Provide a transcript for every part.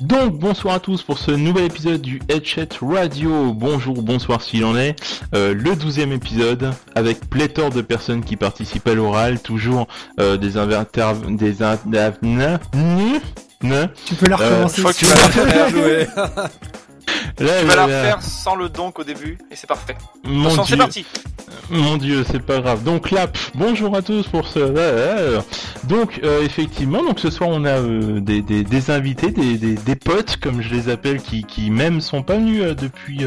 Donc bonsoir à tous pour ce nouvel épisode du Headset Radio. Bonjour, bonsoir s'il en est. Euh, le douzième épisode avec pléthore de personnes qui participent à l'oral, toujours euh, des inverter... des in... ne, ne, Tu peux la Euh, recommencer. Je crois que si tu tu vas veux. la faire jouer. Là, Tu vas la là, refaire sans le donk au début et c'est parfait. Mon Attention, c'est parti. Mon dieu, c'est pas grave. Donc là, pff, bonjour à tous pour ce. Donc euh, effectivement, donc ce soir on a euh, des, invités, des, des, potes comme je les appelle, qui, qui même sont pas venus euh, depuis.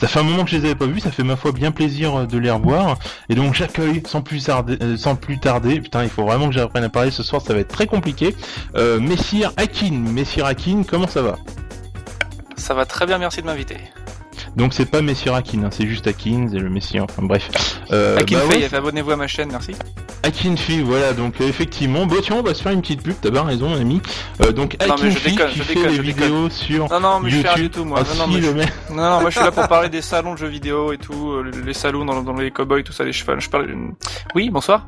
Ça fait un moment que je les avais pas vus, ça fait ma foi bien plaisir de les revoir. Et donc j'accueille sans plus tarder, sans plus tarder. Putain, il faut vraiment que j'apprenne à parler ce soir, ça va être très compliqué. Messire Akin, Messire Akin, comment ça va? Ça va très bien, merci de m'inviter. Donc c'est pas Messire Akin, hein, c'est juste Akin, et le Messire. Enfin bref. Euh, Akin bah ouais, abonnez-vous à ma chaîne, merci. Akinfi, voilà, donc euh, effectivement, bah tiens, on va se faire une petite pub, t'as bien raison, mon ami. Euh, donc Non, mais je déconne, qui je fait déconne, des je vidéos sur Non, non, mais je fais rien YouTube. du tout, moi. Ah, non, non, si, mais je... non, non, moi je suis là pour parler des salons de jeux vidéo et tout, euh, les salons dans, dans les cowboys, tout ça, les chevals. Je parle. Oui, bonsoir.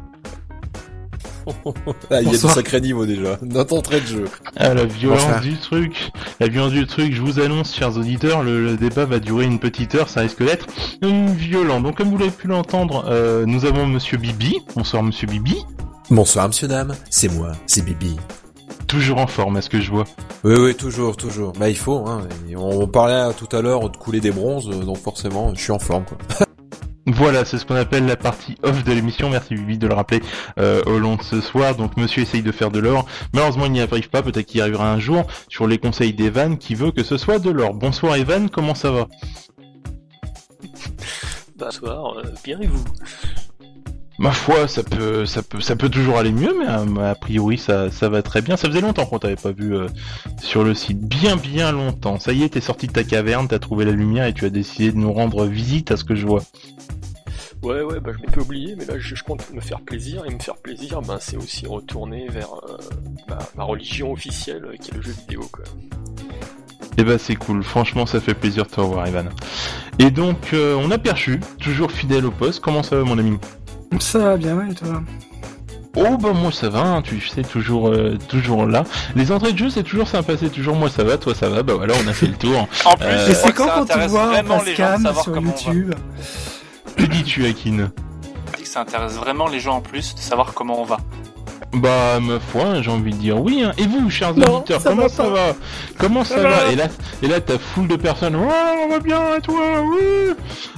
Ah, il y a du sacré niveau déjà. Notre entrée de jeu. Ah, la violence Bonsoir. du truc. La violence du truc, je vous annonce, chers auditeurs, le, le débat va durer une petite heure, ça risque d'être hum, violent. Donc comme vous l'avez pu l'entendre, euh, nous avons Monsieur Bibi. Bonsoir Monsieur Bibi. Bonsoir, monsieur, dame. C'est moi, c'est Bibi. Toujours en forme, à ce que je vois. Oui, oui, toujours, toujours. Bah, il faut, hein. On parlait tout à l'heure de couler des bronzes, euh, donc forcément, je suis en forme, quoi. Voilà, c'est ce qu'on appelle la partie off de l'émission. Merci Bibi de le rappeler euh, au long de ce soir. Donc Monsieur essaye de faire de l'or. Malheureusement, il n'y arrive pas. Peut-être qu'il y arrivera un jour sur les conseils d'Evan qui veut que ce soit de l'or. Bonsoir Evan, comment ça va? Bonsoir, euh, bien et vous? Ma foi, ça peut, ça peut, ça peut toujours aller mieux, mais euh, a priori ça, ça va très bien. Ça faisait longtemps qu'on t'avait pas vu euh, sur le site, bien bien longtemps. Ça y est, t'es sorti de ta caverne, t'as trouvé la lumière et tu as décidé de nous rendre visite à ce que je vois. Ouais, ouais, bah je m'étais oublié, mais là je, je compte me faire plaisir, et me faire plaisir, ben c'est aussi retourner vers euh, ma, ma religion officielle, qui est le jeu vidéo, quoi. Eh ben c'est cool, franchement ça fait plaisir de te revoir Evan. Et donc euh, on a perçu, toujours fidèle au poste, comment ça va mon ami? Ça va bien, ouais, et toi Oh bah moi ça va, hein, tu sais, toujours euh, toujours là. Les entrées de jeu c'est toujours sympa, c'est toujours moi ça va, toi ça va, bah voilà on a fait le tour. En plus, Euh, c'est quand ça qu'on te intéresse voit en vraiment face les gens de cam savoir sur. YouTube Que dis-tu Akin? Je dis que ça intéresse vraiment les gens en plus de savoir comment on va. Bah ma foi, j'ai envie de dire oui. Hein. Et vous, chers Non, auditeurs, ça comment va ça va Comment ça, Ça va, va. Et là, et là, t'as foule de personnes. Ouais, on va bien, et toi Oui.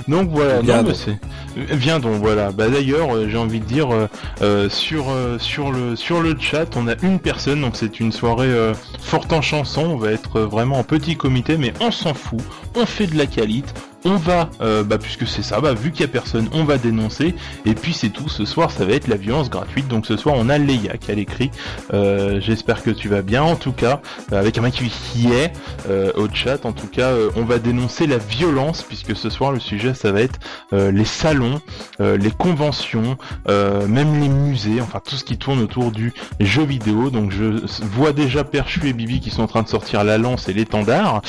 Donc voilà. Viens non, donc. c'est. Viens donc, voilà. Bah d'ailleurs, euh, j'ai envie de dire euh, euh, sur euh, sur le sur le chat, on a une personne. Donc c'est une soirée euh, forte en chanson. On va être vraiment en petit comité, mais on s'en fout. On fait de la qualité. On va, euh, bah puisque c'est ça, bah vu qu'il y a personne, on va dénoncer. Et puis c'est tout. Ce soir, ça va être la violence gratuite. Donc ce soir, on a Leia qui a l'écrit. Euh, J'espère que tu vas bien. En tout cas, euh, avec un mec qui est euh, au chat. En tout cas, on va dénoncer la violence puisque ce soir le sujet ça va être les salons, les conventions, même les musées, enfin tout ce qui tourne autour du jeu vidéo. Donc je vois déjà Perchu et Bibi qui sont en train de sortir la lance et l'étendard.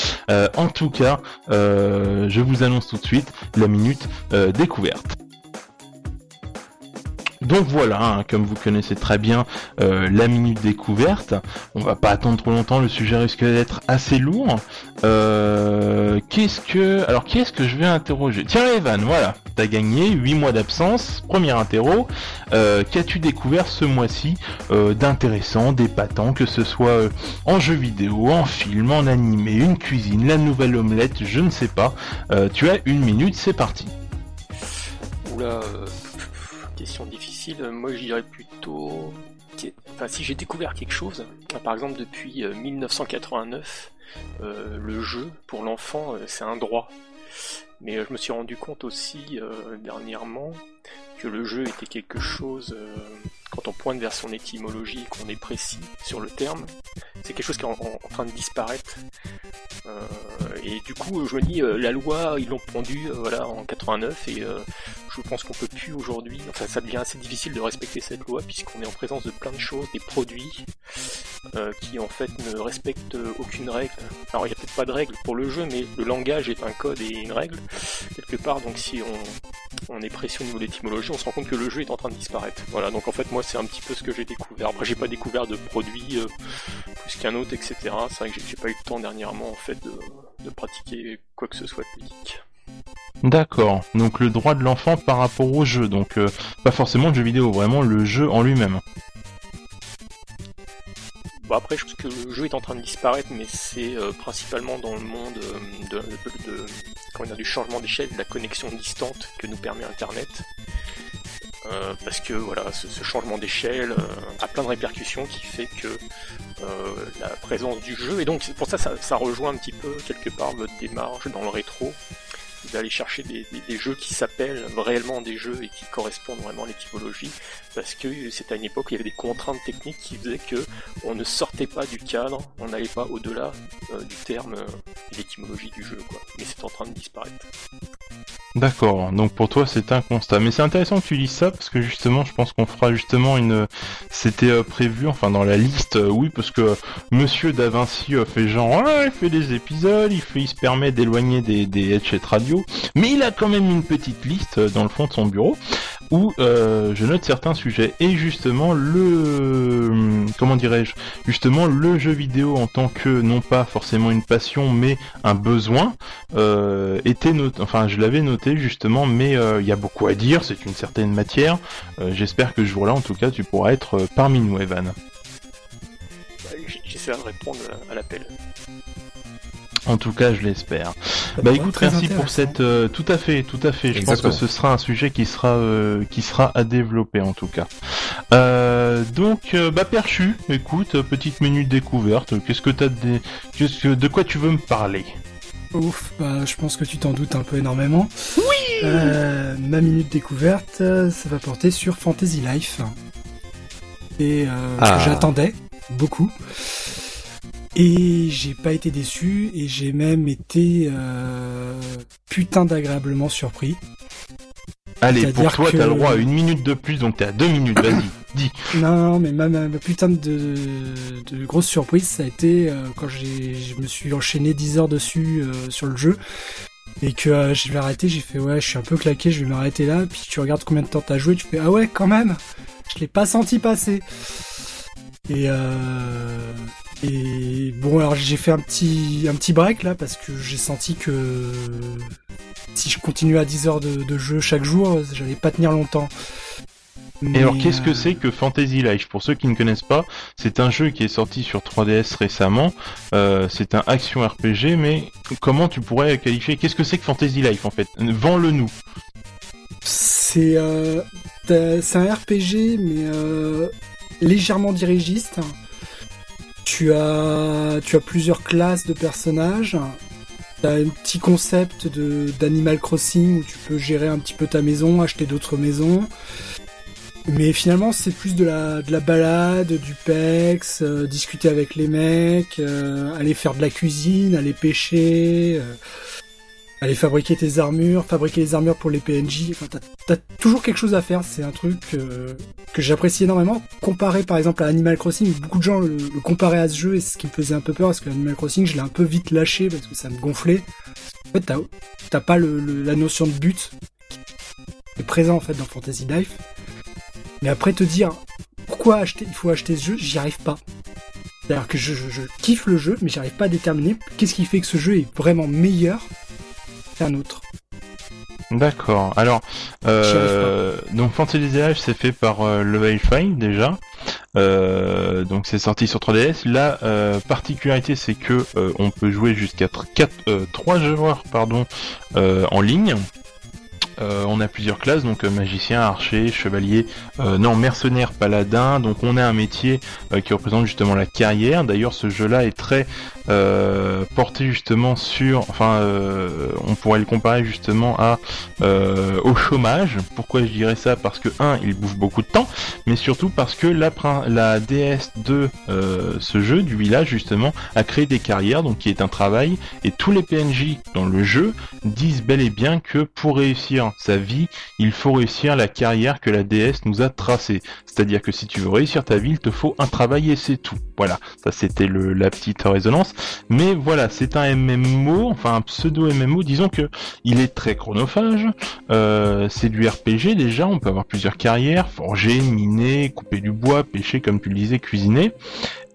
En tout cas, je vous annonce tout de suite la minute euh, découverte. Donc voilà, hein, comme vous connaissez très bien euh, la minute découverte, on va pas attendre trop longtemps, le sujet risque d'être assez lourd. Euh, qu'est-ce que... Alors qui est-ce que je vais interroger? Tiens Evan, voilà, t'as gagné 8 mois d'absence, premier interro. Euh, Qu'as-tu découvert ce mois-ci d'intéressant, d'épatant, que ce soit en jeu vidéo, en film, en animé, une cuisine, la nouvelle omelette, je ne sais pas. Tu as une minute, c'est parti. Oula, question difficile, moi je dirais plutôt... Enfin, si j'ai découvert quelque chose, par exemple depuis euh, 1989, euh, le jeu pour l'enfant euh, c'est un droit. Mais euh, je me suis rendu compte aussi euh, dernièrement que le jeu était quelque chose, euh, quand on pointe vers son étymologie, qu'on est précis sur le terme, c'est quelque chose qui est en, train de disparaître. Euh, et du coup, je me dis, euh, la loi, ils l'ont pondu euh, voilà, en 89, et euh, je pense qu'on peut plus aujourd'hui, enfin ça devient assez difficile de respecter cette loi, puisqu'on est en présence de plein de choses, des produits, euh, qui en fait ne respecte aucune règle. Alors il n'y a peut-être pas de règle pour le jeu, mais le langage est un code et une règle quelque part. Donc si on, est précis au niveau de l'étymologie, on se rend compte que le jeu est en train de disparaître. Voilà. Donc en fait moi c'est un petit peu ce que j'ai découvert. Après j'ai pas découvert de produits euh, plus qu'un autre, etc. C'est vrai que j'ai pas eu le temps dernièrement en fait de, de pratiquer quoi que ce soit de ludique. D'accord. Donc le droit de l'enfant par rapport au jeu. Donc euh, pas forcément le jeu vidéo, vraiment le jeu en lui-même. Bon après, je pense que le jeu est en train de disparaître, mais c'est euh, principalement dans le monde euh, du changement d'échelle, de la connexion distante que nous permet Internet. Parce que voilà, ce, changement d'échelle a plein de répercussions qui fait que la présence du jeu, et donc pour ça, ça ça rejoint un petit peu quelque part votre démarche dans le rétro, d'aller chercher des, jeux qui s'appellent réellement des jeux et qui correspondent vraiment à l'étymologie, parce que c'était à une époque où il y avait des contraintes techniques qui faisaient que on ne sortait pas du cadre, on n'allait pas au-delà euh, du terme euh, et l'étymologie du jeu, quoi. Mais c'est en train de disparaître. D'accord, donc pour toi c'est un constat. Mais c'est intéressant que tu dises ça parce que justement je pense qu'on fera justement une... C'était euh, prévu, enfin dans la liste, euh, oui, parce que euh, Monsieur Da Vinci euh, fait genre, ah, il fait des épisodes, il, fait, il se permet d'éloigner des, des headsets radio, mais il a quand même une petite liste euh, dans le fond de son bureau où euh, je note certains sujets. Et justement le... Comment dirais-je? Justement le jeu vidéo en tant que non pas forcément une passion mais un besoin euh, était noté, enfin je l'avais noté justement, mais euh, il y a beaucoup à dire, c'est une certaine matière. J'espère que ce jour-là, en tout cas, tu pourras être parmi nous, Evan. Bah, j- J'essaierai de répondre à l'appel. En tout cas, je l'espère. Bah écoute, merci pour cette. euh, tout à fait, tout à fait. Je Exactement. pense que ce sera un sujet qui sera euh, qui sera à développer en tout cas. Euh, donc, euh, bah perchu, écoute, petite minute découverte. Qu'est-ce que t'as de, qu'est-ce que de quoi tu veux me parler? Ouf, bah, je pense que tu t'en doutes un peu énormément. Oui Ma minute découverte, ça va porter sur Fantasy Life. Et euh, Ah. j'attendais beaucoup. Et j'ai pas été déçu, et j'ai même été euh, putain d'agréablement surpris. Allez, pour toi, que- t'as le droit à une minute de plus, donc t'es à deux minutes. Vas-y, dis. Non, mais ma, ma- ma putain de, de grosse surprise, ça a été euh, quand je me suis enchaîné 10 heures dessus euh, sur le jeu et que euh, je vais arrêter, j'ai fait ouais, je suis un peu claqué, je vais m'arrêter là. Puis tu regardes combien de temps t'as joué, tu fais ah ouais, quand même, je l'ai pas senti passer. Et euh, et bon, alors j'ai fait un petit un petit break là parce que j'ai senti que si je continuais à 10 heures de, de jeu chaque jour, j'allais pas tenir longtemps. Et alors, qu'est-ce que euh, c'est que Fantasy Life? Pour ceux qui ne connaissent pas, c'est un jeu qui est sorti sur 3DS récemment. Euh, c'est un action RPG, mais comment tu pourrais qualifier? Qu'est-ce que c'est que Fantasy Life en fait? Vends-le nous. C'est euh, un RPG, mais euh, légèrement dirigiste. Tu as, tu as plusieurs classes de personnages. T'as un petit concept d'Animal Crossing où tu peux gérer un petit peu ta maison, acheter d'autres maisons. Mais finalement, c'est plus de la, de la balade, du pex, euh, discuter avec les mecs, euh, aller faire de la cuisine, aller pêcher, euh, aller fabriquer tes armures, fabriquer les armures pour les PNJ. Enfin, t'as, toujours quelque chose à faire. C'est un truc euh, que j'apprécie énormément. Comparé par exemple à Animal Crossing, beaucoup de gens le, comparaient à ce jeu et ce qui me faisait un peu peur parce que Animal Crossing, je l'ai un peu vite lâché parce que ça me gonflait. En fait, t'as, pas la notion de but qui est présent en fait dans Fantasy Life. Mais après te dire pourquoi acheter, il faut acheter ce jeu, j'y arrive pas. C'est-à-dire que je, je- je kiffe le jeu, mais j'arrive pas à déterminer qu'est-ce qui fait que ce jeu est vraiment meilleur? Qu'un autre. D'accord. Alors, euh, donc Fantasy Life, c'est fait par euh, Level 5 déjà. Euh, donc c'est sorti sur 3DS. La euh, particularité, c'est que on peut jouer jusqu'à 4, 3 joueurs pardon, en ligne. Euh, on a plusieurs classes, donc euh, magicien, archer, chevalier, euh, non mercenaire, paladin. Donc on a un métier qui représente justement la carrière. D'ailleurs, ce jeu-là est très porté justement sur, enfin, on pourrait le comparer justement au chômage. Pourquoi je dirais ça? Parce que un, il bouffe beaucoup de temps, mais surtout parce que la, la DS de ce jeu du village justement a créé des carrières, donc qui est un travail, et tous les PNJ dans le jeu disent bel et bien que pour réussir sa vie, il faut réussir la carrière que la DS nous a tracée. C'est-à-dire que si tu veux réussir ta vie, il te faut un travail et c'est tout. Voilà, ça c'était la petite résonance. Mais voilà, c'est un MMO, enfin un pseudo MMO. Disons que il est très chronophage. Euh, c'est du RPG déjà. On peut avoir plusieurs carrières forger, miner, couper du bois, pêcher, comme tu le disais, cuisiner.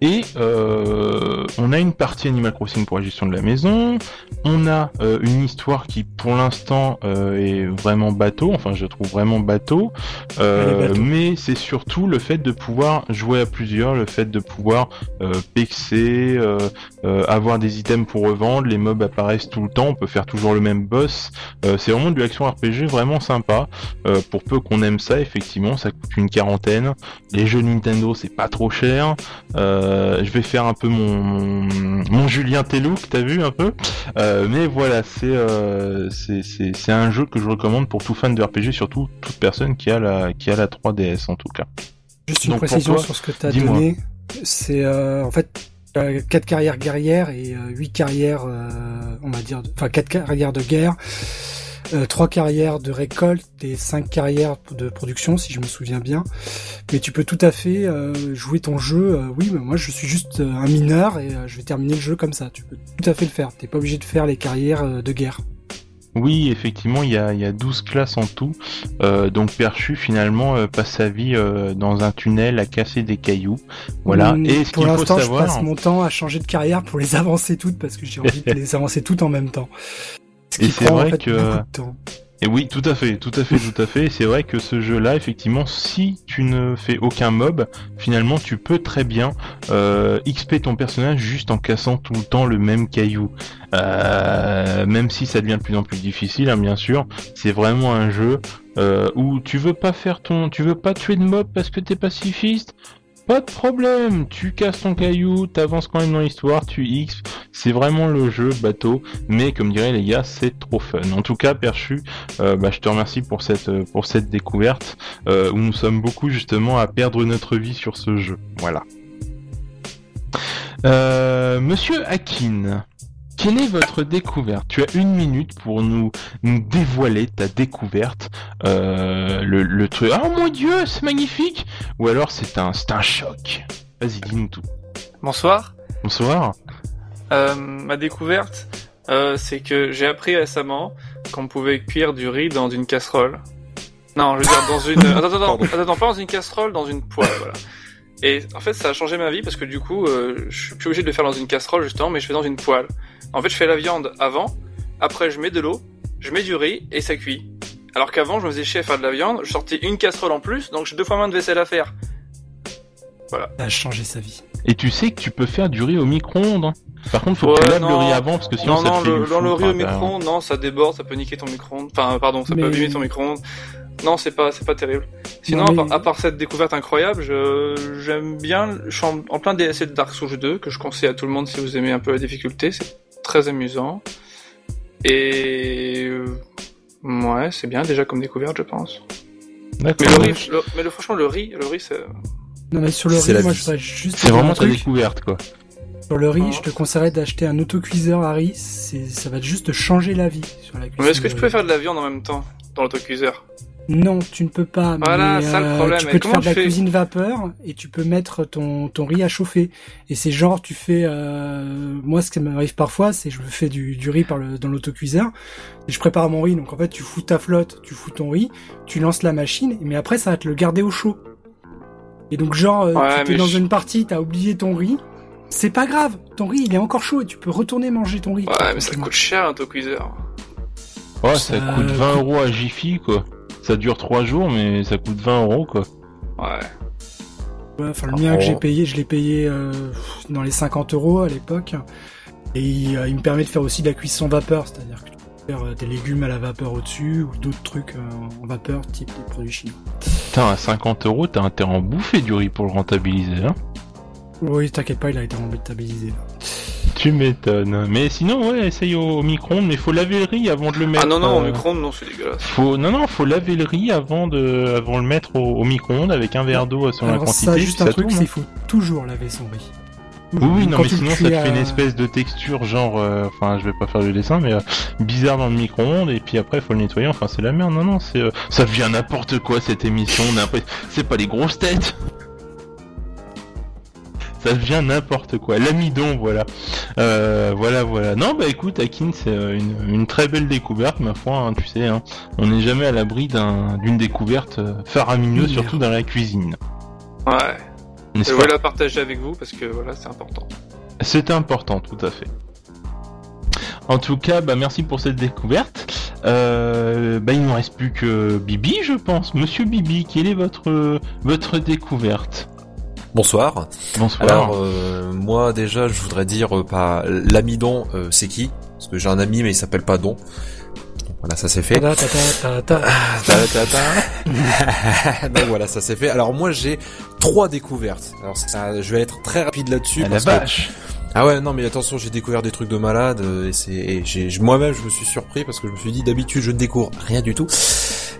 Et euh, on a une partie Animal Crossing pour la gestion de la maison. On a euh, une histoire qui, pour l'instant, euh, est vraiment bateau. Enfin, je trouve vraiment bateau. Euh, bateau. mais c'est surtout le fait de pouvoir jouer à plusieurs, le fait de pouvoir euh, pexer, euh, euh, avoir des items pour revendre. Les mobs apparaissent tout le temps. On peut faire toujours le même boss. Euh, c'est vraiment du action RPG vraiment sympa. Euh, pour peu qu'on aime ça, effectivement, ça coûte une quarantaine. Les jeux Nintendo, c'est pas trop cher. Euh, je vais faire un peu mon, mon, mon Julien Tellou que t'as vu un peu. Euh, mais voilà, c'est euh, c'est un jeu que je recommande pour tout fan de RPG, surtout toute personne qui a la qui a la 3DS en tout cas. Juste une Donc, précision toi, sur ce que tu as dis-moi. donné. C'est euh, en fait euh, quatre carrières guerrières et euh, huit carrières, euh, on va dire, enfin quatre carrières de guerre, euh, trois carrières de récolte et cinq carrières de production, si je me souviens bien. Mais tu peux tout à fait euh, jouer ton jeu. euh, oui, mais moi je suis juste euh, un mineur et je vais terminer le jeu comme ça. Tu peux tout à fait le faire. T'es pas obligé de faire les carrières de guerre. Oui, effectivement, il y a, il y a 12 classes en tout. Euh, donc Perchu, finalement, euh, passe sa vie euh, dans un tunnel à casser des cailloux. Voilà. Hum, Et ce pour qu'il faut l'instant, je savoir... passe mon temps à changer de carrière pour les avancer toutes parce que j'ai envie de les avancer toutes en même temps. Ce Et c'est vrai en fait que-. Et oui, tout à fait, tout à fait, tout à fait. C'est vrai que ce jeu-là, effectivement, si tu ne fais aucun mob, finalement, tu peux très bien euh, XP ton personnage juste en cassant tout le temps le même caillou. Euh, même si ça devient de plus en plus difficile, hein, bien sûr. C'est vraiment un jeu euh, où tu veux pas faire ton, tu veux pas tuer de mob parce que t'es pacifiste. Pas de problème, tu casses ton caillou, t'avances quand même dans l'histoire, tu X, c'est vraiment le jeu bateau, mais comme diraient les gars, c'est trop fun. En tout cas, Perchu, euh, bah, je te remercie pour cette euh, découverte euh, où nous sommes beaucoup justement à perdre notre vie sur ce jeu. Voilà. Monsieur Akin, quelle est votre découverte? Tu as une minute pour nous, nous dévoiler ta découverte. Euh, le, le truc. Oh mon dieu, c'est magnifique Ou alors c'est un c'est un choc. Vas-y, dis-nous tout. Bonsoir. Bonsoir. Euh, ma découverte, euh, c'est que j'ai appris récemment qu'on pouvait cuire du riz dans une casserole. Non, je veux dire dans une. Attends, attends, attends, pas dans une casserole, dans une poêle, voilà. Et en fait, ça a changé ma vie parce que du coup, euh, je suis plus obligé de le faire dans une casserole justement, mais je fais dans une poêle. En fait, je fais la viande avant, après je mets de l'eau, je mets du riz et ça cuit. Alors qu'avant, je me faisais chier à faire de la viande, je sortais une casserole en plus, donc j'ai deux fois moins de vaisselle à faire. Ça a changé sa vie. Et tu sais que tu peux faire du riz au micro-ondes. hein. Par contre, faut que tu Ouais, laves le non. riz avant parce que sinon non, ça non, te fait le, riz au hein, micro-ondes, non, ça déborde, ça peut niquer ton micro-ondes. Enfin, pardon, ça peut abîmer ton micro-ondes. Non, c'est pas, c'est pas terrible. Sinon, Non, à, part, mais- à part cette découverte incroyable, je, j'aime bien, je suis en, en plein DLC de Dark Souls 2, que je conseille à tout le monde si vous aimez un peu la difficulté, c'est très amusant. Et, euh, ouais, c'est bien déjà comme découverte, je pense. D'accord. Mais le riz, le- mais le, franchement, le riz, le riz, c'est, Non mais sur le C'est riz, la moi vie. je voudrais juste C'est vraiment un ta découverte, quoi. Sur le riz, Ah. je te conseillerais d'acheter un autocuiseur à riz. C'est, ça va juste changer la vie sur la cuisine. mais est-ce que je peux faire de la viande en même temps, dans l'autocuiseur? Non, tu ne peux pas. Voilà, mais, ça, le euh, problème. Tu peux te faire de la cuisine vapeur et tu peux mettre ton, ton riz à chauffer. Et c'est genre, tu fais... euh, moi, ce qui m'arrive parfois, c'est je fais du, du riz par le, dans l'autocuiseur et je prépare mon riz. Donc en fait, tu fous ta flotte, tu fous ton riz, tu lances la machine, mais après, ça va te le garder au chaud. Et donc genre, euh, Ouais, tu t'es mais dans je- une partie, t'as oublié ton riz. C'est pas grave, ton riz il est encore chaud et tu peux retourner manger ton riz. Ouais, mais ça coûte cher, un autocuiseur. Ouais, ça, Ça coûte 20 coûte- euros à Jiffy, quoi. Ça dure 3 jours, mais ça coûte 20 euros, quoi. Ouais. Ouais, enfin, le mien que j'ai payé, je l'ai payé euh, dans les 50 euros à l'époque. Et il, euh, il me permet de faire aussi de la cuisson vapeur, c'est-à-dire que tu peux faire euh, des légumes à la vapeur au-dessus ou d'autres trucs euh, en vapeur, type des produits chinois. Putain, à 50 euros, t'as intérêt à en bouffer du riz pour le rentabiliser, hein. Oui, t'inquiète pas, il a été rentabilisé. là. Tu m'étonnes. Mais sinon, ouais, essaye au, au micro-ondes, mais faut laver le riz avant de le mettre. Ah non, non, au euh, micro-ondes, non, c'est dégueulasse. Faut, non, non, faut laver le riz avant de, avant de le mettre au, au micro-ondes avec un verre d'eau selon la Alors quantité. ça, juste un truc, c'est qu'il faut toujours laver son riz. Oui, oui, non, Quand mais sinon ça te fait une espèce de texture, genre, euh, enfin, je vais pas faire le dessin, mais euh, bizarre dans le micro-ondes, et puis après, faut le nettoyer. Enfin, c'est la merde. Non, non, c'est, euh, ça devient n'importe quoi cette émission. on a l'impression- C'est pas les grosses têtes. Ça devient n'importe quoi. L'amidon, voilà. Euh, voilà, voilà. Non, bah écoute, Akin, c'est euh, une, une très belle découverte, ma foi. hein, tu sais, hein, on n'est jamais à l'abri d'un, d'une découverte euh, faramineuse, Oui. surtout dans la cuisine. Ouais. Je voulais la partager avec vous parce que voilà, c'est important. C'est important, tout à fait. En tout cas, bah merci pour cette découverte. Euh, bah il ne reste plus que Bibi, je pense. Monsieur Bibi, quelle est votre votre découverte? Bonsoir. Bonsoir. Alors euh, moi déjà je voudrais dire euh, pas l'amidon euh, c'est qui? Parce que j'ai un ami mais il s'appelle pas Don. Donc, Voilà ça c'est fait. Donc voilà ça c'est fait. Alors moi j'ai trois découvertes. Alors ça, je vais être très rapide là-dessus. à la que-. Ah ouais non mais attention j'ai découvert des trucs de malade euh, et c'est moi-même je me suis surpris parce que je me suis dit d'habitude je ne découvre rien du tout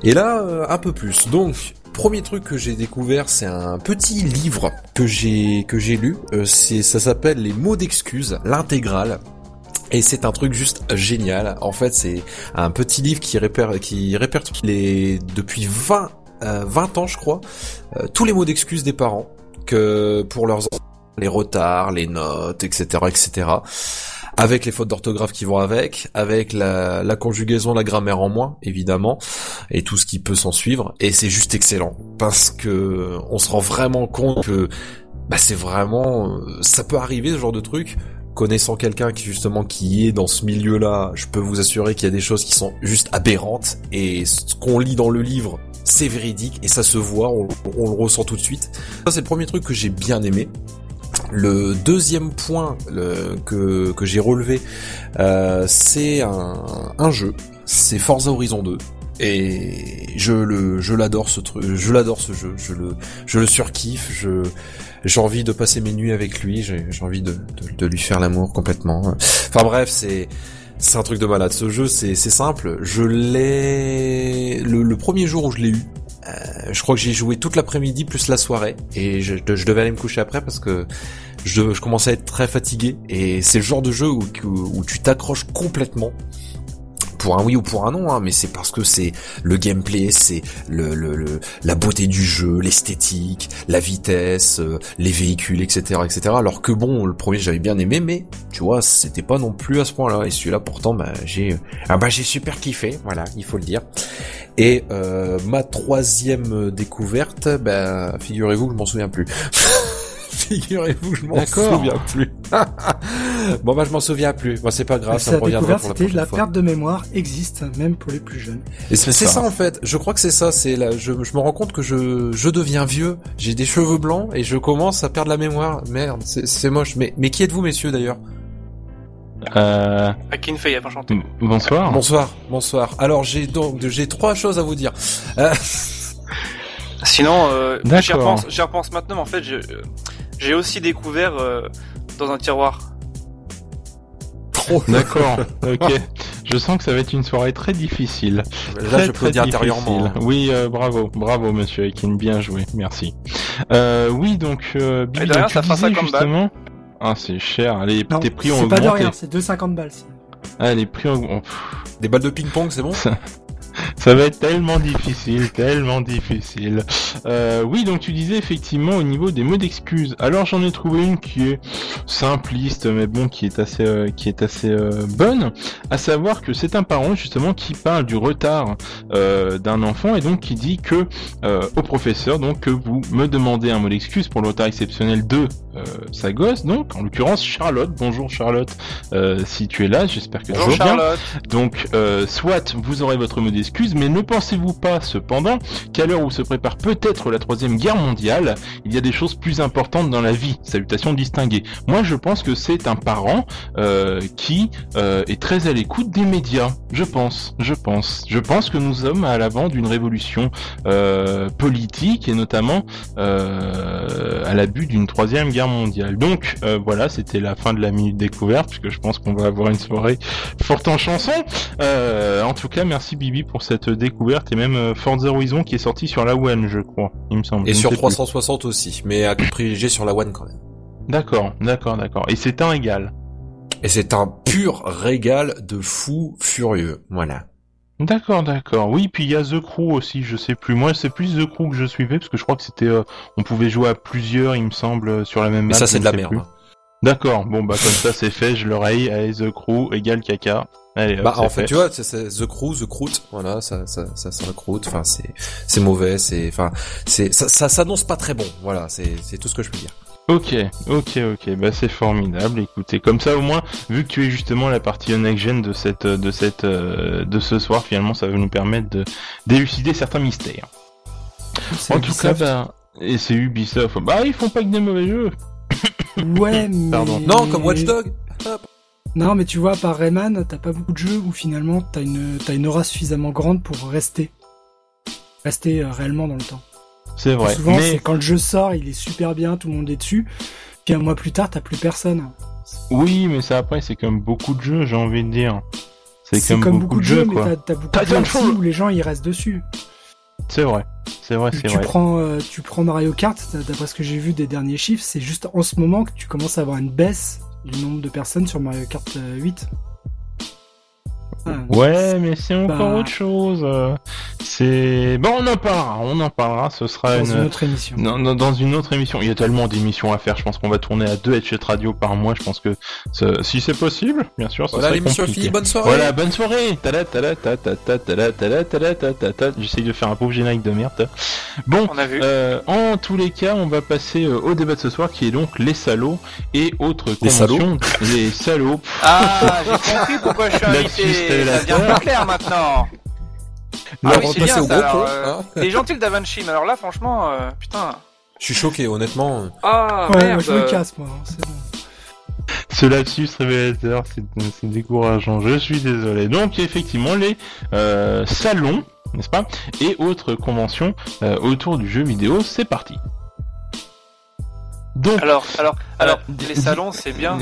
et là euh, un peu plus donc premier truc que j'ai découvert c'est un petit livre que j'ai que j'ai lu Euh, c'est ça s'appelle les mots d'excuses l'intégrale et c'est un truc juste génial. En fait, c'est un petit livre qui répertorie depuis 20, euh, 20 ans, je crois, euh, tous les mots d'excuses des parents que pour leurs enfants, les retards, les notes, etc., etc. Avec les fautes d'orthographe qui vont avec, avec la, la conjugaison, la grammaire en moins, évidemment, et tout ce qui peut s'en suivre. Et c'est juste excellent parce que on se rend vraiment compte que bah c'est vraiment, euh, ça peut arriver ce genre de truc connaissant quelqu'un qui justement qui est dans ce milieu-là, je peux vous assurer qu'il y a des choses qui sont juste aberrantes et ce qu'on lit dans le livre, c'est véridique et ça se voit, on, on le ressent tout de suite. Ça c'est le premier truc que j'ai bien aimé. Le deuxième point le- que, que j'ai relevé, euh, c'est un, un jeu, c'est Forza Horizon 2. Et je le, je l'adore ce truc, je l'adore ce jeu, je le, je le surkiffe, je, j'ai envie de passer mes nuits avec lui, j'ai envie de, de, de lui faire l'amour complètement. Enfin bref, c'est c'est un truc de malade. Ce jeu, c'est c'est simple. Je l'ai le, le premier jour où je l'ai eu. Euh, je crois que j'ai joué toute l'après-midi plus la soirée. Et je, devais aller me coucher après parce que je, commençais à être très fatigué. Et c'est le genre de jeu où tu t'accroches complètement pour un oui ou pour un non, hein, mais c'est parce que c'est le gameplay, c'est le, le, le- la beauté du jeu, l'esthétique, la vitesse, euh, les véhicules, etc., etc. Alors que bon, le premier j'avais bien aimé, mais tu vois, c'était pas non plus à ce point-là. Et celui-là, pourtant, bah j'ai, ah bah j'ai super kiffé, voilà, il faut le dire. Et euh, ma troisième découverte, bah figurez-vous que je m'en souviens plus. figurez-vous je m'en souviens plus. bon bah je m'en souviens plus. Bon c'est pas grave, ça reviendra découverte, pour la c'était prochaine la fois. perte de mémoire existe même pour les plus jeunes. Et c'est ça. ça. en fait. Je crois que c'est ça. C'est là. Je, je me rends compte que je je deviens vieux. J'ai des cheveux blancs et je commence à perdre la mémoire. Merde, c'est c'est moche. Mais mais qui êtes-vous, messieurs d'ailleurs? Euh, Akin enchanté. bonsoir. Bonsoir, bonsoir. Alors j'ai donc j'ai trois choses à vous dire. Euh, Sinon, euh, D'accord. j'y repense, j'y repense maintenant, mais en fait, je- euh, j'ai aussi découvert euh, dans un tiroir. trop. D'accord. ok. Je sens que ça va être une soirée très difficile. Là, Très, je peux dire intérieurement. difficile. Oui, euh, bravo, bravo, monsieur Akin, bien joué, merci. Euh, oui, donc, euh, Bibi, derrière, ça fera disais 50 balles. justement. Ah, c'est cher. Les, Non, tes prix ont c'est pas de augmenté. rien, c'est 2,50 balles. sinon. Ah, les prix ont augmenté. Des balles de ping-pong, c'est bon Ça va être tellement difficile, tellement difficile. Euh, oui, donc tu disais effectivement au niveau des mots d'excuses. Alors j'en ai trouvé une qui est simpliste, mais bon, qui est assez, euh, qui est assez euh, bonne. À savoir que c'est un parent justement qui parle du retard euh, d'un enfant et donc qui dit que euh, au professeur donc que vous me demandez un mot d'excuse pour le retard exceptionnel de euh, sa gosse. Donc en l'occurrence Charlotte. Bonjour Charlotte, euh, si tu es là, j'espère que tu vas bien. Charlotte. Donc, euh, soit vous aurez votre mot d'excuse, mais ne pensez-vous pas, cependant, qu'à l'heure où se prépare peut-être la troisième guerre mondiale, il y a des choses plus importantes dans la vie? Salutations distinguées. Moi, je pense que c'est un parent euh, qui euh, est très à l'écoute des médias. Je pense, je pense, je pense que nous sommes à l'avant d'une révolution euh, politique et notamment à l'abus d'une troisième guerre mondiale. Donc, voilà, c'était la fin de la minute découverte, puisque je pense qu'on va avoir une soirée forte en chanson. Euh, en tout cas, merci Bibi pour cette découverte et même euh, Forza Horizon qui est sorti sur la One, je crois, il me semble. Et sur sais plus. 360 aussi, mais à privilégier sur la One quand même. D'accord, d'accord, d'accord. Et c'est un égal. Et c'est un pur régal de fou furieux. Voilà. D'accord, d'accord. Oui, puis il y a The Crew aussi, je sais plus. Moi, c'est plus The Crew que je suivais parce que je crois que c'était, euh, on pouvait jouer à plusieurs, il me semble, sur la même map. Mais ça, c'est de la merde. hein. D'accord. Bon, bah comme ça, c'est fait. Je l'oreille. Allez, The Crew égale caca. Allez, hop, Bah, en fait, tu vois, c'est, The Crew, The Croûte, voilà, ça, ça, ça, ça croûte. Enfin, c'est, c'est mauvais, c'est, enfin, c'est, ça, ça s'annonce pas très bon. Voilà, c'est, c'est tout ce que je peux dire. Ok, ok, ok, bah c'est formidable. Écoutez, comme ça au moins, vu que tu es justement la partie next gen de cette, de cette, de ce soir, finalement, ça va nous permettre de d'élucider certains mystères. En tout cas, bah, et c'est Ubisoft. Bah, ils font pas que des mauvais jeux. ouais, mais... Pardon. Non, comme Watchdog. Non, mais tu vois, par Rayman, t'as pas beaucoup de jeux où finalement t'as une, t'as une aura suffisamment grande pour rester. Rester euh, réellement dans le temps. C'est vrai. Souvent, c'est Mais quand le jeu sort, il est super bien, tout le monde est dessus. Puis un mois plus tard, t'as plus personne. oui, mais ça après, c'est comme beaucoup de jeux, j'ai envie de dire. C'est comme, comme beaucoup, de jeux, mais quoi. t'as, t'as beaucoup de jeux où les gens ils restent dessus. C'est vrai. C'est vrai, c'est tu vrai. prends, euh, tu prends Mario Kart, d'après ce que j'ai vu des derniers chiffres, c'est juste en ce moment que tu commences à avoir une baisse du nombre de personnes sur Mario Kart euh, 8. Ouais, mais c'est bah. encore autre chose. C'est bon, on en parlera. On en parlera. Ce sera dans une... une... autre émission. Dans, dans, une autre émission. Il y a tellement d'émissions à faire. Je pense qu'on va tourner à deux Headshot Radio par mois. Je pense que si c'est possible, bien sûr. Ça voilà l'émission finie. Bonne soirée. Voilà, bonne soirée. J'essaye de faire un pauvre générique de merde. Bon, on a vu. Euh, en tous les cas, on va passer euh, au débat de ce soir, qui est donc les salauds et autres conventions. les. Salauds. Les salauds. Ah, j'ai compris pourquoi je suis invité invité. Ça devient plus clair maintenant. Ah oui, c'est bien au ça. alors, euh, hein. T'es gentil le Da Vinci, mais alors là, franchement, euh, putain. Je suis choqué, honnêtement. Ah, ouais, merde. moi, je me casse, moi. hein, c'est bon. Ce lapsus révélateur, c'est c'est décourageant. Je suis désolé. Donc effectivement, les euh, salons, n'est-ce pas, et autres conventions euh, autour du jeu vidéo, c'est parti. Donc, Alors, alors, alors, Euh, les salons, c'est bien.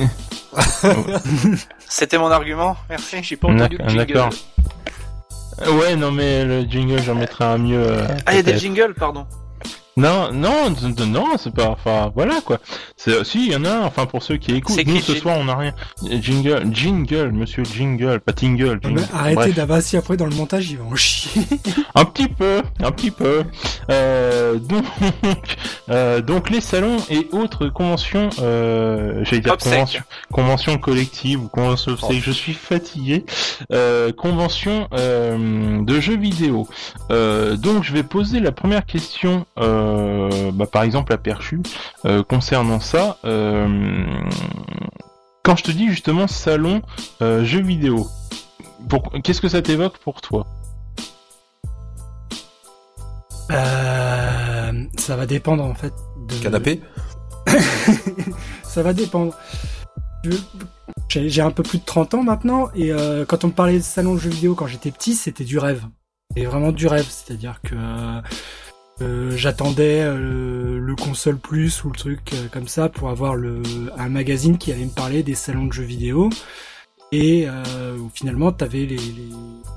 C'était mon argument. Merci. J'ai pas entendu le D'accord, jingle. d'accord. ouais, non mais le jingle, j'en mettrai un mieux. euh, Ah, il y a des jingles, pardon. Non, non, non, c'est pas. Enfin, voilà quoi. C'est si, il y en a. Enfin, pour ceux qui écoutent, nous ce soir, on n'a rien. Jingle, jingle, monsieur jingle, pas tingle. Jingle. mais arrêtez Bref. d'Avassi après dans le montage, il va en chier. Un petit peu, un petit peu. Euh, donc, euh, donc les salons et autres conventions, euh, j'allais dire conventions, conventions collectives ou conventions obsèques, je suis fatigué. Euh, conventions euh, de jeux vidéo. Euh, donc je vais poser la première question, euh, bah, par exemple à Perchu, euh, concernant ça. Euh, quand je te dis justement salon euh, jeux vidéo, pour- qu'est-ce que ça t'évoque pour toi? Euh, ça va dépendre en fait. De... Canapé? Ça va dépendre. Je- J'ai j'ai un peu plus de 30 ans maintenant et euh, quand on me parlait de salon de jeux vidéo quand j'étais petit, c'était du rêve. C'était vraiment du rêve, c'est-à-dire que euh, j'attendais euh, le console plus ou le truc euh, comme ça pour avoir le un magazine qui allait me parler des salons de jeux vidéo et euh, finalement t'avais les, les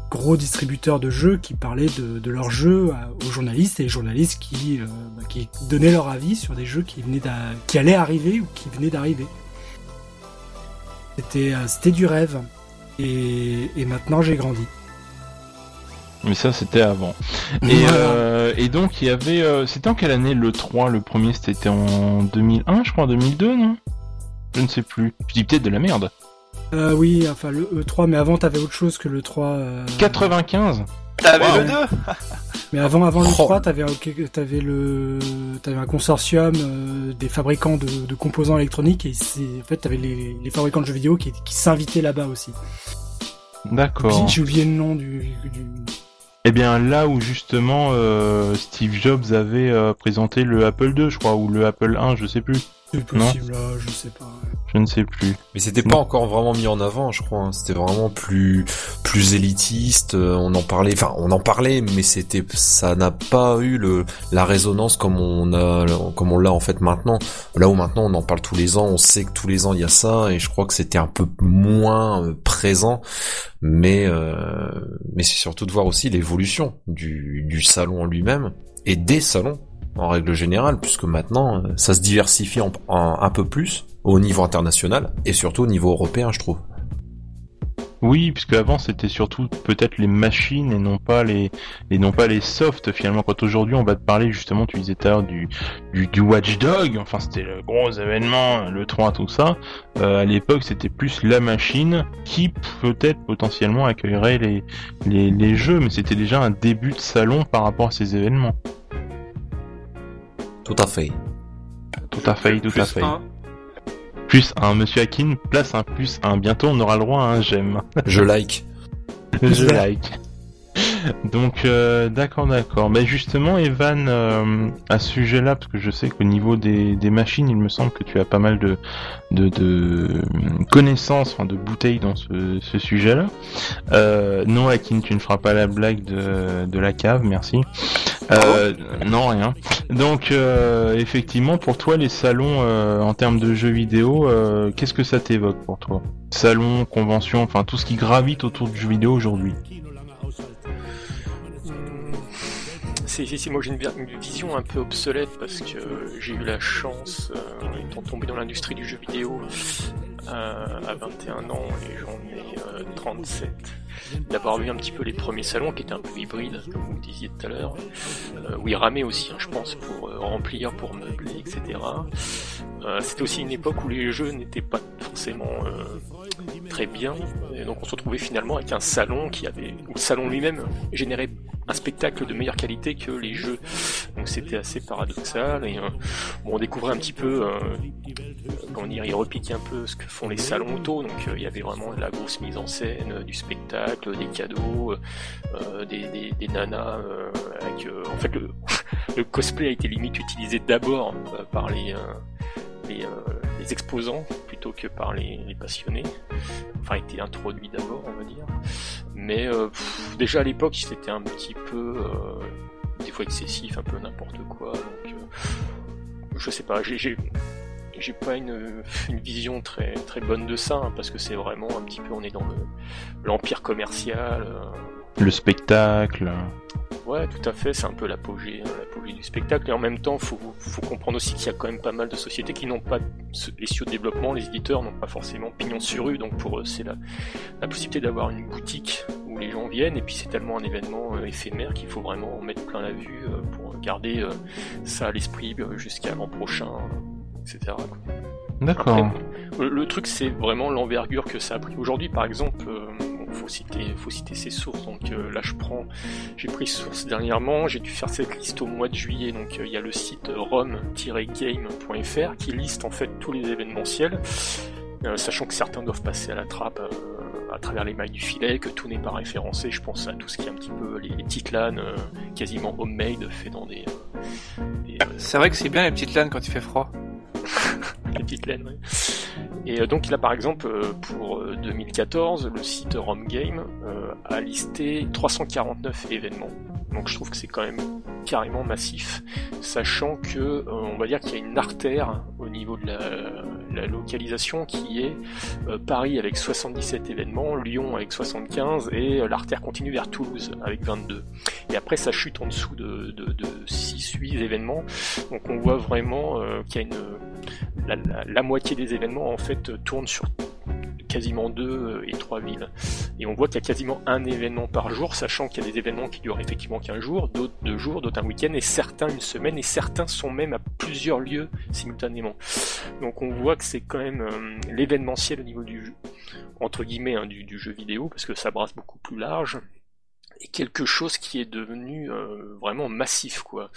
gros distributeurs de jeux qui parlaient de, de leurs jeux à- aux journalistes et les journalistes qui euh, bah, qui donnaient leur avis sur des jeux qui venaient qui allaient arriver ou qui venaient d'arriver. C'était euh, c'était du rêve et, et maintenant j'ai grandi. Mais ça, c'était avant. Et, Voilà. euh, et donc, il y avait... euh, c'était en quelle année le 3 Le premier, c'était en 2001, je crois, en 2002, non? Je ne sais plus. Je dis peut-être de la merde. Euh, oui, enfin le E3, mais avant t'avais autre chose que le 3. euh, 95 T'avais Wow. le 2 Mais avant, avant le Oh. 3, t'avais, un- t'avais le, t'avais un consortium euh, des fabricants de, de composants électroniques et c'est, en fait, t'avais les, les fabricants de jeux vidéo qui, qui s'invitaient là-bas aussi. D'accord. J'ai oublié le nom du, du... Eh bien, là où justement euh, Steve Jobs avait euh, présenté le Apple II, je crois, ou le Apple 1, je sais plus. C'est possible, là, je sais pas. Je ne sais plus. Mais c'était pas encore vraiment mis en avant, je crois. hein. C'était vraiment plus plus élitiste. euh, On en parlait, enfin on en parlait, mais c'était ça n'a pas eu le la résonance comme on a comme on l'a en fait maintenant. Là où maintenant on en parle tous les ans, on sait que tous les ans il y a ça, et je crois que c'était un peu moins euh, présent. Mais euh, mais c'est surtout de voir aussi l'évolution du du salon en lui-même et des salons en règle générale, puisque maintenant ça se diversifie un peu plus au niveau international et surtout au niveau européen, je trouve. Oui, puisque avant c'était surtout peut-être les machines et non pas les et softs finalement. Quand aujourd'hui on va te parler justement, tu disais tout à l'heure du, du, du Watchdog, enfin c'était le gros événement, le 3 tout ça. Euh, à l'époque c'était plus la machine qui peut-être potentiellement accueillerait les, les jeux, mais c'était déjà un début de salon par rapport à ces événements. Tout à fait. Tout à fait, tout à fait. Plus un, monsieur Akin, place un plus un. Bientôt on aura le droit à un j'aime. Je like. Je like. Donc euh, d'accord, d'accord. Mais justement, Evan, euh, à ce sujet-là, parce que je sais qu'au niveau des, machines, il me semble que tu as pas mal de, de, de connaissances, enfin de bouteilles dans ce, sujet-là. Euh, non, Akin, tu ne feras pas la blague de, la cave, merci. Euh, non, rien. Donc, euh, effectivement, pour toi, les salons euh, en termes de jeux vidéo, euh, qu'est-ce que ça t'évoque pour toi? Salon, convention, enfin tout ce qui gravite autour du jeu vidéo aujourd'hui. C'est moi j'ai une, vision un peu obsolète parce que j'ai eu la chance, euh, étant tombé dans l'industrie du jeu vidéo euh, à 21 ans et j'en ai 37, euh, d'avoir vu un petit peu les premiers salons qui étaient un peu hybrides, comme vous disiez tout à l'heure, euh, où ils ramaient aussi, hein, je pense, pour remplir, pour meubler, etc. C'était aussi une époque où les jeux n'étaient pas forcément très bien, et donc on se retrouvait finalement avec un salon qui avait, où le salon lui-même générait un spectacle de meilleure qualité que les jeux. Donc c'était assez paradoxal et bon, on découvrait un petit peu, euh, comment dire, il repiquait un peu ce que font les salons auto. Donc il y avait vraiment la grosse mise en scène, du spectacle, des cadeaux, des, des, des, nanas avec, en fait le, le, cosplay a été limite utilisé d'abord par les, exposants plutôt que par les, passionnés. Enfin, été introduit d'abord, on va dire. Mais euh, déjà à l'époque, c'était un petit peu, euh, des fois excessif, un peu n'importe quoi. Donc, euh, je sais pas, j'ai pas une, une, vision très très bonne de ça hein, parce que c'est vraiment un petit peu on est dans l'empire commercial le spectacle Ouais, tout à fait, c'est un peu l'apogée, l'apogée du spectacle. Et en même temps, faut, faut comprendre aussi qu'il y a quand même pas mal de sociétés qui n'ont pas les studios de développement, les éditeurs n'ont pas forcément pignon sur rue. Donc pour eux, c'est la, la possibilité d'avoir une boutique où les gens viennent. Et puis c'est tellement un événement euh, éphémère qu'il faut vraiment en mettre plein la vue euh, pour garder euh, ça à l'esprit jusqu'à l'an prochain, etc. D'accord. Le, truc, c'est vraiment l'envergure que ça a pris. Aujourd'hui, par exemple, faut citer, faut citer ses sources. Donc euh, là, je prends, j'ai pris source dernièrement. J'ai dû faire cette liste au mois de juillet. Donc euh, il y a le site rom-game.fr qui liste en fait tous les événementiels, euh, sachant que certains doivent passer à la trappe à travers les mailles du filet, que tout n'est pas référencé. Je pense à tout ce qui est un petit peu les, petites LAN quasiment homemade fait dans des. c'est vrai que c'est bien les petites LAN quand il fait froid. LAN, oui. Et euh, donc là par exemple euh, pour 2014 euh, le site RomGame a listé 349 événements. Donc je trouve que c'est quand même carrément massif, sachant que on va dire qu'il y a une artère au niveau de la, localisation qui est Paris avec 77 événements, Lyon avec 75 et l'artère continue vers Toulouse avec 22. Et après ça chute en dessous de, de, de 6-8 événements, donc on voit vraiment qu'il y a une la, moitié des événements en fait tournent sur quasiment deux euh, et trois villes. Et on voit qu'il y a quasiment un événement par jour, sachant qu'il y a des événements qui durent effectivement qu'un jour, d'autres deux jours, d'autres un week-end, et certains une semaine, et certains sont même à plusieurs lieux simultanément. Donc on voit que c'est quand même euh, l'événementiel au niveau du entre guillemets, hein, du, jeu vidéo, parce que ça brasse beaucoup plus large et quelque chose qui est devenu euh, vraiment massif quoi.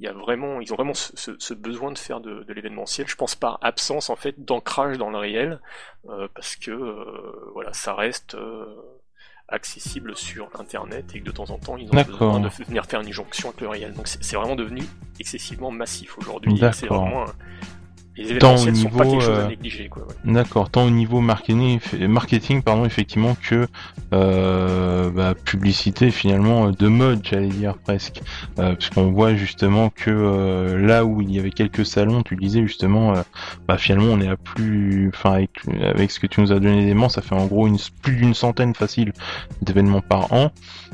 Il y a vraiment, ils ont vraiment ce, besoin de faire de, l'événementiel. Je pense par absence en fait d'ancrage dans le réel, euh, parce que euh, voilà, ça reste accessible sur internet et que de temps en temps ils ont besoin de venir faire une jonction avec le réel. Donc c'est vraiment devenu excessivement massif aujourd'hui. C'est vraiment Les Tant au niveau, euh. D'accord, tant au niveau marketing, marketing pardon, effectivement que euh, bah, publicité finalement euh, de mode, j'allais dire presque, euh, puisqu'on voit justement que euh, là où il y avait quelques salons, tu disais justement, euh, bah, finalement on est à plus, enfin avec, avec ce que tu nous as donné d'éléments, ça fait en gros une, plus d'une centaine facile d'événements par an,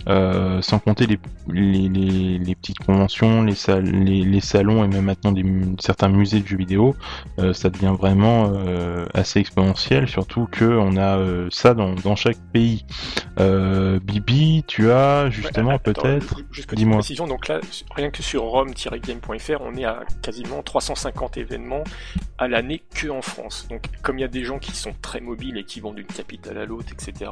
euh, sans compter les, les, les, les petites conventions, les, salles, les, les salons et même maintenant des, certains musées de jeux vidéo euh, ça devient vraiment euh, assez exponentiel, surtout que on a euh, ça dans, dans chaque pays. Bibi, tu as justement Ouais, peut-être. ju- Juste Dis-moi. précision, donc là, rien que sur rom-game.fr, on est à quasiment 350 événements à l'année que en France. Donc, comme il y a des gens qui sont très mobiles et qui vont d'une capitale à l'autre, etc.,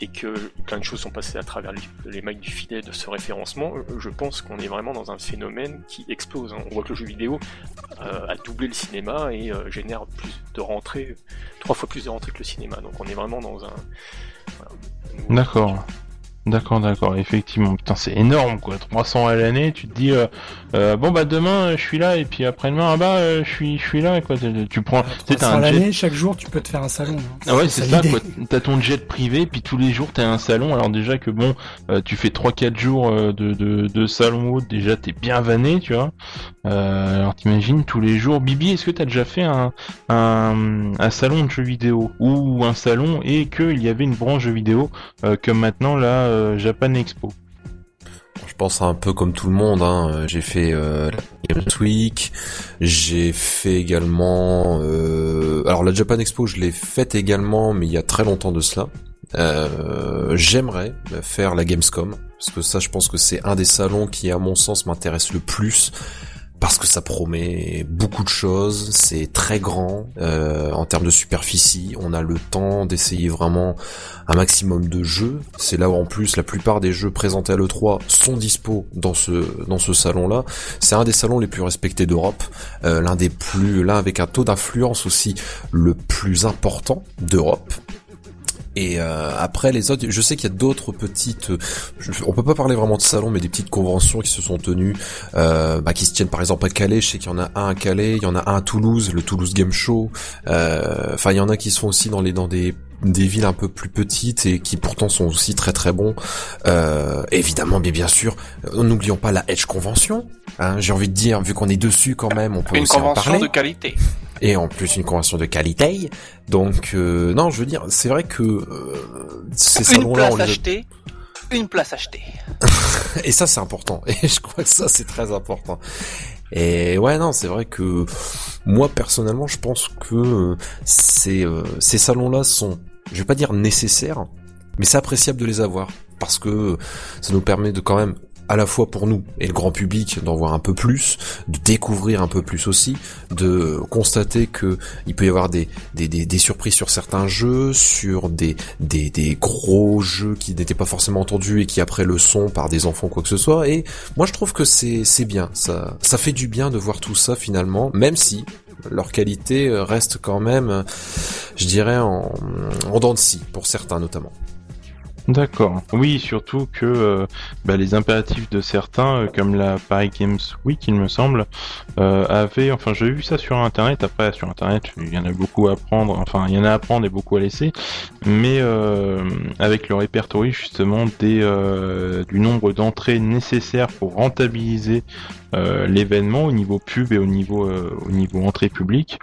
et que plein de choses sont passées à travers les, les mailles du filet de ce référencement, je pense qu'on est vraiment dans un phénomène qui explose. hein. On voit que le jeu vidéo a doublé le cinéma et euh, génère plus de rentrées, trois fois plus de rentrées que le cinéma. Donc, on est vraiment dans un. voilà, D'accord. D'accord, d'accord, effectivement. Putain, c'est énorme, quoi. 300 à l'année, tu te dis, euh, euh, bon, bah, demain, je suis là, et puis après-demain, ah bah, je suis, je suis là, quoi. Tu- Tu prends, tu sais, t'as 300 un jet l'année, chaque jour, tu peux te faire un salon. hein. Ah ouais, c'est ça, quoi. T'as ton jet privé, puis tous les jours t'as un salon. Alors déjà que bon, euh, tu fais 3-4 jours euh, de, de, de salon haute, déjà t'es bien vanné, tu vois. Euh, alors t'imagines tous les jours. Bibi, est-ce que t'as déjà fait un, salon de jeux vidéo? Ou un salon et qu'il y avait une branche jeux vidéo euh, comme maintenant la euh, Japan Expo Je pense un peu comme tout le monde. Hein. J'ai fait la Games Week, j'ai fait également. Alors la Japan Expo, je l'ai faite également, mais il y a très longtemps de cela. J'aimerais faire la Gamescom parce que ça, je pense que c'est un des salons qui, à mon sens, m'intéresse le plus. Parce que ça promet beaucoup de choses, c'est très grand euh, en termes de superficie, on a le temps d'essayer vraiment un maximum de jeux. C'est là où en plus la plupart des jeux présentés à l'E3 sont dispo dans ce dans ce salon-là. C'est un des salons les plus respectés d'Europe, euh, l'un des plus l'un avec un taux d'influence aussi le plus important d'Europe. Et euh, après les autres, je sais qu'il y a d'autres petites, je- on peut pas parler vraiment de salon, mais des petites conventions qui se sont tenues, euh, bah, qui se tiennent par exemple à Calais. Je sais qu'il y en a un à Calais, il y en a un à Toulouse, le Toulouse Game Show. Euh, Enfin, il y en a qui sont aussi dans les dans des des villes un peu plus petites et qui pourtant sont aussi très très bons. Euh, évidemment, bien bien sûr, euh, n'oublions pas la Edge Convention. Hein, J'ai envie de dire, vu qu'on est dessus quand même, on peut Une aussi en convention parler de qualité. et en plus une convention de qualité. Donc euh, non, je veux dire, c'est vrai que euh, ces Une salons-là, on place les achetée. Une place achetée. et ça c'est important. Et je crois que ça c'est très important. Et ouais, non, c'est vrai que moi personnellement, je pense que euh, ces euh, ces salons-là sont, je vais pas dire nécessaires, mais c'est appréciable de les avoir. Parce que ça nous permet de quand même à la fois pour nous et le grand public d'en voir un peu plus, de découvrir un peu plus aussi, de constater que il peut y avoir des, des, des, des surprises sur certains jeux, sur des, des, des gros jeux qui n'étaient pas forcément entendus et qui après le sont par des enfants quoi que ce soit. Et moi je trouve que c'est c'est bien, ça ça fait du bien de voir tout ça finalement, même si leur qualité reste quand même, je dirais, en, en dents de scie, pour certains notamment. D'accord. Oui, surtout que euh, bah, les impératifs de certains, euh, comme la Paris Games Week, il me semble, euh, avaient. Enfin, j'ai vu ça sur Internet. Après, sur Internet, il y en a beaucoup à prendre. Enfin, il y en a à prendre et beaucoup à laisser. Mais euh, avec le répertoire justement des du nombre d'entrées nécessaires pour rentabiliser l'événement au niveau pub et au niveau au niveau entrée publique.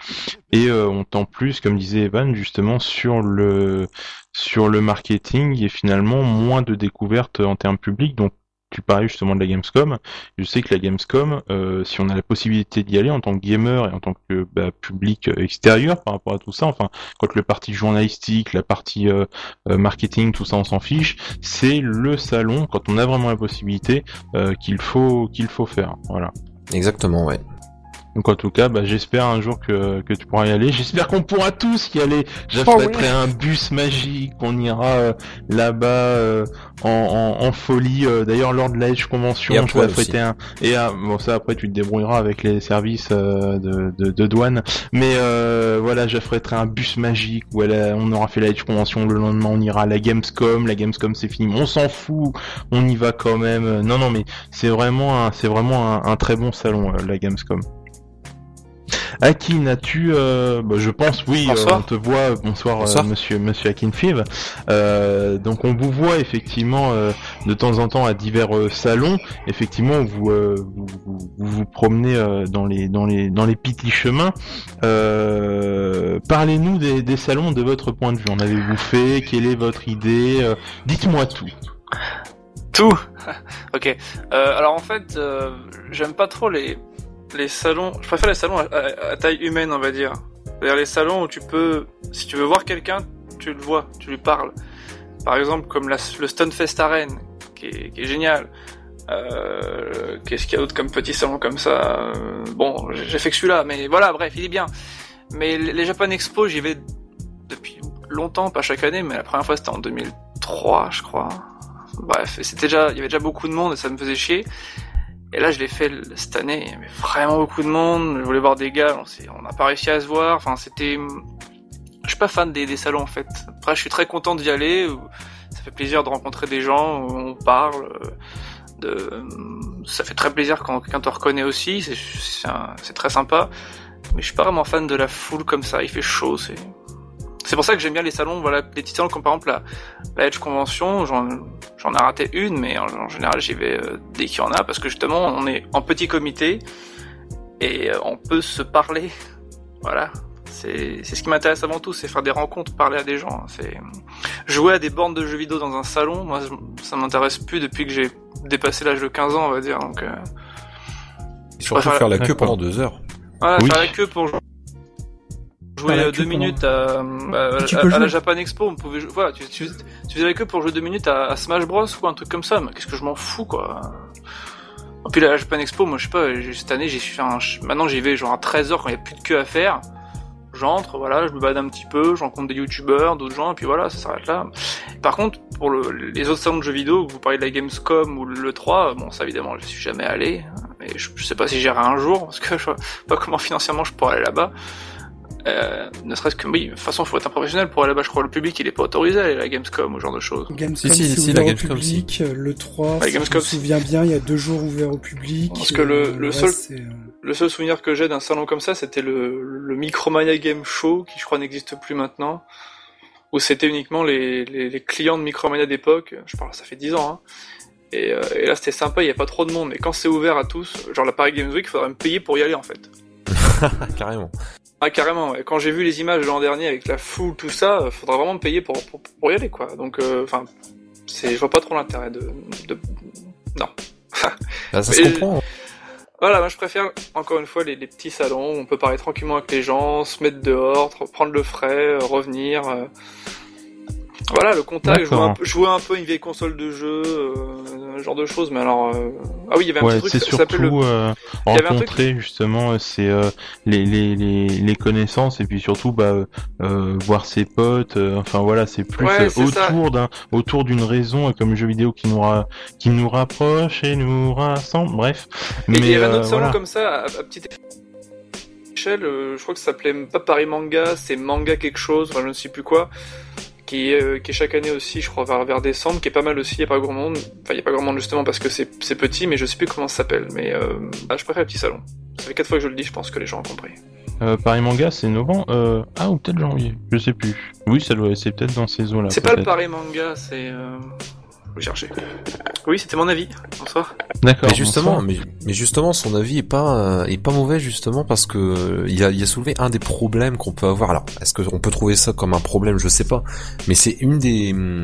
Et on tend plus, comme disait Evan, justement sur le sur le marketing et finalement moins de découvertes en termes publics. Donc tu parlais justement de la Gamescom. Je sais que la Gamescom, euh, si on a la possibilité d'y aller en tant que gamer et en tant que bah, public euh, extérieur par rapport à tout ça, enfin quand le parti journalistique, la partie euh, euh, marketing, tout ça on s'en fiche, c'est le salon quand on a vraiment la possibilité euh, qu'il faut qu'il faut faire. Voilà. Exactement, ouais. Donc en tout cas, bah, j'espère un jour que, que tu pourras y aller. J'espère qu'on pourra tous y aller. Oh, J'affrèterai un bus magique, on ira euh, là-bas euh, en, en, en folie. euh, D'ailleurs, lors de la Edge Convention, je vais affréter un. Et ah, bon, ça après tu te débrouilleras avec les services euh, de, de, de douane. Mais euh, voilà, j'affréterai un bus magique où elle on aura fait la Edge Convention. Le lendemain, on ira à la Gamescom. La Gamescom, c'est fini. On s'en fout. On y va quand même. Non, non, mais c'est vraiment, un, c'est vraiment un, un très bon salon, la Gamescom. Akin, as-tu, euh, bah, je pense, oui, euh, on te voit. Bonsoir, euh. Monsieur Monsieur Akin Fiv. Donc on vous voit effectivement de temps en temps à divers salons. Effectivement, vous, vous, vous, vous vous promenez dans les dans les dans les petits chemins. Parlez-nous des, des salons de votre point de vue. En avez-vous fait? Quelle est votre idée? Dites-moi tout. Tout. ok. Alors en fait, j'aime pas trop les les salons. Je préfère les salons à, à- à taille humaine, on va dire. C'est-à-dire les salons où tu peux, si tu veux voir quelqu'un, tu le vois, tu lui parles. Par exemple, comme la, le Stunfest qui est, qui est génial. Euh, Qu'est-ce qu'il y a d'autre comme petit salon comme ça? Euh, Bon, j'ai fait que celui-là, mais voilà, bref, il est bien. Mais les Japan Expo, j'y vais depuis longtemps, pas chaque année, mais la première fois c'était en 2003, je crois. Bref, c'était déjà, il y avait déjà beaucoup de monde et ça me faisait chier. Et là, je l'ai fait cette année, il y avait vraiment beaucoup de monde. Je voulais voir des gars, on n'a pas réussi à se voir. Enfin, c'était, je suis pas fan des, salons en fait. Après, je suis très content d'y aller. Ça fait plaisir de rencontrer des gens, on parle. De, ça fait très plaisir quand quelqu'un te reconnaît aussi. C'est, un- très sympa. Mais je suis pas vraiment fan de la foule comme ça. Il fait chaud. C'est pour ça que j'aime bien les salons, voilà, les petits salons comme par exemple la, la Edge Convention, j'en, j'en ai raté une, mais en, en général j'y vais euh, dès qu'il y en a, parce que justement on est en petit comité et euh, on peut se parler. Voilà, c'est, c'est ce qui m'intéresse avant tout, c'est faire des rencontres, parler à des gens. C'est jouer à des bornes de jeux vidéo dans un salon, moi ça m'intéresse plus depuis que j'ai dépassé l'âge de 15 ans, on va dire. Donc euh, Surtout faire la queue pendant deux heures. voilà, Oui. faire la queue pour jouer euh, deux minutes à, à la. Japan Expo, on pouvait voilà, tu, tu, tu faisais la queue pour jouer deux minutes à, Smash Bros ou un truc comme ça, mais qu'est-ce que je m'en fous quoi. Et puis la Japan Expo, moi je sais pas, cette année j'ai fait un, maintenant j'y vais genre à 13h quand il y a plus de queue à faire. J'entre, voilà, je me balade un petit peu, je rencontre des youtubeurs, d'autres gens, et puis voilà, ça s'arrête là. Par contre, pour le, les autres salons de jeux vidéo, vous parlez de la Gamescom ou le 3, bon ça évidemment je suis jamais allé, et je, je sais pas si j'irai un jour, parce que je vois pas comment financièrement je pourrais aller là-bas. Euh, ne serait-ce que, oui, de toute façon, faut être un professionnel pour aller là-bas. Je crois que le public, il est pas autorisé à aller à la Gamescom ou ce genre de choses. Gamescom, Si, si, c'est si, la au Gamescom, public. Le 3, La si Gamescom, je me souviens bien, il y a deux jours ouverts au public. Parce que le- le reste, seul- c'est, euh, Le seul souvenir que j'ai d'un salon comme ça, c'était le, le Micromania Game Show, qui je crois n'existe plus maintenant, où c'était uniquement les, les, les clients de Micromania d'époque. Je parle, ça fait 10 ans, hein. Et, euh, et là, c'était sympa, il n'y a pas trop de monde. Mais quand c'est ouvert à tous, genre la Paris Games Week, il faudrait me payer pour y aller, en fait. Carrément. Ah, carrément, ouais. Quand j'ai vu les images de l'an dernier avec la foule, tout ça, euh, faudrait vraiment me payer pour, pour, pour y aller, quoi. Donc, euh, enfin, c'est, je vois pas trop l'intérêt de, de... Non. Bah, ça se comprend. Voilà, moi je préfère encore une fois les, les petits salons où on peut parler tranquillement avec les gens, se mettre dehors, prendre le frais, euh, revenir. Voilà, le contact, jouer un, peu, jouer un peu à une vieille console de jeu, euh, ce genre de choses. Mais alors, euh, ah oui, il y avait un Ouais, petit truc qui s'appelle le. surtout euh, Il y avait un truc- rencontrer justement euh, c'est euh, les, les, les, les connaissances et puis surtout bah euh, voir ses potes euh, enfin voilà c'est plus Ouais, autour d'un autour d'une raison comme jeu vidéo qui nous ra- qui nous rapproche et nous rassemble bref Mais il y avait un autre salon voilà. comme ça, à, à petite échelle, euh, je crois que ça s'appelait pas Paris Manga, c'est Manga quelque chose, enfin, je ne sais plus quoi, qui, est, euh, qui est chaque année aussi, je crois, vers, vers décembre, qui est pas mal aussi, il n'y a pas grand monde, enfin il n'y a pas grand monde justement parce que c'est petit, mais je sais plus comment ça s'appelle, mais euh, ah, je préfère les petits salons. Ça fait quatre fois que je le dis, je pense que les gens ont compris. Euh, Paris Manga c'est novembre euh, ah ou peut-être janvier je sais plus oui ça doit c'est peut-être dans ces eaux là c'est pas le Paris Manga, c'est... Chercher. Oui, c'était mon avis. Bonsoir. d'accord Mais justement, mais, mais justement, son avis est pas euh, est pas mauvais justement parce que euh, il a il a soulevé un des problèmes qu'on peut avoir. Alors, est-ce qu'on peut trouver ça comme un problème? Je sais pas, mais c'est une des hum,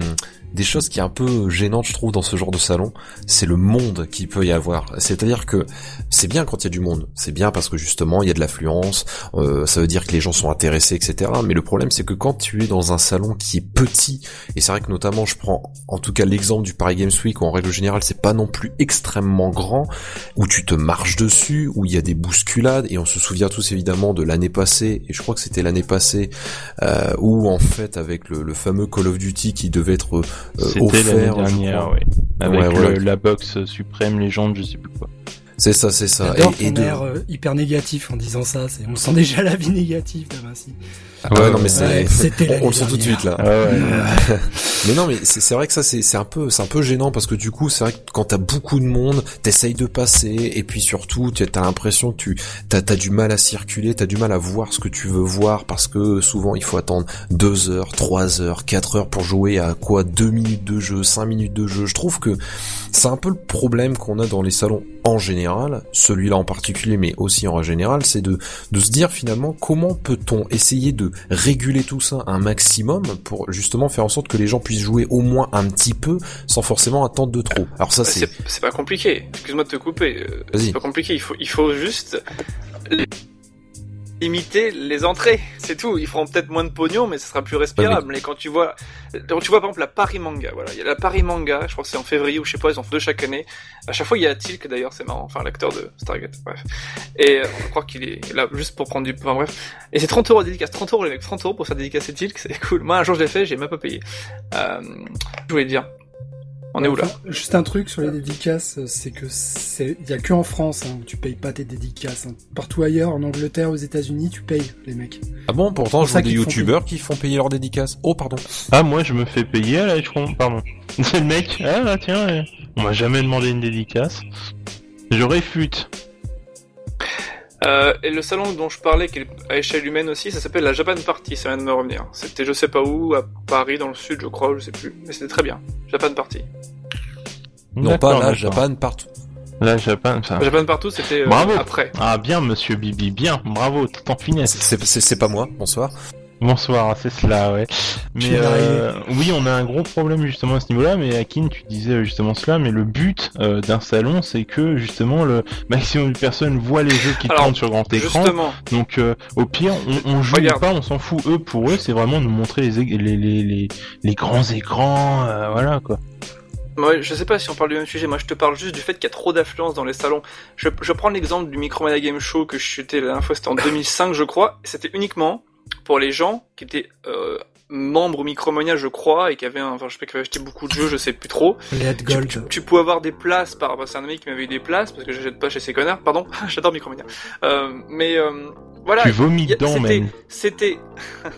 des choses qui est un peu gênante, je trouve, dans ce genre de salon, c'est le monde qu'il peut y avoir. C'est-à-dire que c'est bien quand il y a du monde, c'est bien parce que justement il y a de l'affluence, euh, ça veut dire que les gens sont intéressés, etc. Mais le problème c'est que quand tu es dans un salon qui est petit, et c'est vrai que notamment je prends en tout cas l'exemple du Paris Games Week où en règle générale c'est pas non plus extrêmement grand, où tu te marches dessus, où il y a des bousculades, et on se souvient tous évidemment de l'année passée, et je crois que c'était l'année passée, euh, où en fait avec le, le fameux Call of Duty qui devait être c'était offert, l'année dernière ouais avec Ouais, voilà. le- la box suprême légende je sais plus quoi C'est ça, c'est ça. Et, et de... air euh, hyper négatif en disant ça. C'est, on sent déjà l'avis négatif là, Vinci. Ouais, non mais c'est... Ouais, on, le sent tout de suite là. Ah ouais, Mais non, mais c'est vrai que ça c'est un peu c'est un peu gênant parce que du coup c'est vrai que quand t'as beaucoup de monde, t'essayes de passer et puis surtout t'as l'impression que tu t'as as du mal à circuler, t'as du mal à voir ce que tu veux voir parce que souvent il faut attendre deux heures, trois heures, quatre heures pour jouer à quoi? Deux minutes de jeu, cinq minutes de jeu. Je trouve que c'est un peu le problème qu'on a dans les salons en général, celui-là en particulier, mais aussi en général, c'est de, de se dire finalement comment peut-on essayer de réguler tout ça un maximum pour justement faire en sorte que les gens puissent jouer au moins un petit peu sans forcément attendre de trop. Alors ça bah, c'est c'est pas compliqué. Excuse-moi de te couper. Euh, c'est pas compliqué. Il faut il faut juste imiter les entrées, c'est tout. Ils feront peut-être moins de pognon, mais ce sera plus respirable. Mais quand tu vois, quand tu vois par exemple la Paris Manga, voilà, il y a la Paris Manga, je crois que c'est en février ou je sais pas, ils en font deux chaque année. À chaque fois, il y a Tilk d'ailleurs, c'est marrant, enfin l'acteur de Stargate, bref. Et euh, on croit qu'il est là juste pour prendre du, enfin bref. Et c'est 30 euros dédicace, 30 euros les mecs, 30 euros pour faire dédicacer Tilk, c'est cool. Moi un jour je l'ai fait, j'ai même pas payé. Euh, je voulais dire, on est où là Juste un truc sur les dédicaces, c'est que c'est il y a que en France hein, où tu payes pas tes dédicaces. Hein. Partout ailleurs, en Angleterre, aux États-Unis, tu payes les mecs. Ah bon Pourtant, je vois des youtubeurs qui font payer leurs dédicaces. Oh pardon. Ah moi, je me fais payer à la pardon. C'est le mec. Ah bah, tiens, on m'a jamais demandé une dédicace. Je réfute. Euh, et le salon dont je parlais, qui est à échelle humaine aussi, ça s'appelle la Japan Party, ça vient de me revenir. C'était je sais pas où, à Paris, dans le sud, je crois, je sais plus. Mais c'était très bien. Japan Party. Non pas la Japan Partout. La Japan, ça... Japan Partout, c'était euh, après. Ah bien, monsieur Bibi, bien, bravo, tout en finesse. C'est pas moi, bonsoir. Bonsoir, c'est cela, ouais. Mais euh, oui, on a un gros problème justement à ce niveau-là. Mais Akin, tu disais justement cela. Mais le but euh, d'un salon, c'est que justement le maximum de personnes voient les jeux qui tournent sur grand écran. Donc euh, au pire, on, on joue pas, on s'en fout. Eux, pour eux, c'est vraiment nous montrer les les les les, grands écrans, voilà quoi. Moi, je sais pas si on parle du même sujet. Moi, je te parle juste du fait qu'il y a trop d'affluence dans les salons. Je, je prends l'exemple du Micromania Game Show que je suis la dernière fois, c'était en 2005, je crois. C'était uniquement pour les gens qui étaient euh, membres Micromania, je crois, et qui avaient, un, enfin, je sais pas, qui avaient acheté beaucoup de jeux, je sais plus trop. Gold. Tu, pouvais avoir des places par, c'est un ami qui m'avait eu des places parce que j'achète pas chez ces connards. Pardon, j'adore Micromania. Euh, mais euh, voilà. Tu vomis dedans même. C'était,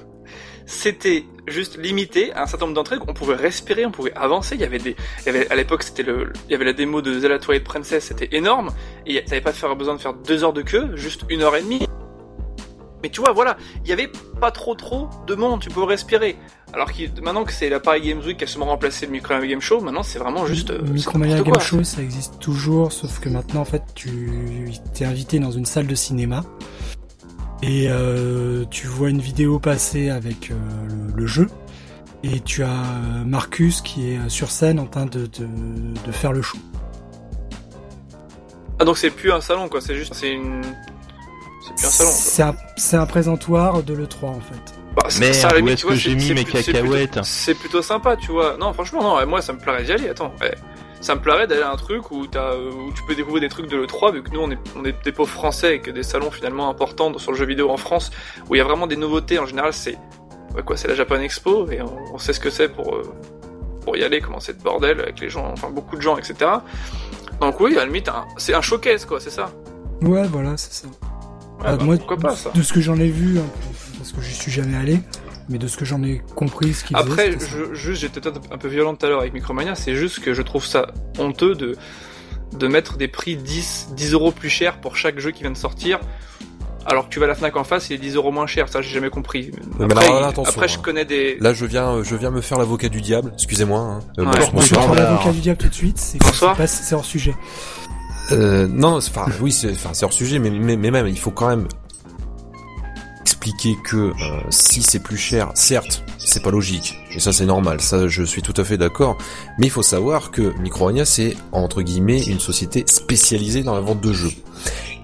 c'était juste limité à un certain nombre d'entrées. On pouvait respirer, on pouvait avancer. Il y avait des, il y avait, à l'époque, c'était le, il y avait la démo de Zelda Twilight Princess, c'était énorme. Et t'avais pas faire besoin de faire deux heures de queue, juste une heure et demie. Mais tu vois, voilà, il y avait pas trop trop de monde, tu peux respirer. Alors que maintenant que c'est la Paris Games Week qui a seulement remplacé le Micromania Game Show, maintenant c'est vraiment juste. Euh, Micromania Game Show, ça existe toujours, sauf que maintenant en fait tu t'es invité dans une salle de cinéma et euh, tu vois une vidéo passer avec euh, le, jeu et tu as Marcus qui est sur scène en train de, de, de faire le show. Ah donc c'est plus un salon quoi, c'est juste c'est une c'est un C'est un, présentoir de l'E3 en fait. Bah, mais ça, où est-ce que j'ai mis mes cacahuètes? C'est plutôt, sympa, tu vois. Non, franchement, non, moi ça me plairait d'y aller, attends. Ça me plairait d'aller à un truc où, as, où tu peux découvrir des trucs de l'E3, vu que nous on est, on est des pauvres français et que des salons finalement importants sur le jeu vidéo en France, où il y a vraiment des nouveautés, en général c'est quoi, c'est la Japan Expo, et on, sait ce que c'est pour, euh, pour y aller, comment c'est de bordel avec les gens, enfin beaucoup de gens, etc. Donc oui, à la limite, c'est un showcase, quoi, c'est ça? Ouais, voilà, c'est ça. Ah, bah, moi, pas, ça. de ce que j'en ai vu, hein, parce que j'y suis jamais allé, mais de ce que j'en ai compris, ce Après, je, juste, j'étais peut-être un peu violent tout à l'heure avec Micromania, c'est juste que je trouve ça honteux de, de mettre des prix 10, 10 euros plus cher pour chaque jeu qui vient de sortir. Alors que tu vas à la Fnac en face, il est 10 euros moins cher, ça j'ai jamais compris. Après, après je hein. connais des. Là, je viens, je viens me faire l'avocat du diable. Excusez-moi. Hein. Euh, bonsoir. l'avocat du diable tout de suite. C'est hors sujet. Euh, non, enfin, oui, c'est, hors sujet, mais, mais, même, il faut quand même expliquer que euh, si c'est plus cher, certes, c'est pas logique, et ça c'est normal, ça je suis tout à fait d'accord, mais il faut savoir que Micromania c'est entre guillemets une société spécialisée dans la vente de jeux.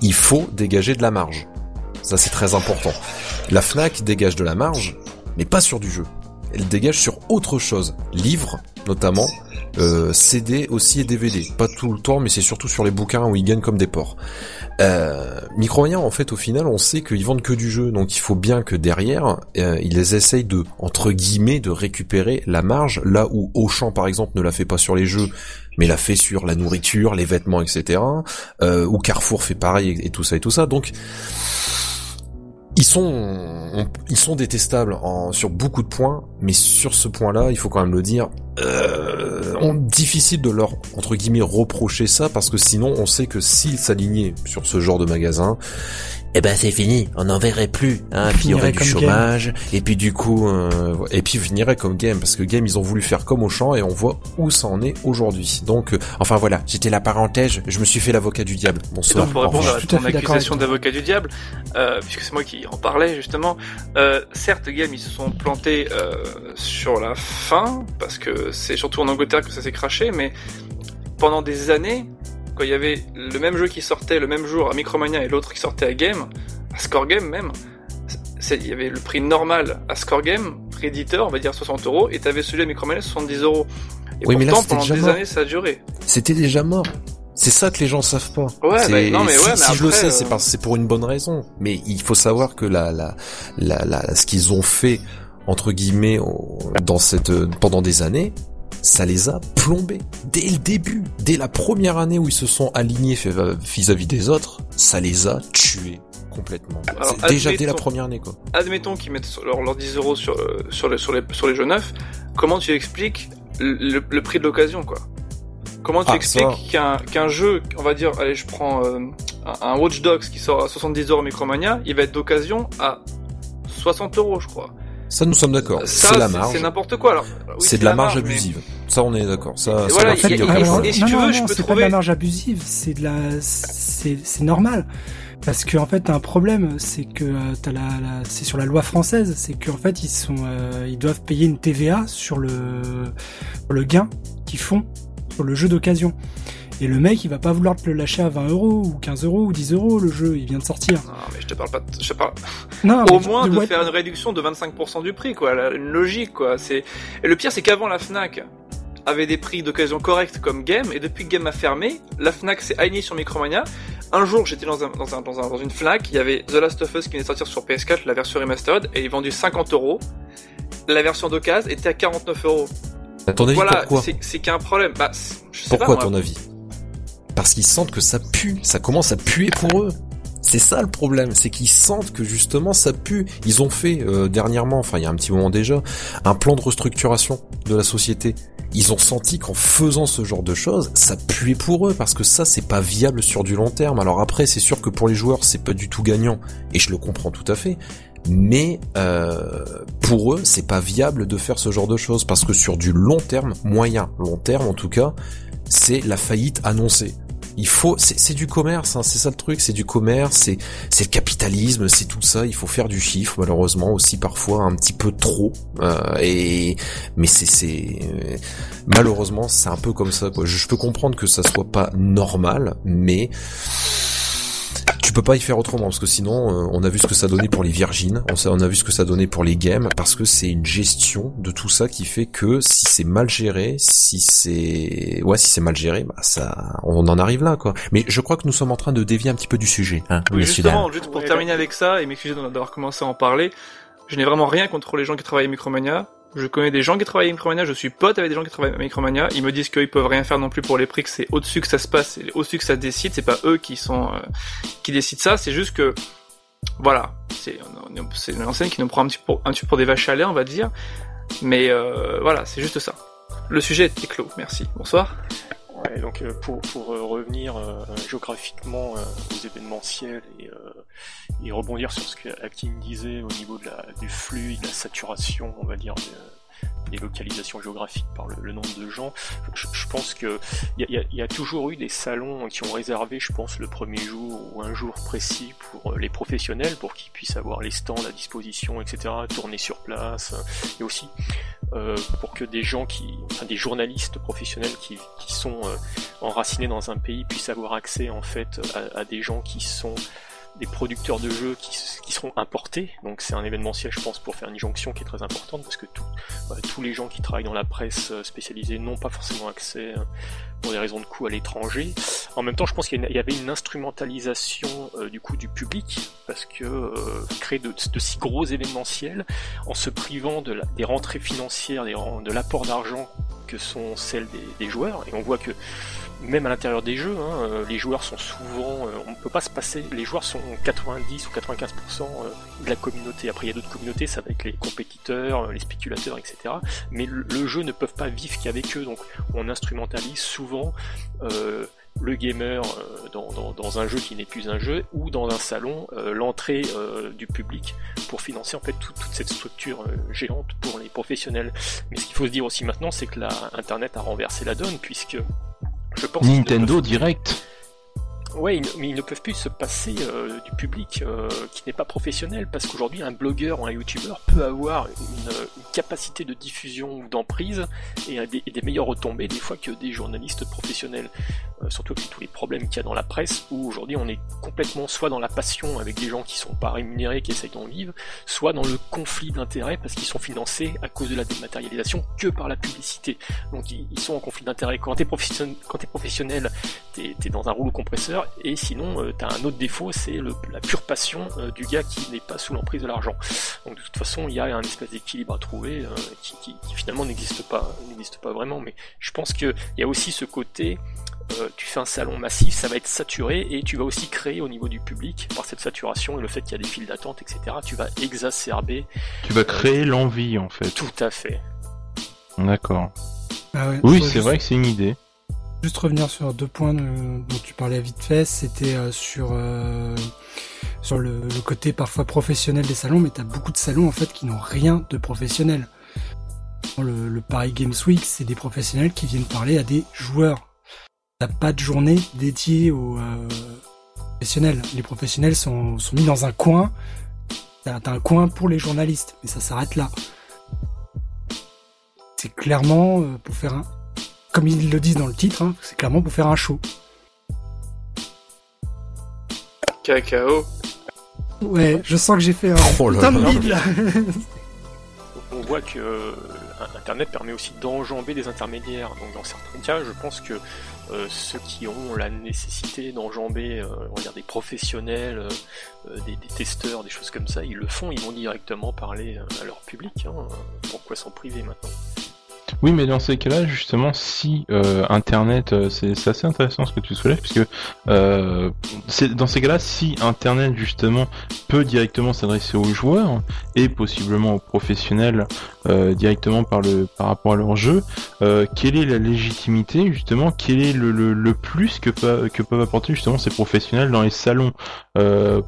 Il faut dégager de la marge. Ça c'est très important. La Fnac dégage de la marge, mais pas sur du jeu. Elle dégage sur autre chose, livres notamment, euh, CD aussi et DVD. Pas tout le temps, mais c'est surtout sur les bouquins où ils gagnent comme des porcs. Euh, Micromania, en fait, au final, on sait qu'ils vendent que du jeu, donc il faut bien que derrière, euh, ils essayent de, entre guillemets, de récupérer la marge, là où Auchan, par exemple, ne la fait pas sur les jeux, mais la fait sur la nourriture, les vêtements, etc. Euh, ou Carrefour fait pareil et, tout ça et tout ça. Donc ils sont, ils sont détestables sur beaucoup de points, mais sur ce point-là, il faut quand même le dire, euh, on, difficile de leur entre guillemets reprocher ça parce que sinon, on sait que s'ils s'alignaient sur ce genre de magasin, eh ben c'est fini, on n'en verrait plus. Hein, puis il y aurait du chômage, et puis du coup, euh, et puis finirait comme Game, parce que Game ils ont voulu faire comme au champ et on voit où ça en est aujourd'hui. Donc, euh, enfin voilà, j'étais la parenthèse, je me suis fait l'avocat du diable. Bonsoir. Donc pour répondre à ton accusation d'avocat du diable, euh, puisque c'est moi qui en parlais justement, euh, certes Game ils se sont plantés euh, sur la fin, parce que c'est surtout en Angleterre que ça s'est craché, mais pendant des années, quand il y avait le même jeu qui sortait le même jour à Micromania et l'autre qui sortait à Game, à Score Game même, il y avait le prix normal à Score Game, prix éditeur, on va dire 60 euros, et t'avais celui à Micromania 70 euros. Et oui, pourtant, mais là, pendant des années, ça a duré. C'était déjà mort. C'est ça que les gens savent pas. Ouais, bah, non, mais ouais, si, je le sais, c'est euh, c'est pour une bonne raison. Mais il faut savoir que la, la, la, la ce qu'ils ont fait entre guillemets dans cette pendant des années, ça les a plombés. Dès le début, dès la première année où ils se sont alignés vis-à-vis des autres, ça les a tués complètement. déjà dès la première année quoi. Admettons qu'ils mettent leurs 10 euros sur, euh, sur, les, sur, les, sur les jeux neufs, comment tu expliques le, prix de l'occasion quoi? Comment tu ah, expliques qu'un jeu, on va dire, allez je prends euh, un Watch Dogs qui sort à 70 euros Micromania, il va être d'occasion à 60 euros je crois. Ça, nous sommes d'accord. C'est la marge. C'est n'importe quoi. Alors, c'est de la marge, abusive. Ça, on est d'accord. Ça, voilà, et, si tu veux, je peux trouver. Pas de la marge abusive. C'est de la, c'est, c'est normal. Parce qu'en en fait, t'as un problème, c'est que euh, t'as la, la c'est sur la loi française, c'est qu'en fait ils sont, euh, ils doivent payer une TVA sur le, sur le gain qu'ils font sur le jeu d'occasion. Et le mec, il va pas vouloir te le lâcher à 20 euros ou 15 euros ou 10 euros le jeu, il vient de sortir. Non, mais je te parle pas, de... je sais pas. Non, Au moins de, faire une réduction de 25% du prix, quoi. Une logique, quoi. C'est et le pire, c'est qu'avant la Fnac avait des prix d'occasion corrects comme Game, et depuis que Game a fermé, la Fnac s'est alignée sur Micromania. Un jour, j'étais dans, un, dans, un, dans, un, dans une Fnac, il y avait The Last of Us qui venait de sortir sur PS4, la version remastered, et il est vendu 50 euros. La version d'occasion était à 49 euros. À ton avis, voilà, c'est qu'il y a un problème. Bah, pourquoi, à ton avis? Parce qu'ils sentent que ça pue, ça commence à puer pour eux. C'est ça le problème, c'est qu'ils sentent que justement ça pue. Ils ont fait euh, dernièrement, enfin il y a un petit moment déjà, un plan de restructuration de la société. Ils ont senti qu'en faisant ce genre de choses, ça puait pour eux parce que ça c'est pas viable sur du long terme. Alors après c'est sûr que pour les joueurs c'est pas du tout gagnant et je le comprends tout à fait. Mais euh, pour eux c'est pas viable de faire ce genre de choses parce que sur du long terme, moyen long terme en tout cas, c'est la faillite annoncée il faut, c'est du commerce, hein, c'est ça le truc, c'est du commerce, c'est c'est le capitalisme, c'est tout ça. Il faut faire du chiffre, malheureusement aussi parfois un petit peu trop. Euh, et mais c'est c'est malheureusement c'est un peu comme ça. Quoi. Je, je peux comprendre que ça soit pas normal, mais peux pas y faire autrement parce que sinon euh, on a vu ce que ça donnait pour les Virgin, on, on a vu ce que ça donnait pour les games parce que c'est une gestion de tout ça qui fait que si c'est mal géré, si c'est ouais si c'est mal géré, bah ça on en arrive là quoi. Mais je crois que nous sommes en train de dévier un petit peu du sujet. Hein, oui, justement, juste pour terminer avec ça et m'excuser d'avoir commencé à en parler, je n'ai vraiment rien contre les gens qui travaillent à Micromania. Je connais des gens qui travaillent à Micromania, je suis pote avec des gens qui travaillent à Micromania. Ils me disent qu'ils peuvent rien faire non plus pour les prix, que c'est au-dessus que ça se passe, c'est au-dessus que ça décide. C'est pas eux qui sont euh, qui décident ça. C'est juste que voilà, c'est une enseigne qui nous prend un petit petit peu pour des vaches à lait, on va dire. Mais euh, voilà, c'est juste ça. Le sujet est clos. Merci. Bonsoir. Ouais, donc euh, pour, pour revenir géographiquement aux événementiels et, et rebondir sur ce que Acting disait au niveau de la, du flux, de la saturation, on va dire, des localisations géographiques par le, nombre de gens. Je, pense que il y, y a, toujours eu des salons qui ont réservé, je pense, le premier jour ou un jour précis pour les professionnels, pour qu'ils puissent avoir les stands à disposition, etc., tourner sur place, et aussi euh, pour que des gens qui, enfin des journalistes professionnels qui, qui sont euh, enracinés dans un pays puissent avoir accès en fait à, à des gens qui sont des producteurs de jeux qui, qui seront importés. Donc c'est un événementiel, je pense, pour faire une jonction qui est très importante parce que tous les gens qui travaillent dans la presse euh, spécialisée n'ont pas forcément accès euh, pour des raisons de coût à l'étranger. En même temps, je pense qu'il y avait une instrumentalisation euh, du coup du public parce que créer de, de, si gros événementiels en se privant de la, des rentrées financières, des, de l'apport d'argent que sont celles des, joueurs. Et on voit que même à l'intérieur des jeux, hein, euh, les joueurs sont souvent, on ne peut pas se passer, les joueurs sont 90 ou 95% de la communauté. Après, il y a d'autres communautés, ça va être les compétiteurs, les spéculateurs, etc. Mais le, jeu ne peuvent pas vivre qu'avec eux, donc on instrumentalise souvent le gamer euh, dans, un jeu qui n'est plus un jeu ou dans un salon euh, l'entrée euh, du public pour financer en fait toute cette structure géante pour les professionnels. Mais ce qu'il faut se dire aussi maintenant, c'est que la Internet a renversé la donne puisque je pense Nintendo Direct Ouais, mais ils ne peuvent plus se passer euh, du public euh, qui n'est pas professionnel, parce qu'aujourd'hui, un blogueur ou un youtubeur peut avoir une, capacité de diffusion ou d'emprise et, des, meilleures retombées des fois que des journalistes professionnels. Euh, surtout avec tous les problèmes qu'il y a dans la presse, où aujourd'hui on est complètement soit dans la passion avec des gens qui sont pas rémunérés, qui essayent d'en vivre, soit dans le conflit d'intérêts parce qu'ils sont financés à cause de la dématérialisation que par la publicité. Donc ils, sont en conflit d'intérêts. Quand t'es professionnel, quand es professionnel, t'es es dans un rouleau compresseur et sinon, euh, tu as un autre défaut, c'est la pure passion euh, du gars qui n'est pas sous l'emprise de l'argent. Donc de toute façon, il y a un espèce d'équilibre à trouver euh, qui, finalement n'existe pas, n'existe pas vraiment. Mais je pense qu'il y a aussi ce côté tu fais un salon massif, ça va être saturé et tu vas aussi créer au niveau du public, par cette saturation et le fait qu'il y a des files d'attente, etc., tu vas exacerber. Tu vas créer l'envie en fait. Tout à fait. D'accord. Ah oui, c'est vrai que c'est une idée. Juste revenir sur deux points dont tu parlais vite fait, c'était euh, sur euh, le, côté parfois professionnel des salons, mais t'as beaucoup de salons en fait qui n'ont rien de professionnel. Le, Paris Games Week, c'est des professionnels qui viennent parler à des joueurs. T'as pas de journée dédiée aux euh, professionnels. Les professionnels sont, sont mis dans un coin. T'as un coin pour les journalistes, mais ça s'arrête là. C'est clairement pour faire un, comme ils le disent dans le titre, hein, c'est clairement pour faire un show. Cacao. Ouais, je sens que j'ai fait un oh putain de là. On voit que euh, Internet permet aussi d'enjamber des intermédiaires. Donc dans certains cas, je pense que euh, ceux qui ont la nécessité d'enjamber, euh, on va dire des professionnels, des, testeurs, des choses comme ça, ils le font, ils vont directement parler à leur public. Hein. Pourquoi s'en priver maintenant? Oui, mais dans ces cas-là, justement, si euh, Internet, euh, c'est assez intéressant ce que tu soulèves, puisque euh, dans ces cas-là, si Internet justement peut directement s'adresser aux joueurs et possiblement aux professionnels euh, directement par le par rapport à leur jeu, quelle est la légitimité justement, quel est le, le, le plus que, que peuvent apporter justement ces professionnels dans les salons?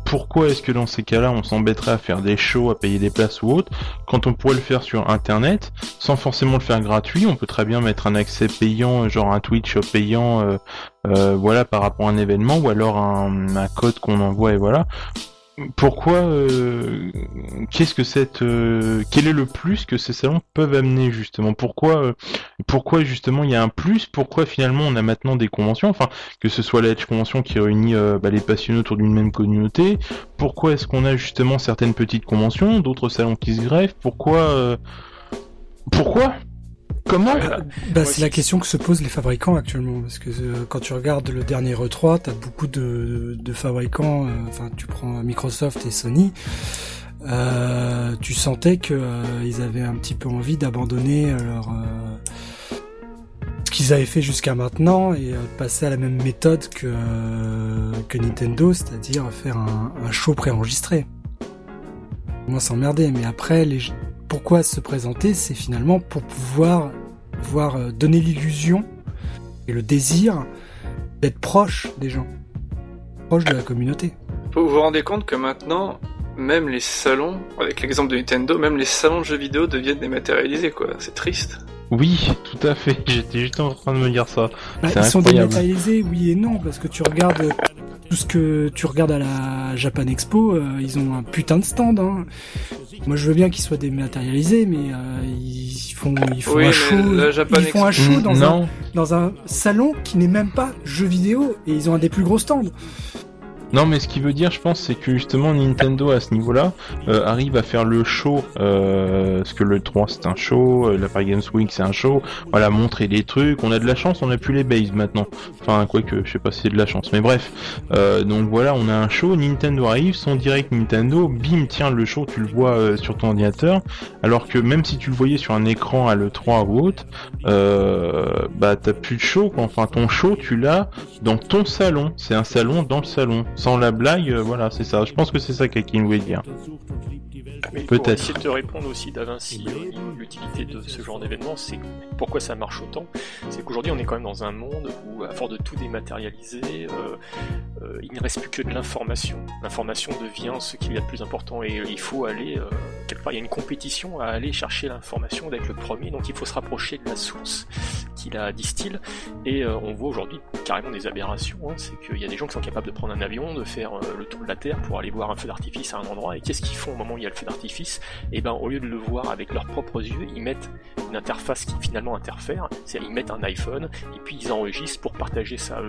Pourquoi est-ce que dans ces cas-là, on s'embêterait à faire des shows, à payer des places ou autre, quand on pourrait le faire sur Internet sans forcément le faire on peut très bien mettre un accès payant, genre un Twitch payant, euh, euh, voilà, par rapport à un événement, ou alors un, code qu'on envoie et voilà. Pourquoi euh, Qu'est-ce que cette Quel est le plus que ces salons peuvent amener justement? Pourquoi Pourquoi justement il y a un plus? Pourquoi finalement on a maintenant des conventions? Enfin, que ce soit la Convention qui réunit bah, les passionnés autour d'une même communauté. Pourquoi est-ce qu'on a justement certaines petites conventions, d'autres salons qui se greffent? Pourquoi Pourquoi? Comment bah, C'est la question que se posent les fabricants actuellement, parce que euh, quand tu regardes le dernier E3, t'as beaucoup de, de fabricants, euh, enfin tu prends Microsoft et Sony, euh, tu sentais que euh, ils avaient un petit peu envie d'abandonner leur ce qu'ils avaient fait jusqu'à maintenant et passer à la même méthode que que Nintendo, c'est-à-dire faire un, un show préenregistré. Moi, s'emmerder, mais après les pourquoi se présenter, c'est finalement pour pouvoir voir euh, donner l'illusion et le désir d'être proche des gens, proche de la communauté. Vous vous rendez compte que maintenant, même les salons, avec l'exemple de Nintendo, même les salons de jeux vidéo deviennent dématérialisés, quoi. C'est triste. Oui, tout à fait. J'étais juste en train de me dire ça. Bah, ils sont dématérialisés, oui et non, parce que tu regardes tout ce que tu regardes à la Japan Expo, euh, ils ont un putain de stand. Hein. Moi, je veux bien qu'ils soient dématérialisés, mais euh, ils font, ils font un show, ils font un show dans un dans un salon qui n'est même pas jeu vidéo et ils ont un des plus gros stands. Non, mais ce qui veut dire, je pense, c'est que justement Nintendo à ce niveau-là euh, arrive à faire le show, euh, parce que le 3 c'est un show, euh, la Paris Games Week c'est un show, voilà, montrer des trucs. On a de la chance, on a plus les bases maintenant. Enfin, quoi que, je sais pas si c'est de la chance, mais bref. Euh, donc voilà, on a un show, Nintendo arrive, son direct Nintendo, bim, tiens, le show, tu le vois sur ton ordinateur, alors que même si tu le voyais sur un écran à l'E3 ou autre, bah t'as plus de show, quoi. Enfin, ton show, tu l'as dans ton salon. C'est un salon dans le salon. Sans la blague, euh, voilà, c'est ça. Je pense que c'est ça qu'Akin voulait dire. Mais pour Peut-être. essayer de te répondre aussi, Davinci, euh, l'utilité de ce genre d'événement, c'est pourquoi ça marche autant. C'est qu'aujourd'hui, on est quand même dans un monde où, à force de tout dématérialiser, euh, euh, il ne reste plus que de l'information. L'information devient ce qu'il y a de plus important et il faut aller, euh, quelque part, il y a une compétition à aller chercher l'information, d'être le premier, donc il faut se rapprocher de la source qui la distille. Et on voit aujourd'hui carrément des aberrations, hein. c'est qu'il y a des gens qui sont capables de prendre un avion, de faire le tour de la Terre pour aller voir un feu d'artifice à un endroit, et qu'est-ce qu'ils font au moment où il y a le feu d'artifice Et ben au lieu de le voir avec leurs propres yeux, ils mettent une interface qui finalement interfère, c'est ils mettent un iPhone, et puis ils enregistrent pour partager ça.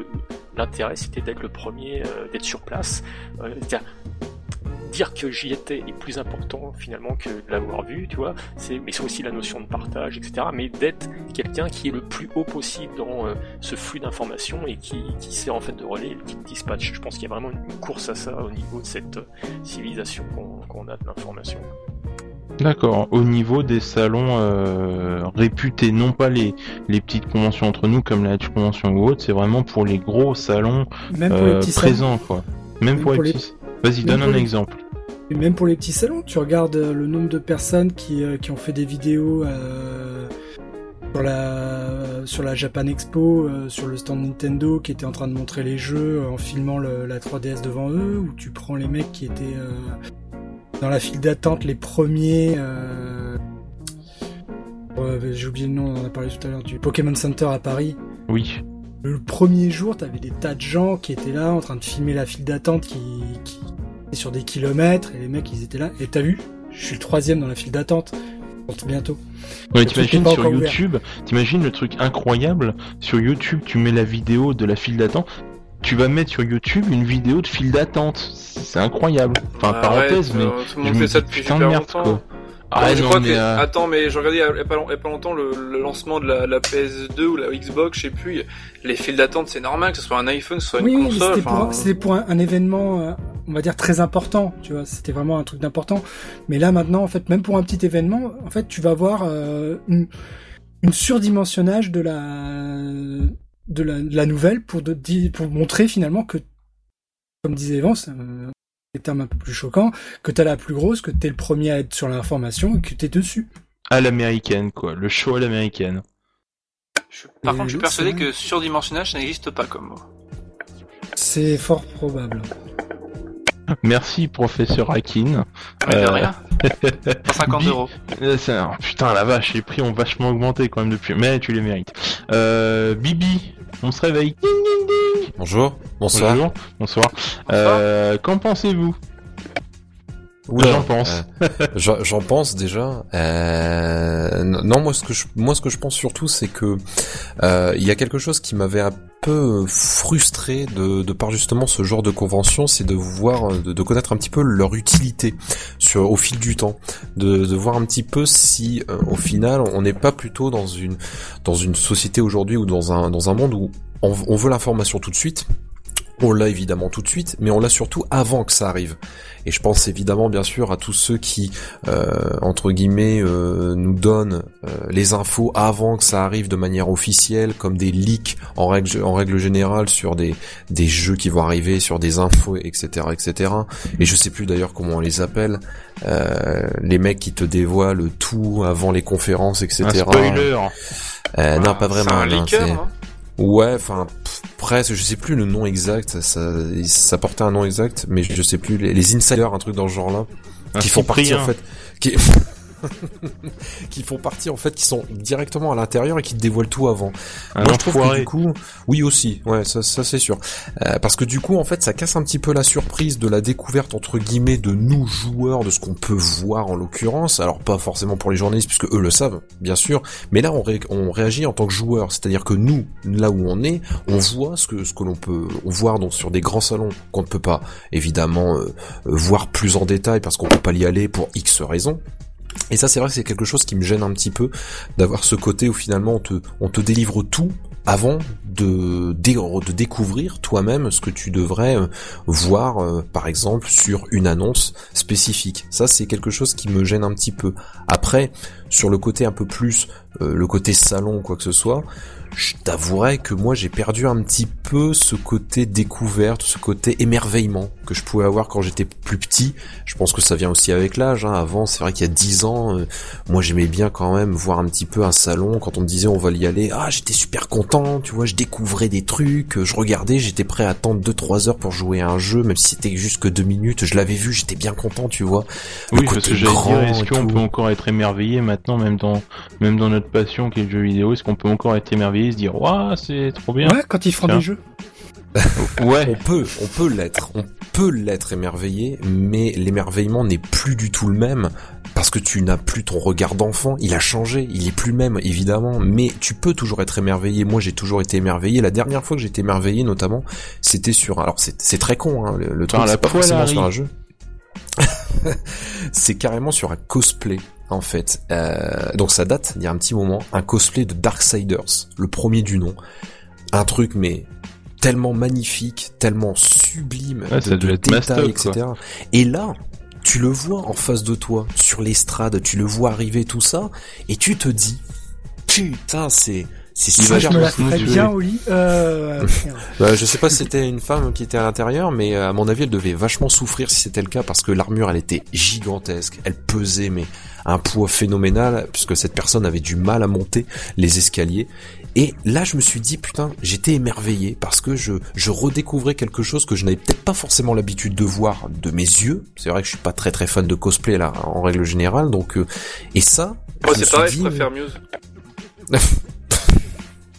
L'intérêt c'était d'être le premier, euh, d'être sur place, euh, c'est-à-dire, dire que j'y étais est plus important finalement que de l'avoir vu, tu vois. C'est, mais c'est aussi la notion de partage, etc. Mais d'être quelqu'un qui est le plus haut possible dans euh, ce flux d'informations et qui, qui sert en fait de relais, qui dispatche. Je pense qu'il y a vraiment une course à ça au niveau de cette euh, civilisation qu'on, qu'on a de l'information. D'accord. Au niveau des salons euh, réputés, non pas les, les petites conventions entre nous comme la Edge Convention ou autre, c'est vraiment pour les gros salons Même pour les petits salons. présents, quoi. Même, Même pour, pour les les- petits. Vas-y, donne un les- exemple. Et même pour les petits salons, tu regardes euh, le nombre de personnes qui, euh, qui ont fait des vidéos euh, sur la sur la Japan Expo, euh, sur le stand Nintendo, qui étaient en train de montrer les jeux en filmant le- la 3DS devant eux, ou tu prends les mecs qui étaient euh, dans la file d'attente, les premiers. J'ai oublié le nom, on en a parlé tout à l'heure, du Pokémon Center à Paris. Oui. Le premier jour, t'avais des tas de gens qui étaient là en train de filmer la file d'attente qui, qui était sur des kilomètres et les mecs ils étaient là. Et t'as vu? Je suis le troisième dans la file d'attente. Bientôt. Ouais, t'imagines sur. YouTube, t'imagines le truc incroyable, sur YouTube tu mets la vidéo de la file d'attente, tu vas mettre sur YouTube une vidéo de file d'attente, c'est incroyable. Enfin, parenthèse, Arrête, mais tout le je monde me fait ça depuis putain de super merde, longtemps. quoi. Ah, je non, crois mais, que... euh, Attends, mais je regardais il y a- pas, long- il y a pas longtemps le, le lancement de la, la PS2 ou la Xbox, je sais plus. Les files d'attente, c'est normal que ce soit un iPhone, que ce soit Oui, une oui, console. c'était pour, un- c'était pour un, un événement, euh, on va dire très important. Tu vois, c'était vraiment un truc d'important. Mais là maintenant, en fait, même pour un petit événement, en fait, tu vas voir euh, une, une surdimensionnage de la de la, de la nouvelle pour de, di- pour montrer finalement que, comme disait Evans, euh, des termes un peu plus choquants, que t'as la plus grosse, que t'es le premier à être sur l'information et que t'es dessus. à l'américaine, quoi. Le show à l'américaine. je- Par Et contre, je suis persuadé que surdimensionnage, ça n'existe pas comme mot. C'est fort probable. Merci, professeur Akin. Mais de Euh, rien. 150 Bi- euros. Euh, c'est un- Putain, la vache, les prix ont vachement augmenté quand même depuis. Mais tu les mérites. Euh, Bibi, on se réveille. Bonjour, bonsoir. Bonjour, bonsoir. Euh, Qu'en pensez-vous J'en pense. euh, j'en j'en pense déjà. Euh, non, moi ce que je, moi ce que je pense surtout, c'est que euh, il y a quelque chose qui m'avait un peu frustré de, de par justement ce genre de convention, c'est de voir, de, de connaître un petit peu leur utilité sur au fil du temps, de, de voir un petit peu si euh, au final on n'est pas plutôt dans une dans une société aujourd'hui ou dans un dans un monde où on, on veut l'information tout de suite. On l'a évidemment tout de suite, mais on l'a surtout avant que ça arrive. Et je pense évidemment bien sûr à tous ceux qui, euh, entre guillemets, euh, nous donnent euh, les infos avant que ça arrive de manière officielle, comme des leaks en règle, en règle générale sur des, des jeux qui vont arriver, sur des infos, etc., etc. Et je sais plus d'ailleurs comment on les appelle, euh, les mecs qui te dévoilent tout avant les conférences, etc. Un spoiler. Euh, non, Ah, pas vraiment. C'est un leaker, hein. Ouais, enfin presque, je sais plus le nom exact, ça, ça, ça portait un nom exact, mais je sais plus les, les insiders, un truc dans ce genre-là, qui font partie en fait, qui qui font partie en fait, qui sont directement à l'intérieur et qui te dévoilent tout avant. Un Moi, je trouve que du coup, oui aussi, ouais, ça, ça c'est sûr, Euh, parce que du coup, en fait, ça casse un petit peu la surprise de la découverte entre guillemets de nous joueurs, de ce qu'on peut voir en l'occurrence. Alors pas forcément pour les journalistes puisque eux le savent, bien sûr, mais là on, ré- on réagit en tant que joueur, c'est-à-dire que nous, là où on est, on voit ce que ce que l'on peut voir donc sur des grands salons qu'on ne peut pas évidemment euh, euh, voir plus en détail parce qu'on peut pas y aller pour X raisons. Et ça, c'est vrai que c'est quelque chose qui me gêne un petit peu d'avoir ce côté où finalement on te, délivre tout avant de, de découvrir toi-même ce que tu devrais euh, voir, euh, par exemple, sur une annonce spécifique. Ça, c'est quelque chose qui me gêne un petit peu. Après, sur le côté un peu plus, euh, le côté salon ou quoi que ce soit, je t'avouerai que moi j'ai perdu un petit peu ce côté découverte, ce côté émerveillement que je pouvais avoir quand j'étais plus petit. Je pense que ça vient aussi avec l'âge. Hein. Avant, c'est vrai qu'il y a 10 ans, euh, moi j'aimais bien quand même voir un petit peu un salon. Quand on me disait on va y aller, ah j'étais super content, tu vois, je découvrais des trucs, je regardais, j'étais prêt à attendre 2-3 heures pour jouer à un jeu, même si c'était juste que 2 minutes, je l'avais vu, j'étais bien content, tu vois. Le Oui, parce que j'allais grand dire, est-ce qu'on peut encore être émerveillé maintenant, même dans, même dans notre passion qui est le jeu vidéo, est-ce qu'on peut encore être émerveillé se dire, waouh, c'est trop bien? Ouais, quand ils feront des jeux. Ouais. On peut, on peut l'être, on peut l'être émerveillé, mais l'émerveillement n'est plus du tout le même parce que tu n'as plus ton regard d'enfant. Il a changé, il est plus le même évidemment, mais tu peux toujours être émerveillé. Moi, j'ai toujours été émerveillé. La dernière fois que j'étais émerveillé, notamment, c'était sur. Alors, c'est très con, hein, le, le truc, c'est pas forcément sur un jeu. c'est carrément sur un cosplay. En fait, Euh, donc ça date il y a un petit moment, un cosplay de Darksiders, le premier du nom, un truc mais tellement magnifique, tellement sublime, Ouais, de, de détails, quoi. etc. Et là, tu le vois en face de toi, sur l'estrade, tu le vois arriver tout ça, et tu te dis, putain, c'est c'est Il va Ça, super. je me la smooth ferais jouer. bien au lit. Euh. Bah, je sais pas si c'était une femme qui était à l'intérieur, mais euh, à mon avis, elle devait vachement souffrir si c'était le cas parce que l'armure, elle était gigantesque. Elle pesait, mais un poids phénoménal puisque cette personne avait du mal à monter les escaliers. Et là, je me suis dit, putain, j'étais émerveillé parce que je, je redécouvrais quelque chose que je n'avais peut-être pas forcément l'habitude de voir de mes yeux. C'est vrai que je suis pas très très fan de cosplay là, en règle générale, donc, euh, et ça, Moi, c'est pareil, dit, je préfère Muse.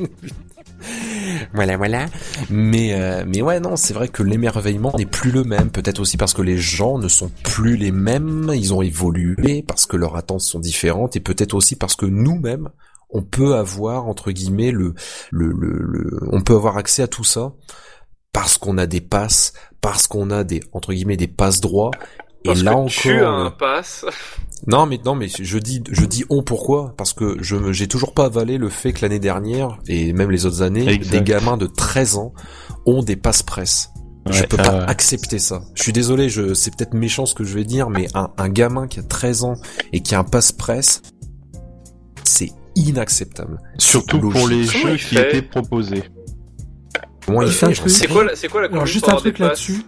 Voilà, voilà. Mais, euh, mais ouais, non, c'est vrai que l'émerveillement n'est plus le même. Peut-être aussi parce que les gens ne sont plus les mêmes. Ils ont évolué parce que leurs attentes sont différentes et peut-être aussi parce que nous-mêmes, on peut avoir entre guillemets le, le, le, le- on peut avoir accès à tout ça parce qu'on a des passes, parce qu'on a des entre guillemets des passes droits. Et là que encore, tu as un pass. non mais non mais je dis je dis on pourquoi? Parce que je me- j'ai toujours pas avalé le fait que l'année dernière et même les autres années Exact. des gamins de 13 ans ont des passes presse. je Ouais, peux ça, pas accepter ça. Je suis désolé, je c'est peut-être méchant ce que je vais dire mais un, un gamin qui a 13 ans et qui a un passe presse c'est inacceptable. Surtout pour les. Comment jeux qui étaient proposés. Comment il Euh, fait C'est quoi, la- c'est quoi la Alors conduite juste un truc là-dessus.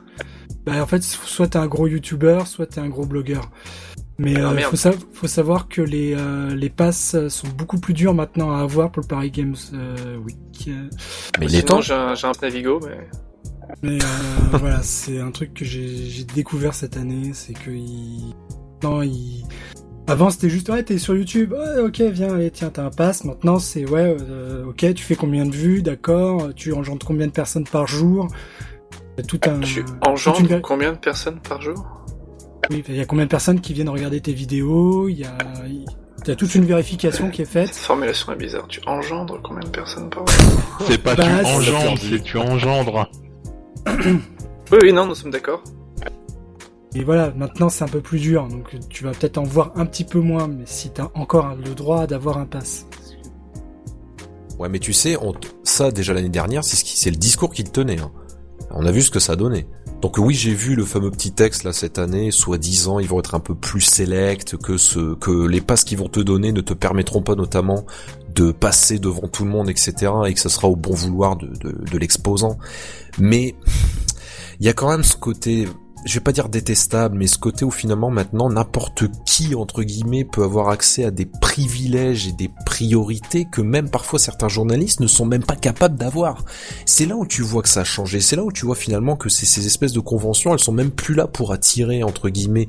Bah en fait, soit t'es un gros youtubeur, soit t'es un gros blogueur. Mais Ah, euh, faut, sa- faut savoir que les euh, les passes sont beaucoup plus durs maintenant à avoir pour le Paris Games euh, Week. Mais il est Sinon, temps. j'ai un, j'ai un Navigo, mais... Mais euh, voilà, c'est un truc que j'ai découvert cette année, c'est que il... non, il... avant c'était juste ouais t'es sur YouTube, ouais ok viens allez tiens t'as un pass. Maintenant c'est ouais euh, ok tu fais combien de vues, d'accord, tu engendres combien de personnes par jour, Il y a tout un. Tu engendres une- combien de personnes par jour? Oui, il y a combien de personnes qui viennent regarder tes vidéos, il y a il y a toute une vérification qui est Cette faite. formulation est bizarre. Tu engendres combien de personnes par jour? C'est pas Bah, tu engendres, c'est tu engendres. Oui, oui, non, nous sommes d'accord. Et voilà, maintenant c'est un peu plus dur, donc tu vas peut-être en voir un petit peu moins, mais si t'as encore le droit d'avoir un pass. Ouais, mais tu sais, on t- ça déjà l'année dernière, c'est ce qui, c'est le discours qui te tenait. hein. On a vu ce que ça donnait. Donc oui, j'ai vu le fameux petit texte là cette année, soi-disant ils vont être un peu plus select, que ce, que les passes qu'ils vont te donner ne te permettront pas notamment de passer devant tout le monde, etc. Et que ce sera au bon vouloir de, de, de l'exposant. Mais il y a quand même ce côté je vais pas dire détestable, mais ce côté où finalement maintenant n'importe qui entre guillemets peut avoir accès à des privilèges et des priorités que même parfois certains journalistes ne sont même pas capables d'avoir. C'est là où tu vois que ça a changé. C'est là où tu vois finalement que ces espèces de conventions, elles sont même plus là pour attirer entre guillemets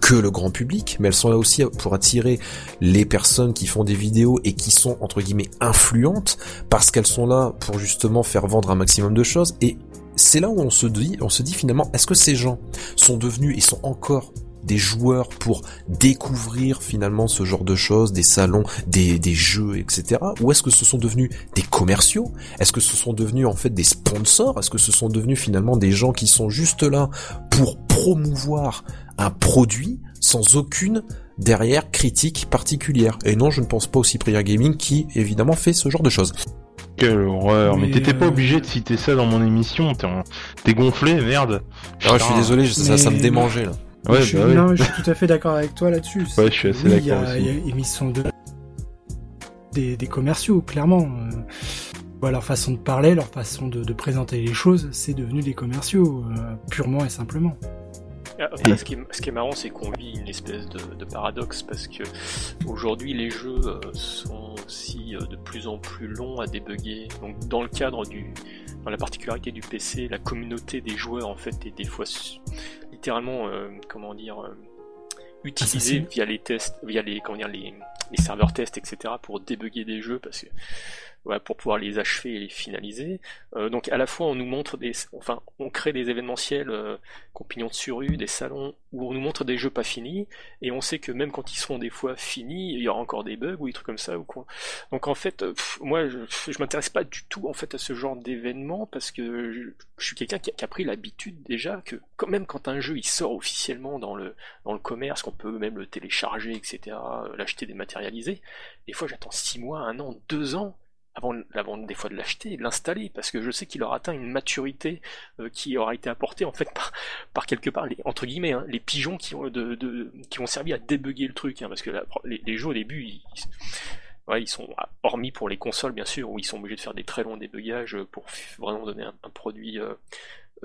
que le grand public, mais elles sont là aussi pour attirer les personnes qui font des vidéos et qui sont entre guillemets influentes parce qu'elles sont là pour justement faire vendre un maximum de choses et c'est là où on se dit, on se dit finalement, est-ce que ces gens sont devenus et sont encore des joueurs pour découvrir finalement ce genre de choses, des salons, des, des jeux, etc. Ou est-ce que ce sont devenus des commerciaux? Est-ce que ce sont devenus en fait des sponsors? Est-ce que ce sont devenus finalement des gens qui sont juste là pour promouvoir un produit sans aucune derrière critique particulière? Et non, je ne pense pas au Cyprien Gaming qui évidemment fait ce genre de choses. Quelle horreur, mais, t'étais pas obligé de citer ça dans mon émission, t'es gonflé, merde. Ah, je suis désolé, ça, ça me démangeait là. Ouais, je, suis, bah non, je suis tout à fait d'accord avec toi là-dessus. Ouais, je suis assez d'accord aussi. Ils sont de... des, des commerciaux, clairement. Euh, leur façon de parler, leur façon de, de présenter les choses, c'est devenu des commerciaux, euh, purement et simplement. Ah, ce, qui est, marrant, c'est qu'on vit une espèce de, paradoxe parce que aujourd'hui les jeux euh, sont aussi de plus en plus longs à débugger. Donc dans le cadre du, dans la particularité du PC, la communauté des joueurs en fait est des fois littéralement, euh, comment dire, euh, utilisé via les tests, via les, comment dire, les, les serveurs tests, etc. pour débugger des jeux parce que pour pouvoir les achever et les finaliser. Euh, donc à la fois on nous montre des, enfin on crée des événementiels euh, compagnons de surrue, des salons où on nous montre des jeux pas finis et on sait que même quand ils seront des fois finis, il y aura encore des bugs ou des trucs comme ça ou quoi. Donc en fait, euh, moi je, je m'intéresse pas du tout en fait à ce genre d'événement parce que je, suis quelqu'un qui, a pris l'habitude déjà que quand même quand un jeu il sort officiellement dans le dans le commerce, qu'on peut même le télécharger, etc., l'acheter dématérialisé, des fois j'attends six mois, un an, deux ans avant, des fois de l'acheter et de l'installer, parce que je sais qu'il aura atteint une maturité euh, qui aura été apportée en fait par, quelque part, les, entre guillemets, hein, les pigeons qui ont, de, servi à débugger le truc, hein, parce que les, jeux au début, ils, sont hormis pour les consoles bien sûr, où ils sont obligés de faire des très longs débugages pour vraiment donner un, produit euh, euh,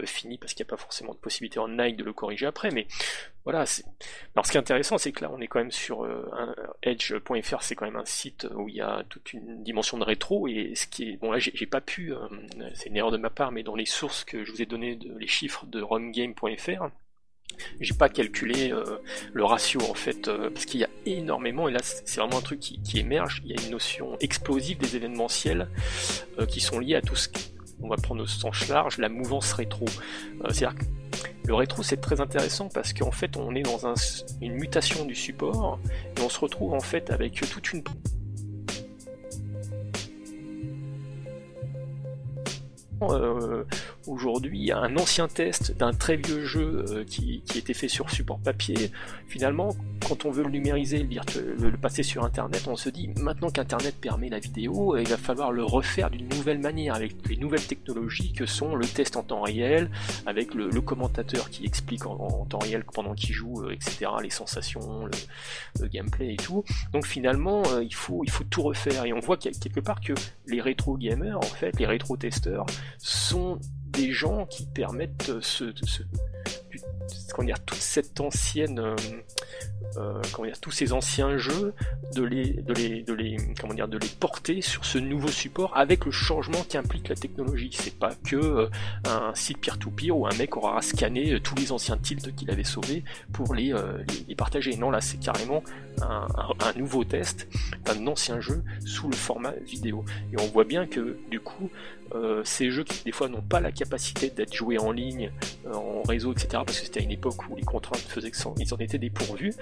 fini parce qu'il n'y a pas forcément de possibilité en Nike de le corriger après. Mais voilà. Alors ce qui est intéressant, c'est que là, on est quand même sur euh, Edge.fr, c'est quand même un site où il y a toute une dimension de rétro. Et ce qui est bon là, j'ai pas pu, euh, c'est une erreur de ma part, mais dans les sources que je vous ai données, les chiffres de RunGame.fr, j'ai pas calculé le ratio en fait parce qu'il y a énormément et là c'est vraiment un truc qui, émerge il y a une notion explosive des événementiels qui sont liés à tout ce on va prendre au sens large, la mouvance rétro. Euh, c'est-à-dire le rétro c'est très intéressant parce qu'en fait on est dans une mutation du support et on se retrouve en fait avec toute une euh, aujourd'hui un ancien test d'un très vieux jeu euh, qui, était fait sur support papier, finalement, quand on veut le numériser, le, le, passer sur Internet, on se dit maintenant qu'Internet permet la vidéo, il va falloir le refaire d'une nouvelle manière avec les nouvelles technologies que sont le test en temps réel, avec le, commentateur qui explique en, temps réel pendant qu'il joue, euh, etc., les sensations, le, gameplay et tout. Donc finalement, euh, il faut il faut tout refaire et on voit quelque part que les rétro gamers, en fait, les rétro testeurs sont des gens qui permettent ce, ce, dire, toute cette ancienne euh, euh, tous ces anciens jeux, de les, comment dire, de les porter sur ce nouveau support avec le changement qu'implique la technologie. C'est pas que euh, un site peer-to-peer où un mec aura scanné euh, tous les anciens tilts qu'il avait sauvés pour les, les, partager. Non, là, c'est carrément un, un, nouveau test d'un ancien jeu sous le format vidéo. Et on voit bien que, du coup, euh, ces jeux qui des fois n'ont pas la capacité d'être joués en ligne, euh, en réseau, etc. Parce que c'était à une époque où les contraintes faisaient qu'ils en étaient dépourvus.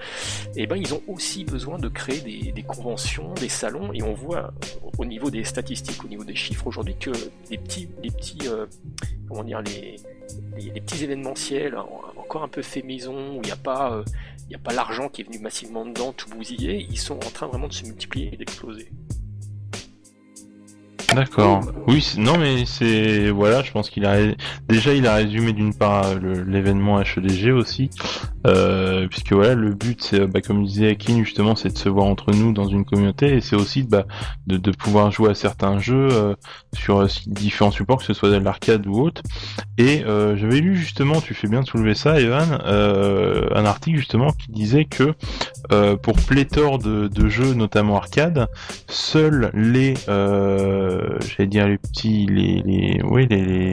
Et eh ben ils ont aussi besoin de créer des, conventions, des salons. Et on voit au niveau des statistiques, au niveau des chiffres aujourd'hui que les petits, les petits, euh, comment dire, les, petits événementiels encore un peu fait maison où il n'y a pas, il a pas l'argent qui est venu massivement dedans, tout bousillé, ils sont en train vraiment de se multiplier et d'exploser. D'accord. Oui, non mais c'est voilà, je pense qu'il a déjà il a résumé d'une part l'événement HEDG aussi. Euh, puisque voilà, le but, c'est, bah, comme disait Akin, justement, c'est de se voir entre nous dans une communauté, et c'est aussi bah, de, de pouvoir jouer à certains jeux euh, sur euh, différents supports, que ce soit de l'arcade ou autre. Et euh, j'avais lu justement, tu fais bien de soulever ça, Evan, euh, un article justement qui disait que euh, pour pléthore de, de jeux, notamment arcade, seuls les, euh, j'allais dire les petits, les, les, oui, les,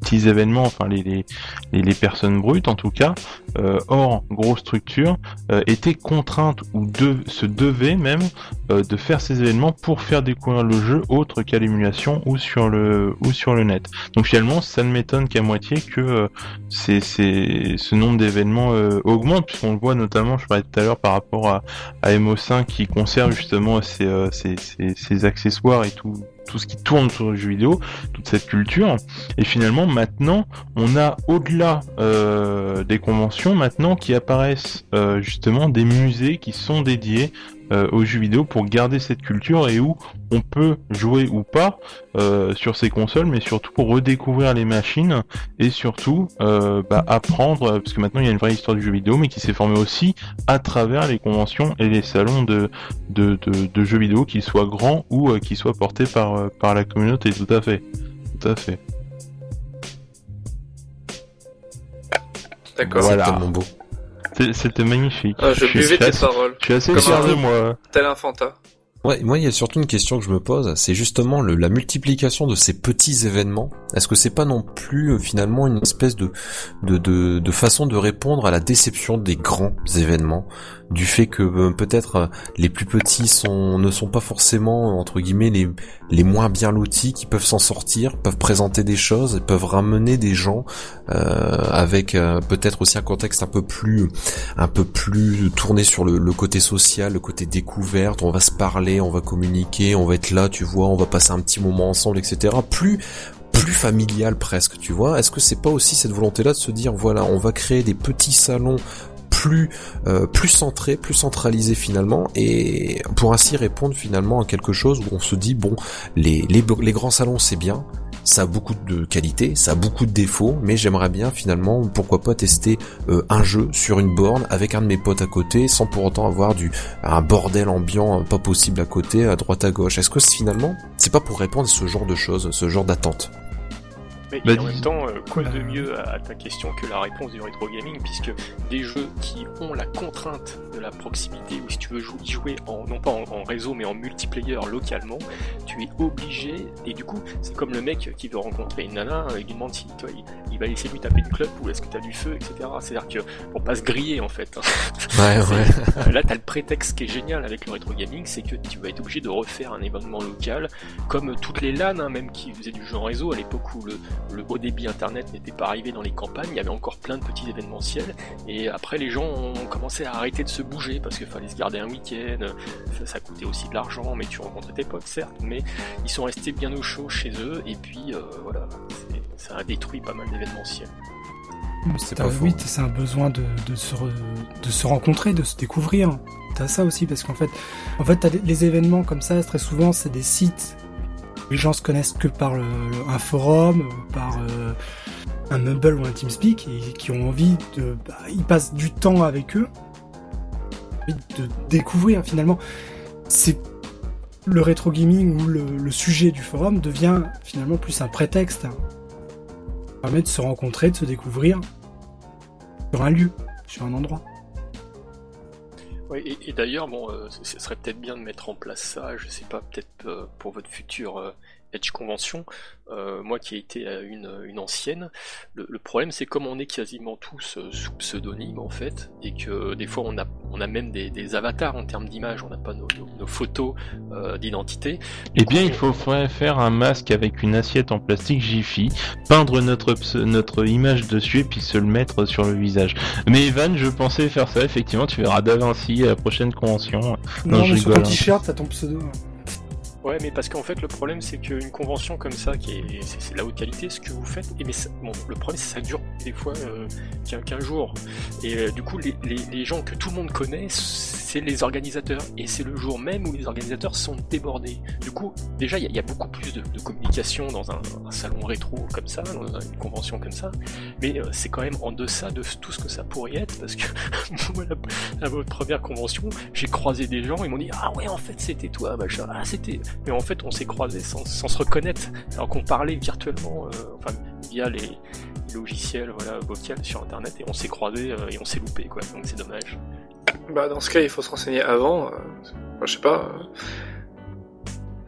petits événements, enfin les, les, personnes brutes en tout cas, euh, hors grosse structure, euh, étaient contraintes ou de, se devaient même euh, de faire ces événements pour faire découvrir le jeu autre qu'à l'émulation ou sur le ou sur le net. Donc finalement, ça ne m'étonne qu'à moitié que euh, c'est, ce nombre d'événements euh, augmente, puisqu'on le voit notamment, je parlais tout à l'heure par rapport à, à MO5 qui conserve justement euh, ses, ses- ses accessoires et tout tout ce qui tourne sur le jeu vidéo, toute cette culture. Et finalement, maintenant, on a au-delà euh, des conventions, maintenant qui apparaissent euh, justement des musées qui sont dédiés euh, aux jeux vidéo pour garder cette culture et où on peut jouer ou pas euh, sur ces consoles, mais surtout pour redécouvrir les machines et surtout euh, bah, apprendre, euh, parce que maintenant il y a une vraie histoire du jeu vidéo, mais qui s'est formée aussi à travers les conventions et les salons de, de, de, de jeux vidéo, qu'ils soient grands ou euh, qu'ils soient portés par, par la communauté. Tout à fait. Tout à fait. D'accord. Voilà. C'est tellement beau. C'était magnifique. Ah, je suis buvais tes assez- paroles. Je suis assez fier de moi. Tel un fanta. Ouais, moi, il y a surtout une question que je me pose, c'est justement le, la multiplication de ces petits événements. Est-ce que c'est pas non plus euh, finalement une espèce de, de, de, de façon de répondre à la déception des grands événements, du fait que euh, peut-être euh, les plus petits ne sont pas forcément entre guillemets les les moins bien lotis, qui peuvent s'en sortir, peuvent présenter des choses, peuvent ramener des gens euh, avec euh, peut-être aussi un contexte un peu plus un peu plus tourné sur le, le côté social, le côté découverte, on va se parler, on va communiquer, on va être là, tu vois, on va passer un petit moment ensemble, etc. Plus plus familial presque, tu vois. Est-ce que c'est pas aussi cette volonté-là de se dire, voilà, on va créer des petits salons plus euh, plus centrés, plus centralisés finalement, et pour ainsi répondre finalement à quelque chose où on se dit, bon, les, les, les grands salons c'est bien, ça a beaucoup de qualités, ça a beaucoup de défauts, mais j'aimerais bien finalement, pourquoi pas tester euh, un jeu sur une borne avec un de mes potes à côté, sans pour autant avoir du un bordel ambiant euh, pas possible à côté, à droite à gauche. Est-ce que finalement, c'est pas pour répondre à ce genre de choses, ce genre d'attente? Mais Bah, en même temps, euh, quoi de mieux à, ta question que la réponse du rétro gaming, puisque des jeux qui ont la contrainte de la proximité, ou si tu veux jouer en, non pas en, en réseau mais en multiplayer localement, tu es obligé, et du coup, c'est comme le mec qui veut rencontrer une nana, euh, il lui demande si toi, il, il va laisser lui taper une clope ou est-ce que t'as du feu, etc. C'est-à-dire que pour pas se griller en fait. hein. Ouais, Euh, Là, t'as le prétexte qui est génial avec le rétro gaming, c'est que tu vas être obligé de refaire un événement local, comme toutes les LAN, hein, même qui faisaient du jeu en réseau à l'époque où le, le haut débit internet n'était pas arrivé dans les campagnes, il y avait encore plein de petits événementiels, et après les gens ont commencé à arrêter de se bouger parce qu'il fallait se garder un week-end, ça, ça coûtait aussi de l'argent, mais tu rencontrais tes potes certes, mais ils sont restés bien au chaud chez eux, et puis euh, voilà, c'est- ça a détruit pas mal d'événementiels. C'est pas oui, c'est un besoin de, de, se re- de se rencontrer, de se découvrir. T'as ça aussi, parce qu'en fait, en fait, les, événements comme ça, très souvent, c'est des sites les gens se connaissent que par le- un forum, par euh, un Mumble ou un TeamSpeak, et qui ont envie de... Bah, ils passent du temps avec eux, de découvrir, finalement. C'est le rétro gaming ou le, sujet du forum devient finalement plus un prétexte. hein. Permet de se rencontrer, de se découvrir sur un lieu, sur un endroit. Et, d'ailleurs, bon, euh, ce serait peut-être bien de mettre en place ça, je sais pas, peut-être euh, pour votre future euh, Edge Convention, euh, moi qui ai été à une, une ancienne, le, le problème c'est comme on est quasiment tous euh, sous pseudonyme en fait, et que des fois on a, on a même des, des avatars en termes d'image, on n'a pas nos, nos- nos photos euh, d'identité. Eh bien, il faut fa- faire un masque avec une assiette en plastique Jiffy, peindre notre, notre image dessus et puis se le mettre sur le visage. Mais Evan, je pensais faire ça, effectivement, tu verras Da Vinci à la prochaine convention. Non, Non, je mais sur ton hein. t-shirt, t'as ton pseudo. Ouais, mais parce qu'en fait, le problème, c'est qu'une convention comme ça, qui est, c'est, de la haute qualité, ce que vous faites, et mais bon, le problème, c'est que ça dure des fois euh, 15 jours. Et euh, du coup, les, les, les, gens que tout le monde connaît, les organisateurs. Et c'est le jour même où les organisateurs sont débordés. Du coup, déjà, il y, a beaucoup plus de, communication dans un, salon rétro comme ça, dans une convention comme ça. Mais euh, c'est quand même en deçà de tout ce que ça pourrait être, parce que moi, la, votre première convention, j'ai croisé des gens, ils m'ont dit Ah ouais, en fait, c'était toi, machin. Ah, c'était mais en fait on s'est croisés sans, sans, se reconnaître, alors qu'on parlait virtuellement, euh, enfin via les, logiciels voilà, vocaux sur internet, et on s'est croisés euh, et on s'est loupé, quoi, donc c'est dommage. Bah dans ce cas il faut se renseigner avant, euh, je sais pas.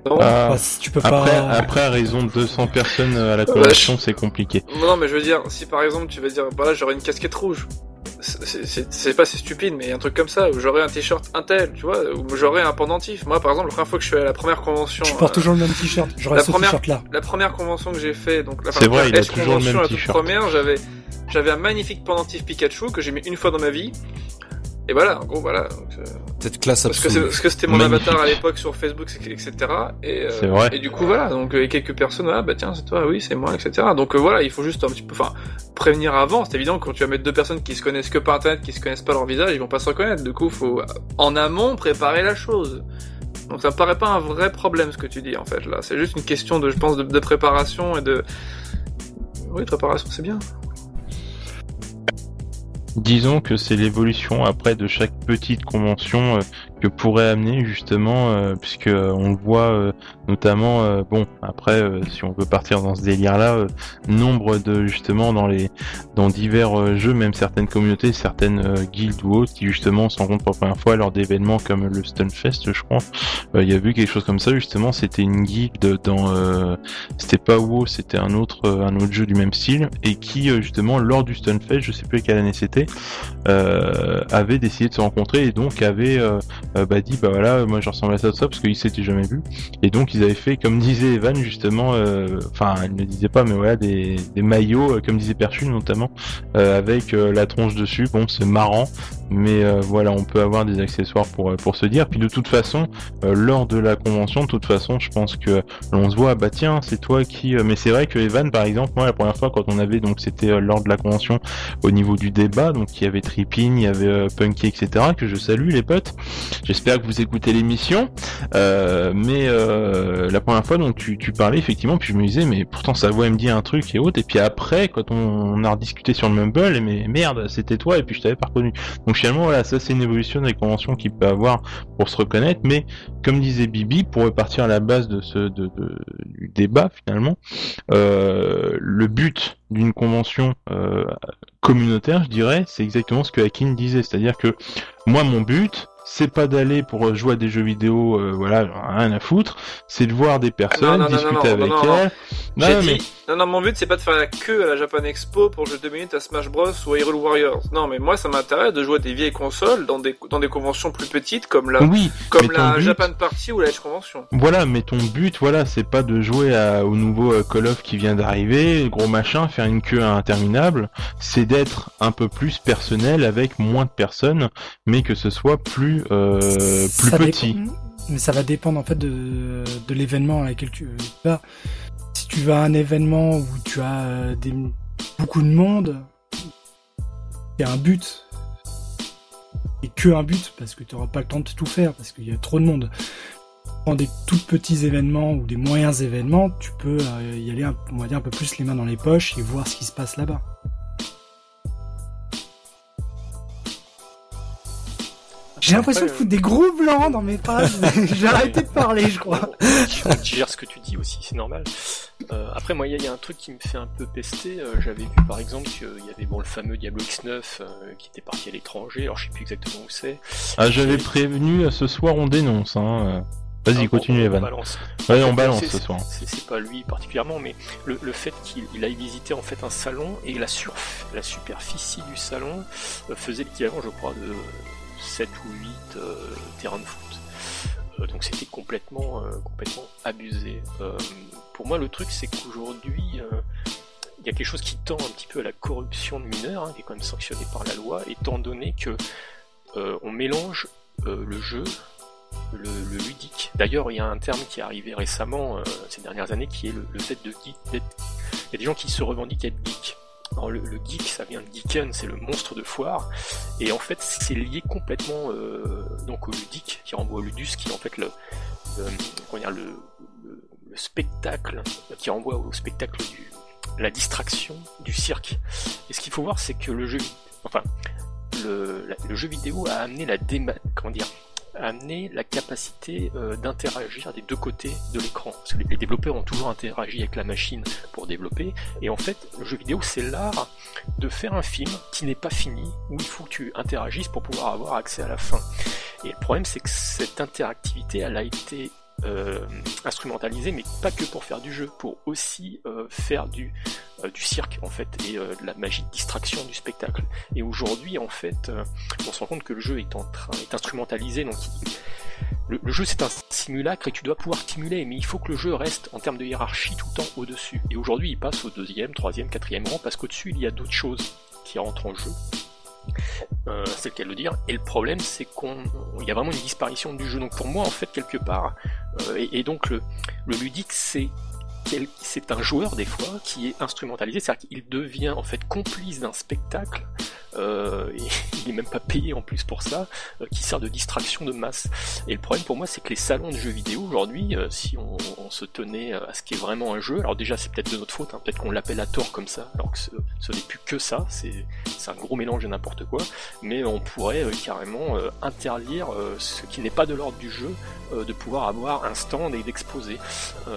Non. Ah, bah, si tu peux après, pas... après, à raison de 200 personnes à la convention, bah, c'est compliqué. Non, mais je veux dire, si par exemple tu vas dire, bah là j'aurais une casquette rouge, c'est pas c'est stupide mais un truc comme ça où j'aurais un t-shirt Intel tu vois où j'aurais un pendentif. Moi par exemple la première fois que je suis à la première convention je porte euh, toujours le même t-shirt. J'aurais ce t-shirt là la première convention que j'ai fait donc la c'est vrai il a toujours le même t-shirt. première j'avais j'avais un magnifique pendentif Pikachu que j'ai mis une fois dans ma vie et voilà, en gros, voilà. Donc, euh... Cette classe Parce que, parce que c'était mon Magnifique. avatar à l'époque sur Facebook, etc. Et, euh, vrai. et du coup, voilà. Donc, et quelques personnes, ah, bah tiens, c'est toi, oui, c'est moi, etc. Donc, euh, voilà, il faut juste un petit peu, enfin, prévenir avant. C'est évident que quand tu vas mettre deux personnes qui se connaissent que par internet, qui se connaissent pas leur visage, ils vont pas se reconnaître. Du coup, faut, en amont, préparer la chose. Donc, ça me paraît pas un vrai problème, ce que tu dis, en fait, là. C'est juste une question de, je pense, de, de préparation et de, oui, préparation, c'est bien. Disons que c'est l'évolution après de chaque petite convention euh, que pourrait amener justement, euh, puisque euh, on le voit euh, notamment, euh, bon après si on veut partir dans ce délire-là, nombre de justement dans les dans divers jeux, même certaines communautés, certaines guildes ou autres qui justement se rencontrent pour la première fois lors d'événements comme le Stunfest, je crois. Il y a vu quelque chose comme ça justement, c'était une guilde dans, c'était pas WoW, c'était un autre un autre jeu du même style et qui justement lors du Stunfest, je sais plus quelle année c'était, avait décidé de se rencontrer et donc avait euh, bah dit bah voilà moi je ressemble à ça, ça parce qu'ils s'étaient jamais vu et donc ils avaient fait comme disait Evan justement euh, enfin il ne disait pas mais voilà des, des maillots euh, comme disait Perchu notamment avec la tronche dessus. Bon c'est marrant mais voilà on peut avoir des accessoires pour pour se dire puis de toute façon lors de la convention de toute façon je pense que l'on se voit bah tiens c'est toi qui mais c'est vrai que Evan par exemple moi la première fois quand on avait donc c'était lors de la convention au niveau du débat donc il y avait Tripping il y avait Punky etc que je salue les potes J'espère que vous écoutez l'émission. Euh, mais euh, la première fois, donc tu, tu, parlais effectivement, puis je me disais, mais pourtant sa voix elle me dit un truc et autre. Et puis après, quand on, a rediscuté sur le Mumble, mais merde, c'était toi et puis je t'avais pas reconnu. Finalement, voilà, ça c'est une évolution des conventions qu'il peut avoir pour se reconnaître. Mais comme disait Bibi, pour repartir à la base de ce du débat finalement, euh, le but d'une convention euh, communautaire, je dirais, c'est exactement ce que Akin disait, c'est-à-dire que moi mon but, c'est pas d'aller pour jouer à des jeux vidéo, euh, voilà, rien à foutre, c'est de voir des personnes, ah non, non, discuter avec elles. Non, mais... non, non, mon but c'est pas de faire la queue à la Japan Expo pour jouer deux minutes à Smash Bros ou à Hyrule Warriors. Non, mais moi ça m'intéresse de jouer à des vieilles consoles dans des dans des conventions plus petites comme la oui, comme la Japan Party ou la Edge Convention. Voilà, mais ton but, voilà, c'est pas de jouer à, au nouveau euh, Call of qui vient d'arriver, gros machin, faire une queue interminable, c'est d'être un peu plus personnel avec moins de personnes, mais que ce soit plus euh, plus petit. mais ça va dépendre en fait de, de l'événement à laquelle tu vas. Si tu vas à un événement où tu as euh, des, beaucoup de monde, il y a un but. Et que un but, parce que tu n'auras pas le temps de tout faire, parce qu'il y a trop de monde. Dans des tout petits événements ou des moyens événements, tu peux euh, y aller, on va dire, un peu plus les mains dans les poches et voir ce qui se passe là-bas. J'ai l'impression de foutre des gros blancs dans mes pages. J'ai arrêté de parler, je crois. Je digère ce que tu dis aussi, c'est normal. Euh, après, moi, il y, a un truc qui me fait un peu pester. Euh, J'avais vu, par exemple, qu'il y avait bon le fameux Diablo X9 euh, qui était parti à l'étranger. Alors, je sais plus exactement où c'est. Ah, j'avais prévenu. Ce soir, on dénonce. Hein. Vas-y, ah, continue, Evan. On balance. Ouais, on balance ce soir. C'est pas lui particulièrement, mais le, le fait qu'il aille visiter en fait un salon et la, surf, la superficie du salon euh, faisait l'équivalent, je crois, de 7 ou 8 euh, terrains de foot. Euh, donc c'était complètement, euh, complètement abusé. pour moi, le truc, c'est qu'aujourd'hui, il y a quelque chose qui tend un petit peu à la corruption de mineurs, hein, qui est quand même sanctionné par la loi, étant donné que on mélange le jeu le, ludique. D'ailleurs, il y a un terme qui est arrivé récemment, ces dernières années, qui est le, fait de geek. Il y a des gens qui se revendiquent être geek. Alors le, geek, ça vient de geeken, c'est le monstre de foire, et en fait c'est lié complètement donc au ludique, qui renvoie au ludus, qui est en fait le, le, spectacle, qui renvoie au spectacle du, la distraction du cirque. Et ce qu'il faut voir, c'est que le jeu, enfin, le, jeu vidéo a amené la comment dire, a amené la capacité euh, d'interagir des deux côtés de l'écran. Les, développeurs ont toujours interagi avec la machine pour développer. Et en fait, le jeu vidéo, c'est l'art de faire un film qui n'est pas fini, où il faut que tu interagisses pour pouvoir avoir accès à la fin. Et le problème, c'est que cette interactivité, elle a été euh, instrumentalisé, mais pas que pour faire du jeu, pour aussi euh, faire du, euh, du cirque en fait et de la magie de distraction du spectacle. Et aujourd'hui en fait, on se rend compte que le jeu est en train est instrumentalisé, donc le, jeu c'est un simulacre et tu dois pouvoir stimuler, mais il faut que le jeu reste en termes de hiérarchie tout le temps au-dessus. Et aujourd'hui il passe au deuxième, troisième, quatrième rang parce qu'au-dessus il y a d'autres choses qui rentrent en jeu. Euh, c'est le le dire. Et le problème, c'est qu'on, y a vraiment une disparition du jeu. Donc pour moi, en fait, quelque part, euh, et, donc le, le ludique, c'est c'est un joueur des fois qui est instrumentalisé, c'est-à-dire qu'il devient en fait complice d'un spectacle euh, il est même pas payé en plus pour ça, euh, qui sert de distraction de masse. Et le problème pour moi, c'est que les salons de jeux vidéo aujourd'hui, euh, si on, se tenait à ce qui est vraiment un jeu, alors déjà c'est peut-être de notre faute, hein, peut-être qu'on l'appelle à tort comme ça, alors que ce, n'est plus que ça, c'est un gros mélange de n'importe quoi, mais on pourrait carrément interdire ce qui n'est pas de l'ordre du jeu de pouvoir avoir un stand et d'exposer.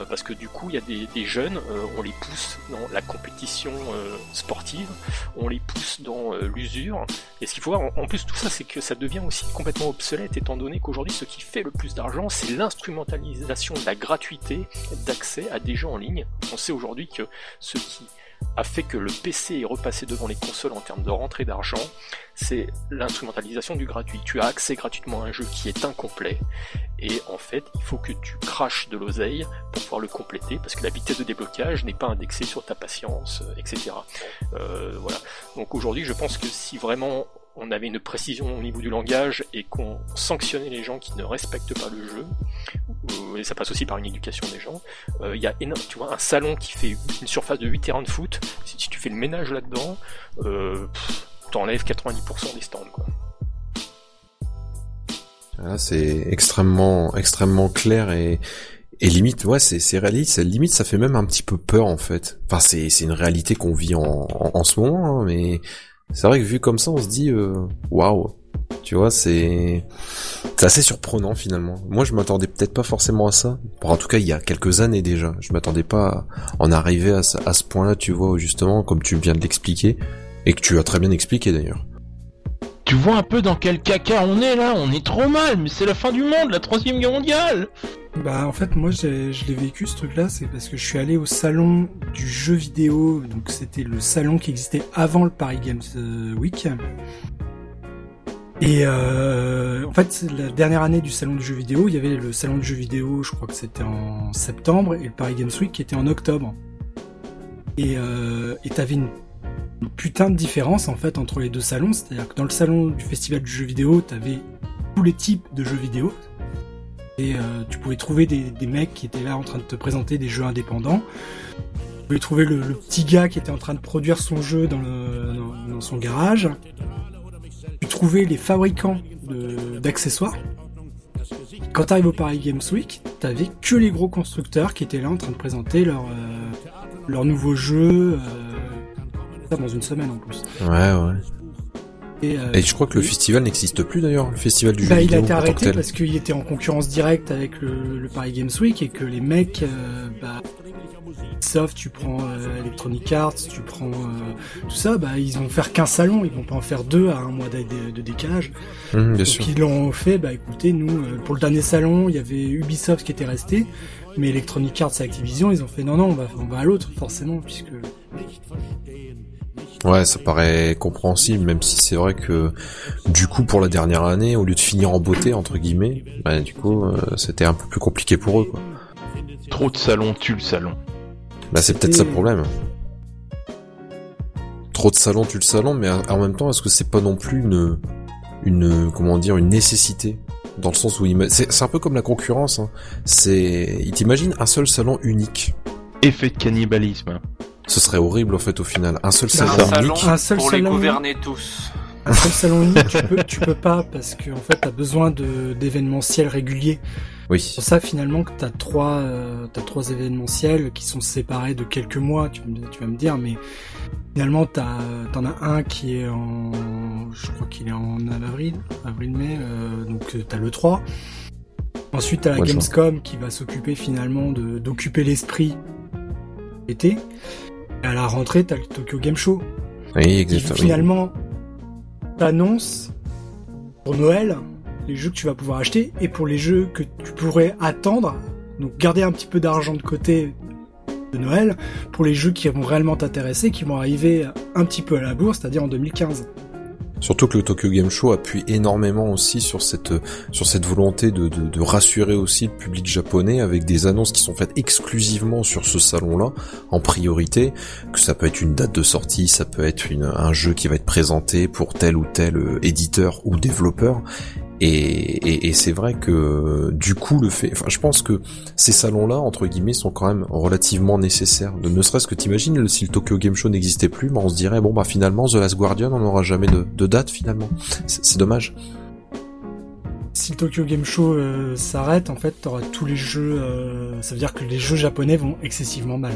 parce que du coup, il y a des, des jeunes, on les pousse dans la compétition sportive, on les pousse dans et ce qu'il faut voir en plus tout ça, c'est que ça devient aussi complètement obsolète étant donné qu'aujourd'hui ce qui fait le plus d'argent, c'est l'instrumentalisation de la gratuité d'accès à des jeux en ligne. On sait aujourd'hui que ce qui a fait que le PC est repassé devant les consoles en termes de rentrée d'argent, c'est l'instrumentalisation du gratuit. Tu as accès gratuitement à un jeu qui est incomplet, et en fait, il faut que tu craches de l'oseille pour pouvoir le compléter, parce que la vitesse de déblocage n'est pas indexée sur ta patience, euh, etc. Euh, voilà. Donc aujourd'hui, je pense que si vraiment on avait une précision au niveau du langage et qu'on sanctionnait les gens qui ne respectent pas le jeu, et ça passe aussi par une éducation des gens, euh, il y a énorme, tu vois, un salon qui fait une surface de 8 terrains de foot, si, tu fais le ménage là-dedans, euh, t'enlèves 90% des stands, quoi. Ah, c'est extrêmement, extrêmement clair et, limite, ouais, c'est, c'est réaliste. Limite, ça fait même un petit peu peur en fait. Enfin, c'est, une réalité qu'on vit en, en, ce moment, hein, mais c'est vrai que vu comme ça, on se dit euh, waouh. Tu vois, c'est c'est assez surprenant finalement. Moi, je m'attendais peut-être pas forcément à ça. en tout cas, il y a quelques années déjà, je m'attendais pas à en arriver à, à ce point-là. Tu vois, justement, comme tu viens de l'expliquer et que tu as très bien expliqué d'ailleurs. Tu vois un peu dans quel caca on est là. On est trop mal, mais c'est la fin du monde, la troisième guerre mondiale. Bah en fait moi je l'ai vécu ce truc là c'est parce que je suis allé au salon du jeu vidéo. Donc c'était le salon qui existait avant le Paris Games euh, Week. Et euh, en fait la dernière année du salon du jeu vidéo il y avait le salon du jeu vidéo je crois que c'était en septembre et le Paris Games Week qui était en octobre. Et euh, t'avais une, putain de différence en fait entre les deux salons c'est à dire que dans le salon du festival du jeu vidéo t'avais tous les types de jeux vidéo et euh, tu pouvais trouver des, mecs qui étaient là en train de te présenter des jeux indépendants. Tu pouvais trouver le, petit gars qui était en train de produire son jeu dans, son garage. Tu trouvais les fabricants d'accessoires. Quand tu arrives au Paris Games Week, t'avais que les gros constructeurs qui étaient là en train de présenter leur, euh, leur nouveau jeu euh, dans une semaine en plus. Ouais, ouais. Euh, et, je crois que le festival n'existe plus d'ailleurs, le festival du jeu bah, Il a été arrêté parce qu'il était en concurrence directe avec le, Paris Games Week et que les mecs, euh, bah, Soft, tu prends euh, Electronic Arts, tu prends euh, tout ça, bah ils vont faire qu'un salon, ils vont pas en faire deux à un mois de, décalage. Mmh, bien Donc ils l'ont fait, bah écoutez, nous pour le dernier salon, il y avait Ubisoft qui était resté, mais Electronic Arts et Activision, ils ont fait non non, on va on va à l'autre forcément puisque Ouais, ça paraît compréhensible, même si c'est vrai que du coup pour la dernière année, au lieu de finir en beauté entre guillemets, bah, du coup euh, c'était un peu plus compliqué pour eux. Quoi. Trop de salons tue le salon. Bah c'est peut-être ça le problème. Trop de salons tue le salon, mais en même temps, est-ce que c'est pas non plus une, une, comment dire, une nécessité? Dans le sens où il c'est c'est un peu comme la concurrence. Hein. C'est, il t'imagine un seul salon unique. Effet de cannibalisme. Ce serait horrible en fait au final. Un seul Un salon salon unique. Un seul pour les salon. gouverner tous. Un seul salon unique, tu peux, tu peux pas parce que en fait, t'as besoin de d'événementiels réguliers. Oui. C'est pour ça finalement que t'as trois, euh, t'as trois événementiels qui sont séparés de quelques mois. Tu, vas me dire, mais finalement t'en as un qui est en, je crois qu'il est en avril, avril-mai. Euh, donc euh, t'as le 3. Ensuite t'as la Ouais. Gamescom qui va s'occuper finalement d'occuper l'esprit l'été. Et à la rentrée t'as le Tokyo Game Show Oui, qui exactement. finalement t'annonce pour Noël les jeux que tu vas pouvoir acheter et pour les jeux que tu pourrais attendre, donc garder un petit peu d'argent de côté de Noël pour les jeux qui vont réellement t'intéresser, qui vont arriver un petit peu à la bourse, c'est-à-dire en 2015. Surtout que le Tokyo Game Show appuie énormément aussi sur cette sur cette volonté de, de, rassurer aussi le public japonais avec des annonces qui sont faites exclusivement sur ce salon-là en priorité. Que ça peut être une date de sortie, ça peut être un jeu qui va être présenté pour tel ou tel euh, éditeur ou développeur. Et, et, et c'est vrai que du coup le fait, enfin je pense que ces salons-là entre guillemets sont quand même relativement nécessaires. De ne serait-ce que t'imagines si le Tokyo Game Show n'existait plus, bah on se dirait bon bah finalement The Last Guardian on n'aura jamais de, de date finalement. C'est dommage. Si le Tokyo Game Show euh, s'arrête, en fait, t'auras tous les jeux. euh, ça veut dire que les jeux japonais vont excessivement mal.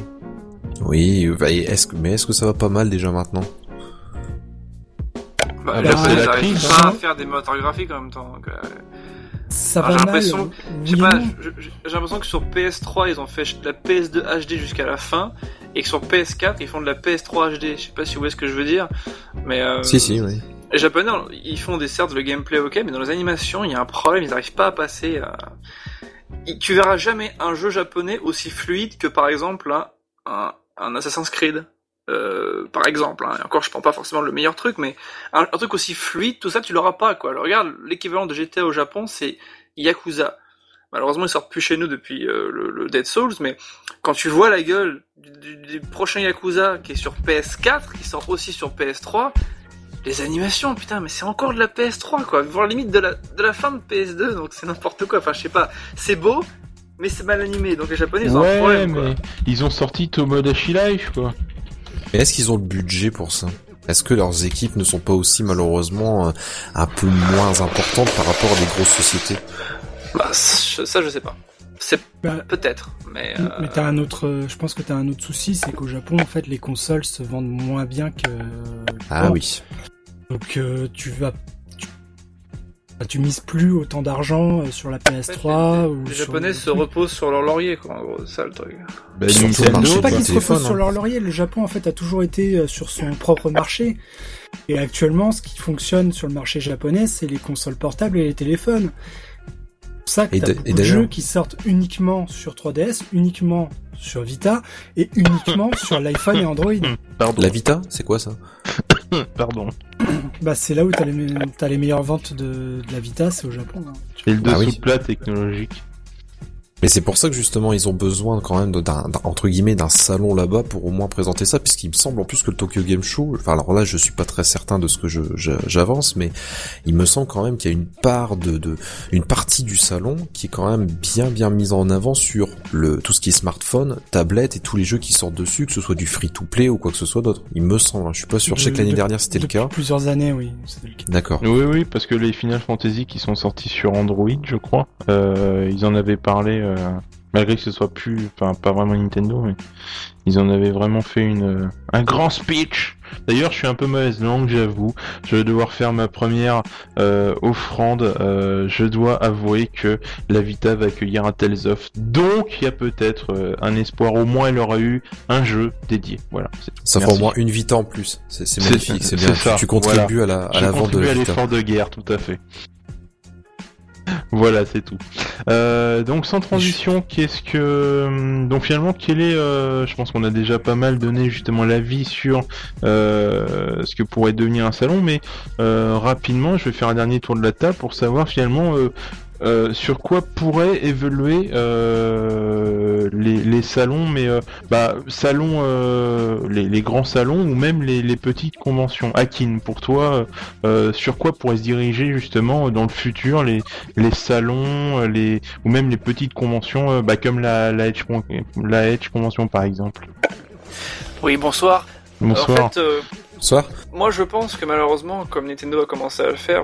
Oui, bah, est-ce que mais est-ce que ça va pas mal déjà maintenant? Bah, Ah les bah, ils arrivent crise, pas à hein. faire des moteurs graphiques en même temps. donc, euh, Ça va j'ai l'impression- euh, je- j'ai l'impression que sur PS3 ils ont fait la PS2 HD jusqu'à la fin et que sur PS4 ils font de la PS3 HD. Je sais pas si vous voyez ce que je veux dire, mais euh, Si si, oui. les Japonais ils font des certes le gameplay ok, mais dans les animations il y a un problème, ils n'arrivent pas à passer. À... Et Tu verras jamais un jeu japonais aussi fluide que par exemple un, un Assassin's Creed. Euh, par exemple, hein. Et encore je prends pas forcément le meilleur truc, mais un, un truc aussi fluide, tout ça tu l'auras pas quoi. Alors regarde, l'équivalent de GTA au Japon c'est Yakuza. Malheureusement, ils sortent plus chez nous depuis euh, le, le Dead Souls, mais quand tu vois la gueule du, du- du prochain Yakuza qui est sur PS4, qui sort aussi sur PS3, les animations, putain, mais c'est encore de la PS3, quoi. Voire limite de la, de la fin de PS2, donc c'est n'importe quoi. Enfin, je sais pas, c'est beau, mais c'est mal animé, donc les Japonais, ils ont un Ouais, problème, quoi. mais ils ont sorti Tomodachi Life, quoi. Mais est-ce qu'ils ont le budget pour ça? Est-ce que leurs équipes ne sont pas aussi malheureusement euh, un peu moins importantes par rapport à des grosses sociétés? Bah, ça, ça, je sais pas. C'est Bah, peut-être, mais... euh, Mais t'as un autre, euh, je pense que t'as un autre souci, c'est qu'au Japon, en fait, les consoles se vendent moins bien que. Ah oui. Donc euh, tu vas, tu, bah, tu mises plus autant d'argent euh, sur la PS3 ou les sur Japonais le se reposent sur leur laurier, quoi, en gros, c'est ça le truc. Bah, le Je sais pas qu'ils se reposent sur hein. leur laurier. Le Japon, en fait, a toujours été euh, sur son propre marché. Et actuellement, ce qui fonctionne sur le marché japonais, c'est les consoles portables et les téléphones. C'est ça que t'as beaucoup de jeux qui sortent uniquement sur 3DS, uniquement sur Vita et uniquement sur l'iPhone et Android. Pardon. La Vita, c'est quoi ça? Pardon. Bah, c'est là où t'as les, me- t'as les meilleures ventes de, de la Vita, c'est au Japon. hein. C'est le Ah dessous oui. de plat technologique. Mais c'est pour ça que justement ils ont besoin quand même d'un d'un- entre guillemets d'un salon là-bas pour au moins présenter ça, puisqu'il me semble en plus que le Tokyo Game Show, enfin alors là je suis pas très certain de ce que j'avance, mais il me semble quand même qu'il y a une part de, de une partie du salon qui est quand même bien bien mise en avant sur le tout ce qui est smartphone, tablette et tous les jeux qui sortent dessus, que ce soit du free to play ou quoi que ce soit d'autre. Il me semble, hein, je suis pas sûr. Je sais que l'année de- dernière c'était le cas. plusieurs années, oui. D'accord. Oui, oui, parce que les Final Fantasy qui sont sortis sur Android, je crois, euh, ils en avaient parlé, euh, malgré que ce soit plus, enfin, pas vraiment Nintendo, mais ils en avaient vraiment fait une, euh, un grand speech. D'ailleurs, je suis un peu mauvaise langue, j'avoue. Je vais devoir faire ma première euh, offrande. Euh, je dois avouer que la Vita va accueillir un Tales of, donc il y a peut-être euh, un espoir. Au moins, elle aura eu un jeu dédié. Voilà. Ça fera au moins une Vita en plus. C'est magnifique, c'est bien. ça, tu, tu contribues à la à Je la vente de la à l'effort de guerre, tout à fait. Voilà, c'est tout. Euh, donc sans transition, qu'est-ce que hum, donc finalement quel est euh, je pense qu'on a déjà pas mal donné justement l'avis sur euh, ce que pourrait devenir un salon, mais rapidement, je vais faire un dernier tour de la table pour savoir finalement euh, sur quoi pourrait évoluer euh, les, les salons, mais euh, bah salons, euh, les, les grands salons ou même les, les petites conventions. Akin, pour toi, euh, sur quoi pourrait se diriger justement dans le futur les, les salons, les ou même les petites conventions, euh, bah, comme la la Edge, Con- la Edge convention par exemple? Oui, bonsoir. Bonsoir. En fait, euh, Bonsoir. moi je pense que malheureusement, comme Nintendo a commencé à le faire,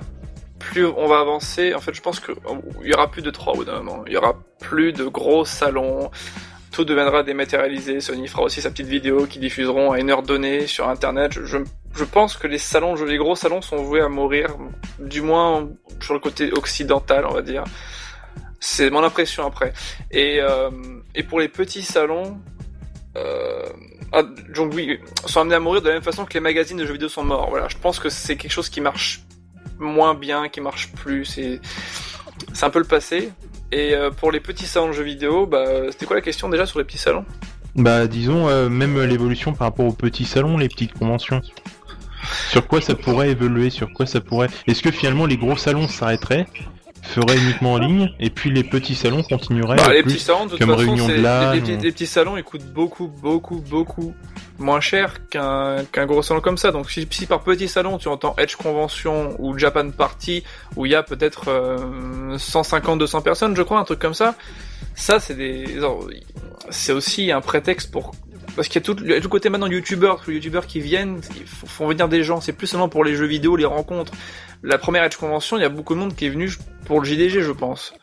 plus on va avancer, en fait je pense qu'il y aura plus de trois au d'un moment. Il y aura plus de gros salons, tout deviendra dématérialisé, Sony fera aussi sa petite vidéo qui diffuseront à une heure donnée sur internet. Je, je, je pense que les salons, les gros salons sont voués à mourir, du moins sur le côté occidental on va dire. C'est mon impression après. Et, euh, et pour les petits salons, euh, ah, donc oui, sont amenés à mourir de la même façon que les magazines de jeux vidéo sont morts. Voilà, je pense que c'est quelque chose qui marche moins bien, qui marche plus. C'est c'est un peu le passé. Et euh, pour les petits salons de jeux vidéo, bah, c'était quoi la question déjà sur les petits salons? Bah disons euh, même l'évolution par rapport aux petits salons, les petites conventions. Sur quoi ça pourrait évoluer Sur quoi ça pourrait? Est-ce que finalement les gros salons s'arrêteraient, feraient uniquement en ligne, et puis les petits salons continueraient Bah, les plus petits salons, de toute comme façon, réunion de LAN, les, les petits salons, ils coûtent beaucoup, beaucoup, beaucoup moins cher qu'un qu'un gros salon comme ça. Donc si, si par petit salon tu entends Edge Convention ou Japan Party où il y a peut-être euh, 150-200 personnes, je crois, un truc comme ça, ça c'est des, c'est aussi un prétexte pour parce qu'il y a tout, le côté maintenant youtubeurs, tous les youtubeurs qui viennent, ils font venir des gens, c'est plus seulement pour les jeux vidéo, les rencontres. La première Edge Convention, il y a beaucoup de monde qui est venu pour le JDG, je pense.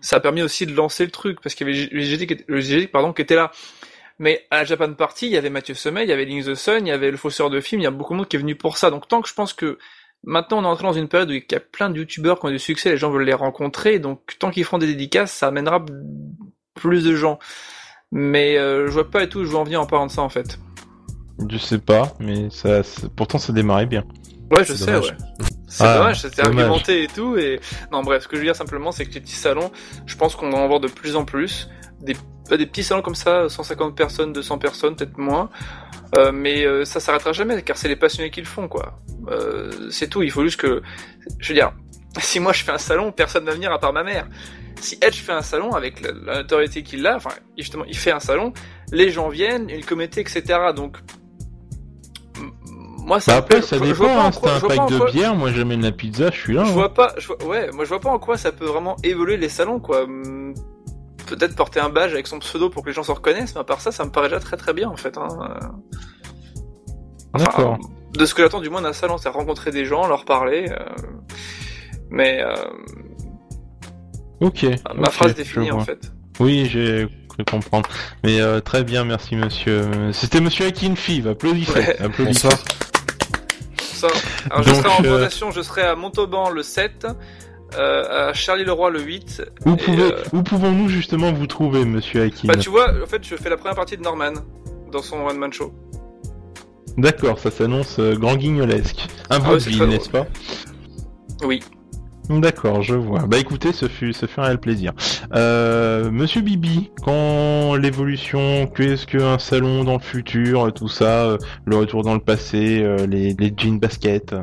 Ça a permis aussi de lancer le truc, parce qu'il y avait le JDG, le JDG, pardon, qui était là. Mais à la Japan Party, il y avait Mathieu Sommet, il y avait Link the Sun, il y avait le fausseur de film, il y a beaucoup de monde qui est venu pour ça. Donc tant que je pense que maintenant on est entré dans une période où il y a plein de youtubeurs qui ont du succès, les gens veulent les rencontrer, donc tant qu'ils feront des dédicaces, ça amènera plus de gens. Mais euh, je vois pas et tout, je veux en venir en parlant de ça en fait. Je sais pas, mais ça, pourtant ça démarrait bien. Ouais, je C'est sais, dommage. ouais. C'est Ah, dommage, c'était argumenté et tout. Et non, bref, ce que je veux dire simplement, c'est que les petits salons, je pense qu'on va en voir de plus en plus. Des, des petits salons comme ça, 150 personnes, 200 personnes, peut-être moins. Euh, mais euh, ça s'arrêtera jamais, car c'est les passionnés qui le font, quoi. Euh, c'est tout. Il faut juste que, je veux dire, si moi je fais un salon, personne va venir à part ma mère. Si Edge fait un salon avec la, la notoriété qu'il a, enfin justement, il fait un salon, les gens viennent, une comité, etc. Donc moi, ça Bah après plaît. ça Je- dépend, en hein, un pack de quoi- bière, moi j'amène la pizza, je suis là. je hein. vois pas, je vois- ouais, moi je vois pas en quoi ça peut vraiment évoluer les salons, quoi. Peut-être porter un badge avec son pseudo pour que les gens se reconnaissent, mais à part ça, ça me paraît déjà très très bien en fait. Hein. Enfin, D'accord. de ce que j'attends du moins d'un salon, c'est rencontrer des gens, leur parler. euh, Mais euh, Ok. ma phrase était je finie en fait. Oui, j'ai cru comprendre. Mais euh, très bien, merci monsieur. C'était monsieur Akinfiv, applaudissez. Ouais. applaudissez. Bonsoir. Alors je Donc, serai en euh, rotation, je serai à Montauban le 7, euh, à Charlie-le-Roi le 8. Où, et, pouvez- euh, où pouvons-nous justement vous trouver, monsieur Akin Bah tu vois, en fait je fais la première partie de Norman dans son one man show. D'accord, ça s'annonce euh, grand guignolesque. Un Ah n'est-ce pas? Oui. D'accord, je vois. Bah écoutez, ce fut, ce fut un réel plaisir. Euh, Monsieur Bibi, quand l'évolution, qu'est-ce qu'un salon dans le futur, tout ça, euh, le retour dans le passé, euh, les, les jeans baskets.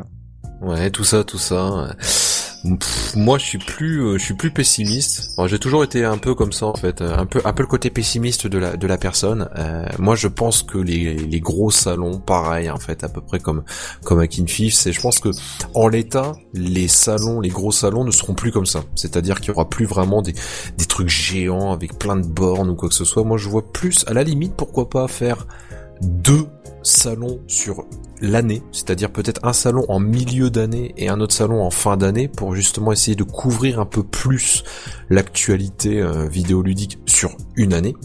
Ouais, tout ça, tout ça. Moi, je suis plus, euh, je suis plus pessimiste. J'ai toujours été un peu comme ça en fait, euh, un peu, un peu le côté pessimiste de la, de la personne. Euh, moi, je pense que les, les gros salons, pareil en fait, à peu près comme, comme à Kinfif, c'est, je pense que en l'état, les salons, les gros salons ne seront plus comme ça. C'est-à-dire qu'il y aura plus vraiment des, des trucs géants avec plein de bornes ou quoi que ce soit. Moi, je vois plus, à la limite, pourquoi pas faire deux salons sur l'année, c'est-à-dire peut-être un salon en milieu d'année et un autre salon en fin d'année pour justement essayer de couvrir un peu plus l'actualité euh, vidéoludique sur une année,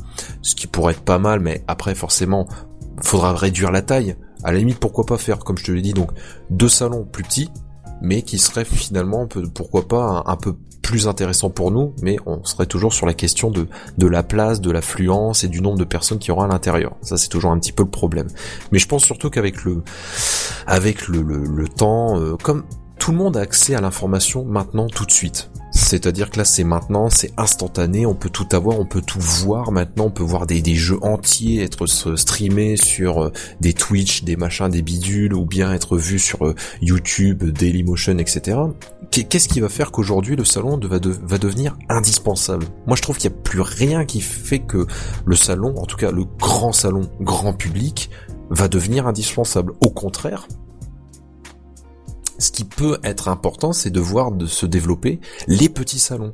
ce qui pourrait être pas mal, mais après forcément faudra réduire la taille. À la limite, pourquoi pas faire, comme je te l'ai dit, donc deux salons plus petits, mais qui seraient finalement, pourquoi pas, un peu plus intéressants pour nous, mais on serait toujours sur la question de, de la place, de l'affluence et du nombre de personnes qui aura à l'intérieur. Ça, c'est toujours un petit peu le problème. Mais je pense surtout qu'avec le, avec le, le, temps, euh, comme tout le monde a accès à l'information maintenant tout de suite. C'est-à-dire que là, c'est maintenant, c'est instantané, on peut tout avoir, on peut tout voir maintenant, on peut voir des, des jeux entiers être streamés sur euh, des Twitch, des machins, des bidules, ou bien être vus sur euh, YouTube, Dailymotion, etc. Qu'est-ce qui va faire qu'aujourd'hui le salon va, devenir indispensable? Moi, je trouve qu'il n'y a plus rien qui fait que le salon, en tout cas le grand salon, grand public, va devenir indispensable. Au contraire, ce qui peut être important, c'est de voir de se développer les petits salons.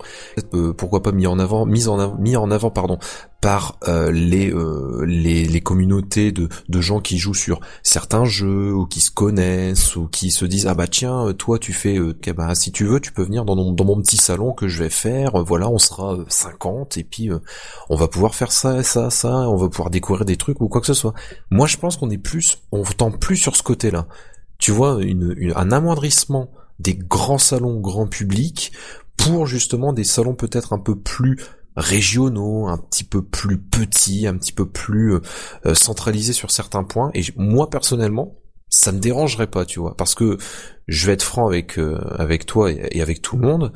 Euh, pourquoi pas mis en avant, mis en mis en avant, pardon, par euh, les, euh, les, les communautés de, de gens qui jouent sur certains jeux ou qui se connaissent ou qui se disent ah bah tiens toi tu fais bah si tu veux tu peux venir dans mon, dans mon petit salon que je vais faire voilà on sera 50 et puis on va pouvoir faire ça ça ça on va pouvoir découvrir des trucs ou quoi que ce soit. Moi je pense qu'on est plus on tend plus sur ce côté là tu vois, un amoindrissement des grands salons grand public pour justement des salons peut-être un peu plus régionaux, un petit peu plus petits, un petit peu plus euh, centralisés sur certains points. Et moi personnellement, ça me dérangerait pas, tu vois, parce que je vais être franc avec euh, avec toi et, avec tout le monde.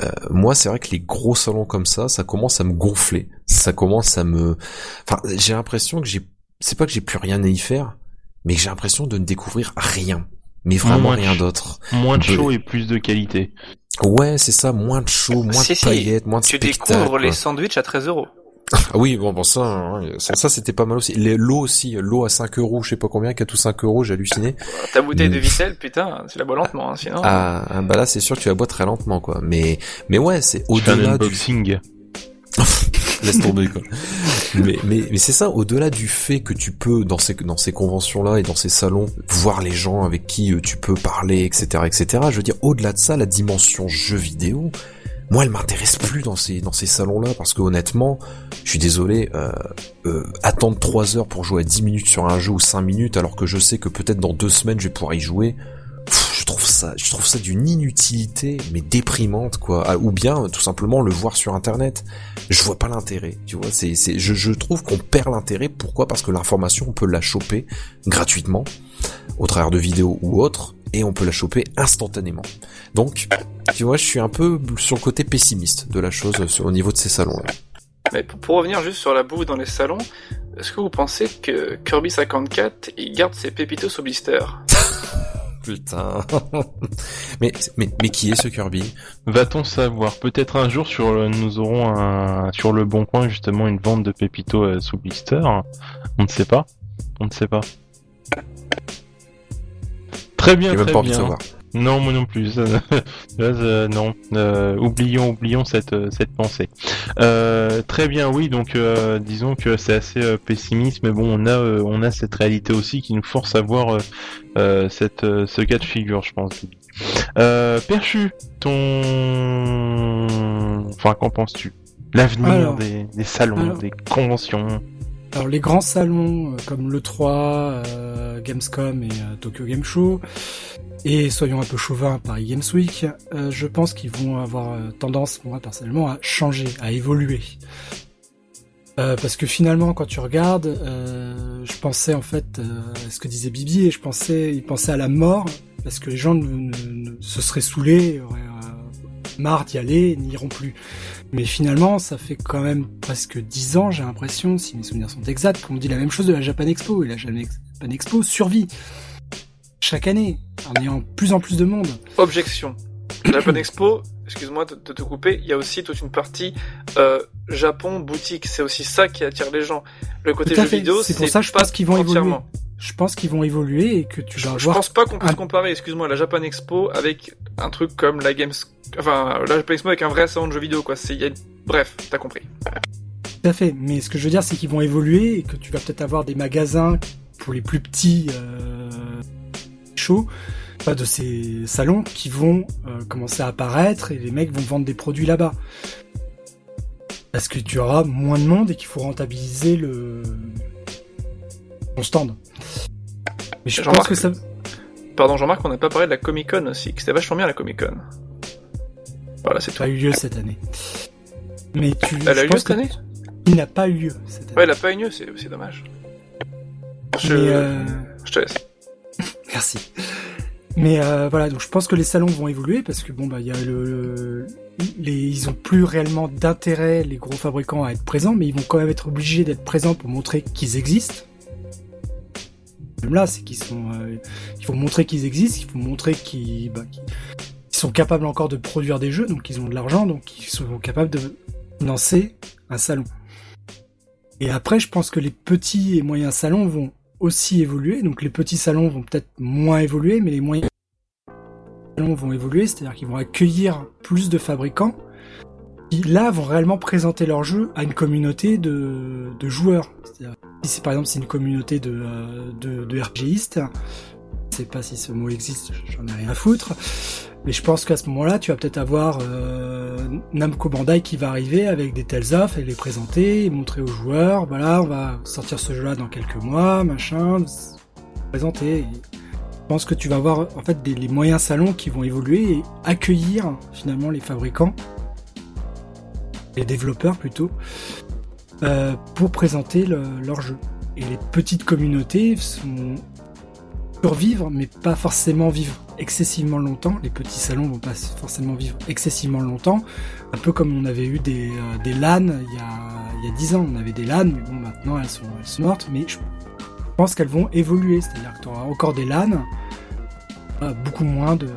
Euh, moi, c'est vrai que les gros salons comme ça, ça commence à me gonfler, ça commence à me, enfin, j'ai l'impression que j'ai, c'est pas que j'ai plus rien à y faire, mais j'ai l'impression de ne découvrir rien. Mais vraiment rien d'autre. Moins de show et plus de qualité. Ouais, c'est ça, moins de show, moins de paillettes, moins de tu découvres les sandwichs à 13 euros. Ah oui, bon, bon ça, hein, ça, c'était pas mal aussi. Les l'eau aussi, l'eau à 5 euros, je sais pas combien, 4 ou 5 euros, j'ai halluciné. Ta bouteille de Vittel, putain, tu la bois lentement, hein, sinon. Ah, ah, bah là, c'est sûr que tu la bois très lentement, quoi. Mais, mais ouais, c'est au-delà du. Laisse tomber quoi. mais mais, mais c'est ça, au-delà du fait que tu peux dans ces dans ces conventions là et dans ces salons voir les gens avec qui euh, tu peux parler, etc., etc. Je veux dire, au-delà de ça, la dimension jeu vidéo, moi, elle m'intéresse plus dans ces dans ces salons là parce que honnêtement, je suis désolé, euh, euh, attendre 3 heures pour jouer à 10 minutes sur un jeu ou 5 minutes alors que je sais que peut-être dans deux semaines je vais pouvoir y jouer trouve ça, je trouve ça d'une inutilité, mais déprimante, quoi. Ah, ou bien, tout simplement, le voir sur Internet. Je vois pas l'intérêt, tu vois. C'est, c'est, je, je trouve qu'on perd l'intérêt. Pourquoi? Parce que l'information, on peut la choper gratuitement, au travers de vidéos ou autres, et on peut la choper instantanément. Donc, tu vois, je suis un peu sur le côté pessimiste de la chose au niveau de ces salons-là. Mais pour, revenir juste sur la boue dans les salons, est-ce que vous pensez que Kirby 54, il garde ses pépitos au blister? Putain. mais, mais, mais qui est ce Kirby? Va-t-on savoir Peut-être un jour sur le, nous aurons un, sur le bon coin justement une vente de Pépito euh, sous blister. On ne sait pas. On ne sait pas. Très bien, très bien. Non, moi non plus. non. Euh, oublions, oublions cette euh, cette pensée. Euh, très bien, oui. Donc, disons que c'est assez pessimiste, mais bon, on a on a cette réalité aussi qui nous force à voir cette ce cas de figure, je pense. Perchu, ton, enfin, qu'en penses-tu? L'avenir des, des salons, des conventions. Alors les grands salons comme le 3, Gamescom et Tokyo Game Show, et soyons un peu chauvins, Paris Games Week, euh, je pense qu'ils vont avoir euh, tendance, moi personnellement, à changer, à évoluer. Euh, parce que finalement, quand tu regardes, euh, je pensais en fait à ce que disait Bibi et je pensais, il pensait à la mort parce que les gens ne, se seraient saoulés, auraient marre d'y aller, n'iront plus. Mais finalement, ça fait quand même presque dix ans, j'ai l'impression, si mes souvenirs sont exacts, qu'on dit la même chose de la Japan Expo et la Japan Expo survit chaque année, en ayant plus en plus de monde. Objection. La Japan Expo, excuse-moi de, te couper, il y a aussi toute une partie euh, Japon boutique. C'est aussi ça qui attire les gens. Le côté jeu vidéo, c'est pour ça je pense qu'ils vont évoluer. Je pense qu'ils vont évoluer et que tu vas Je pense pas qu'on puisse comparer, excuse-moi, la Japan Expo avec un truc comme la Games, enfin la Japan Expo avec un vrai salon de jeux vidéo quoi. C'est, bref, t'as compris. Tout à fait. Mais ce que je veux dire, c'est qu'ils vont évoluer et que tu vas peut-être avoir des magasins pour les plus petits. Euh pas de ces salons qui vont euh, commencer à apparaître et les mecs vont vendre des produits là-bas. Parce que tu auras moins de monde et qu'il faut rentabiliser le ton stand. Mais je pense que ça. Pardon, Jean-Marc, on n'a pas parlé de la Comic Con aussi, que c'était vachement bien la Comic Con. Voilà, c'est tout. a eu lieu cette année. Mais tu. Elle a eu lieu cette année Il n'a pas eu lieu cette année. Ouais, elle n'a pas eu lieu, c'est dommage. Je... Euh, je te laisse. Merci. Mais euh, voilà, donc je pense que les salons vont évoluer parce que bon bah il y a le, le- les ils ont plus réellement d'intérêt les gros fabricants à être présents, mais ils vont quand même être obligés d'être présents pour montrer qu'ils existent. Problème là, c'est qu'ils sont, euh, il faut montrer qu'ils existent, il faut montrer qu'ils, bah, qu'ils- sont capables encore de produire des jeux, donc ils ont de l'argent, donc ils sont capables de financer un salon. Et après, je pense que les petits et moyens salons vont aussi évoluer. Donc les petits salons vont peut-être moins évoluer, mais les moyens salons vont évoluer, c'est-à-dire qu'ils vont accueillir plus de fabricants qui là vont réellement présenter leur jeu à une communauté de, de joueurs. Si c'est par exemple c'est une communauté de, euh, de, de RPGistes, je sais pas si ce mot existe, j'en ai rien à foutre. Mais je pense qu'à ce moment-là, tu vas peut-être avoir euh, Namco Bandai qui va arriver avec des telles offres et les présenter, montrer aux joueurs, voilà, on va sortir ce jeu-là dans quelques mois, machin, présenter. Je pense que tu vas avoir en fait des, les moyens salons qui vont évoluer et accueillir finalement les fabricants, les développeurs plutôt, euh, pour présenter le- leur jeu. Et les petites communautés sont survivre, mais pas forcément vivre excessivement longtemps. Les petits salons vont pas forcément vivre excessivement longtemps. Un peu comme on avait eu des, euh, des LAN il y a il y a dix ans. On avait des LAN, mais bon, maintenant elles sont, elles sont mortes. Mais je pense qu'elles vont évoluer. C'est-à-dire que tu auras encore des LAN, euh, beaucoup moins de.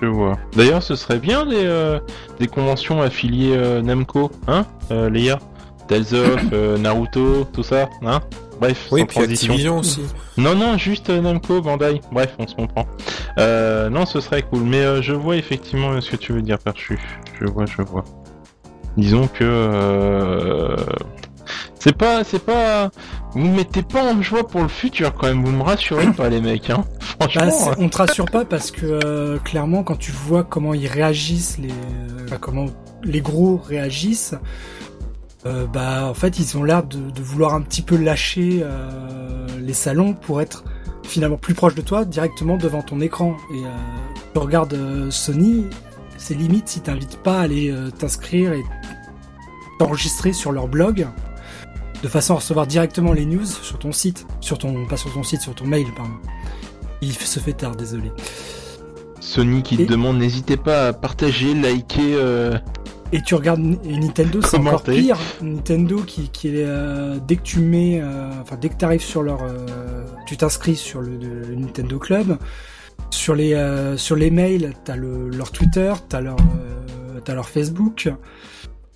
Je vois. D'ailleurs, ce serait bien des, euh, des conventions affiliées euh, Namco, hein, Léa Tales of, Naruto, tout ça, hein? Bref, Oui, sans puis transition. Activision aussi. Non, non, juste euh, Namco, Bandai. Bref, on se comprend. Euh, non, ce serait cool. Mais euh, je vois effectivement ce que tu veux dire, Perchu. Je vois, je vois. Disons que euh, c'est pas, c'est pas. Vous me mettez pas en joie pour le futur quand même. Vous me rassurez pas, les mecs. Hein. Bah, Franchement. euh, on te rassure pas parce que clairement, quand tu vois comment ils réagissent, les, enfin, comment les gros réagissent, euh, bah en fait ils ont l'air de, de vouloir un petit peu lâcher euh, les salons pour être finalement plus proche de toi, directement devant ton écran. Et euh, tu regardes euh, Sony, c'est limite si t'invites pas à aller euh, t'inscrire et t'enregistrer sur leur blog de façon à recevoir directement les news sur ton site, sur ton pas sur ton site, sur ton mail pardon. Il se fait tard, désolé. Sony qui Et- te demande, n'hésitez pas à partager, liker. Et tu regardes et Nintendo, c'est encore pire. Nintendo qui, qui est euh, dès que tu mets, euh, enfin dès que tu arrives sur leur, euh, tu t'inscris sur le, le Nintendo Club. Sur les euh, sur les mails, t'as le leur Twitter, t'as leur euh, t'as leur Facebook.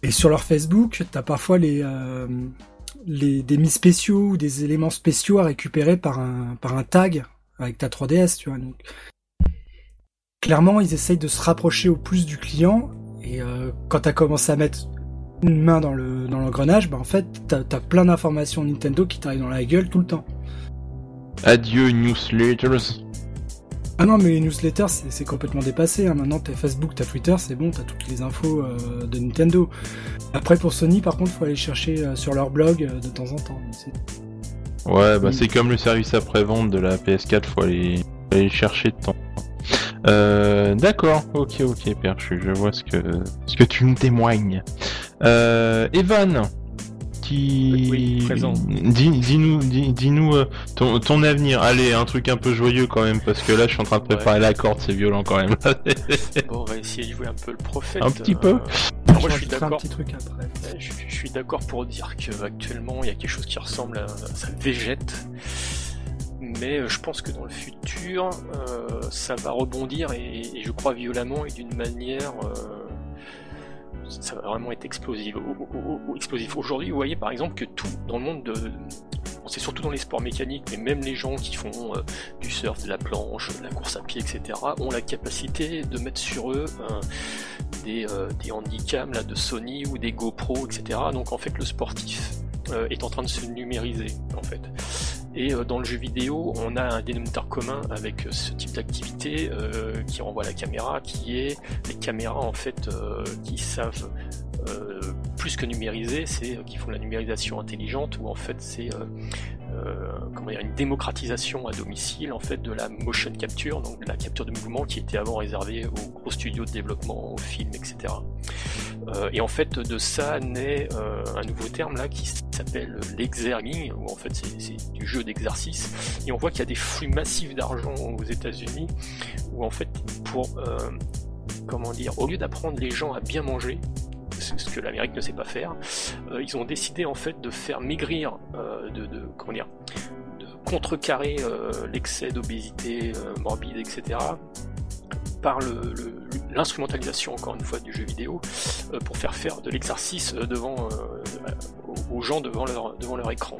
Et sur leur Facebook, t'as parfois les euh, les des mis spéciaux ou des éléments spéciaux à récupérer par un par un tag avec ta 3DS, tu vois. Donc clairement, ils essayent de se rapprocher au plus du client et euh, quand t'as commencé à mettre une main dans le dans l'engrenage, bah en fait t'as as plein d'informations Nintendo qui t'arrivent dans la gueule tout le temps. Adieu newsletters. Ah non mais les newsletters c'est complètement dépassé. Hein. Maintenant t'as Facebook, t'as Twitter, c'est bon, t'as toutes les infos euh, de Nintendo. Après pour Sony par contre faut aller chercher euh, sur leur blog euh, de temps en temps. Ouais, bah c'est comme le service après-vente de la PS4, faut aller, faut aller le chercher de temps. Euh, d'accord, ok, ok, Perchu, je vois ce que, ce que tu me témoignes. Euh, Evan, qui, Oui, dis, dis-nous, dis, dis-nous euh, ton, ton avenir. Allez, un truc un peu joyeux quand même, parce que là, je suis en train de préparer la corde, c'est violent quand même. Bon, on va essayer de jouer un peu le prophète. Un petit peu. alors moi, je suis d'accord. petit truc après. Je, je suis d'accord pour dire qu'actuellement il y a quelque chose qui ressemble à ça végète, mais euh, je pense que dans le futur euh, ça va rebondir et, je crois violemment et d'une manière euh, ça va vraiment être explosif. Explosif. Aujourd'hui, vous voyez par exemple que tout dans le monde de c'est surtout dans les sports mécaniques, mais même les gens qui font du surf, de la planche, de la course à pied, etc., ont la capacité de mettre sur eux des, des handicaps là, de Sony ou des GoPro, etc. Donc en fait le sportif est en train de se numériser en fait. Et euh, dans le jeu vidéo, on a un dénominateur commun avec euh, ce type d'activité euh, qui renvoie la caméra, qui est les caméras en fait qui savent euh, plus que numériser, c'est euh, qui font la numérisation intelligente où en fait c'est euh, comment dire, une démocratisation à domicile en fait de la motion capture, donc de la capture de mouvement qui était avant réservée aux gros studios de développement, aux films, etc. et en fait de ça naît un nouveau terme là qui s'appelle l'exerging, où en fait c'est du jeu d'exercice, et on voit qu'il y a des flux massifs d'argent aux États-Unis, où en fait pour comment dire, au lieu d'apprendre les gens à bien manger, ce que l'Amérique ne sait pas faire, euh, ils ont décidé en fait de faire maigrir, euh, de, comment dire, de contrecarrer euh, l'excès d'obésité morbide, etc par l'instrumentalisation encore une fois du jeu vidéo pour faire faire de l'exercice devant aux gens devant leur, devant leur écran.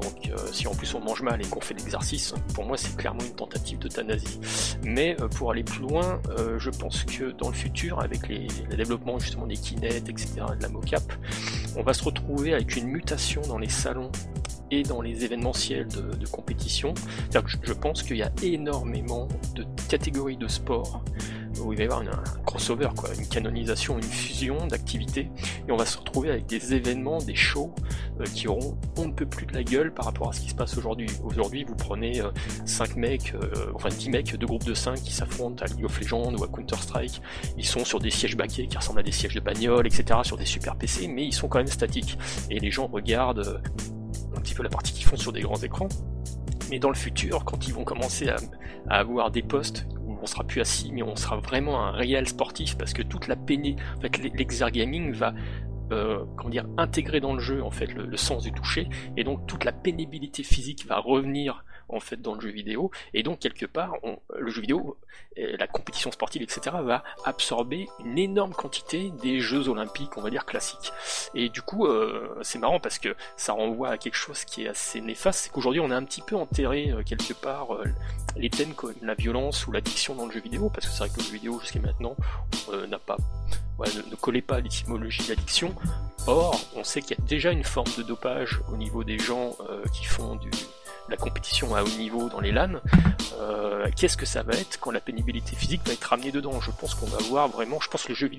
Donc euh, si en plus on mange mal et qu'on fait l'exercice, pour moi c'est clairement une tentative d'euthanasie. Mais euh, pour aller plus loin, euh, je pense que dans le futur, avec les, le développement justement des Kinect, etc., de la mocap, on va se retrouver avec une mutation dans les salons et dans les événementiels de, compétition. Que je pense qu'il y a énormément de catégories de sport où il va y avoir un crossover, quoi, une canonisation, une fusion d'activités, et on va se retrouver avec des événements, des shows euh, qui auront on ne peut plus de la gueule par rapport à ce qui se passe aujourd'hui. Aujourd'hui, vous prenez 5 euh, mecs, euh, enfin 10 mecs de groupe de 5 qui s'affrontent à League of Legends ou à Counter-Strike, ils sont sur des sièges baquets qui ressemblent à des sièges de bagnole, etc., sur des super PC, mais ils sont quand même statiques, et les gens regardent un petit peu la partie qu'ils font sur des grands écrans, mais dans le futur, quand ils vont commencer à, à avoir des postes on sera plus assis, mais on sera vraiment un réel sportif parce que toute la péné, en fait, l'exergaming va euh, dire, intégrer dans le jeu en fait le, sens du toucher, et donc toute la pénibilité physique va revenir en fait dans le jeu vidéo, et donc quelque part le jeu vidéo, la compétition sportive, etc. va absorber une énorme quantité des Jeux olympiques, on va dire classiques. Et du coup, euh, c'est marrant parce que ça renvoie à quelque chose qui est assez néfaste, c'est qu'aujourd'hui on a un petit peu enterré euh, quelque part les thèmes comme la violence ou l'addiction dans le jeu vidéo, parce que c'est vrai que le jeu vidéo jusqu'à maintenant n'a pas ne, ne, collait pas l'étymologie d'addiction. Or, on sait qu'il y a déjà une forme de dopage au niveau des gens euh, qui font du, la compétition à haut niveau dans les LAN. Euh, Qu'est-ce que ça va être quand la pénibilité physique va être ramenée dedans? Je pense qu'on va voir vraiment, je pense que le jeu,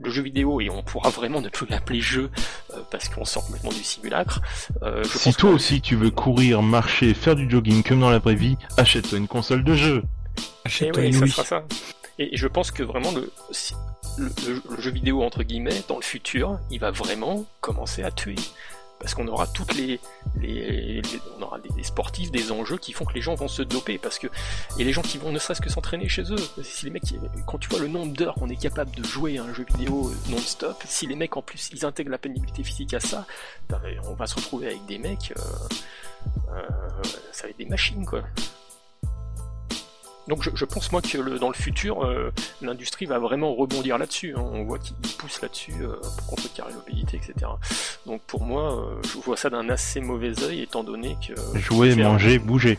le jeu vidéo, et on pourra vraiment ne plus l'appeler jeu euh, parce qu'on sort complètement du simulacre. Euh, je si toi aussi tu veux courir, marcher, faire du jogging comme dans la vraie vie, achète-toi une console de jeu. Achète-toi eh une ça ça. Et je pense que vraiment le, le, jeu vidéo entre guillemets dans le futur, il va vraiment commencer à tuer parce qu'on aura toutes les, on aura des, sportifs, des enjeux qui font que les gens vont se doper parce que et les gens qui vont ne serait-ce que s'entraîner chez eux. Si les mecs, quand tu vois le nombre d'heures qu'on est capable de jouer à un jeu vidéo non-stop, si les mecs en plus ils intègrent la pénibilité physique à ça, ben, on va se retrouver avec des mecs, euh, euh, ça va être des machines quoi. Donc je, pense moi que dans le futur, euh, l'industrie va vraiment rebondir là-dessus. Hein. On voit qu'il pousse là-dessus euh, pour contrecarrer l'obésité, etc. Donc pour moi, euh, je vois ça d'un assez mauvais œil, étant donné que... Jouer, manger, bouger.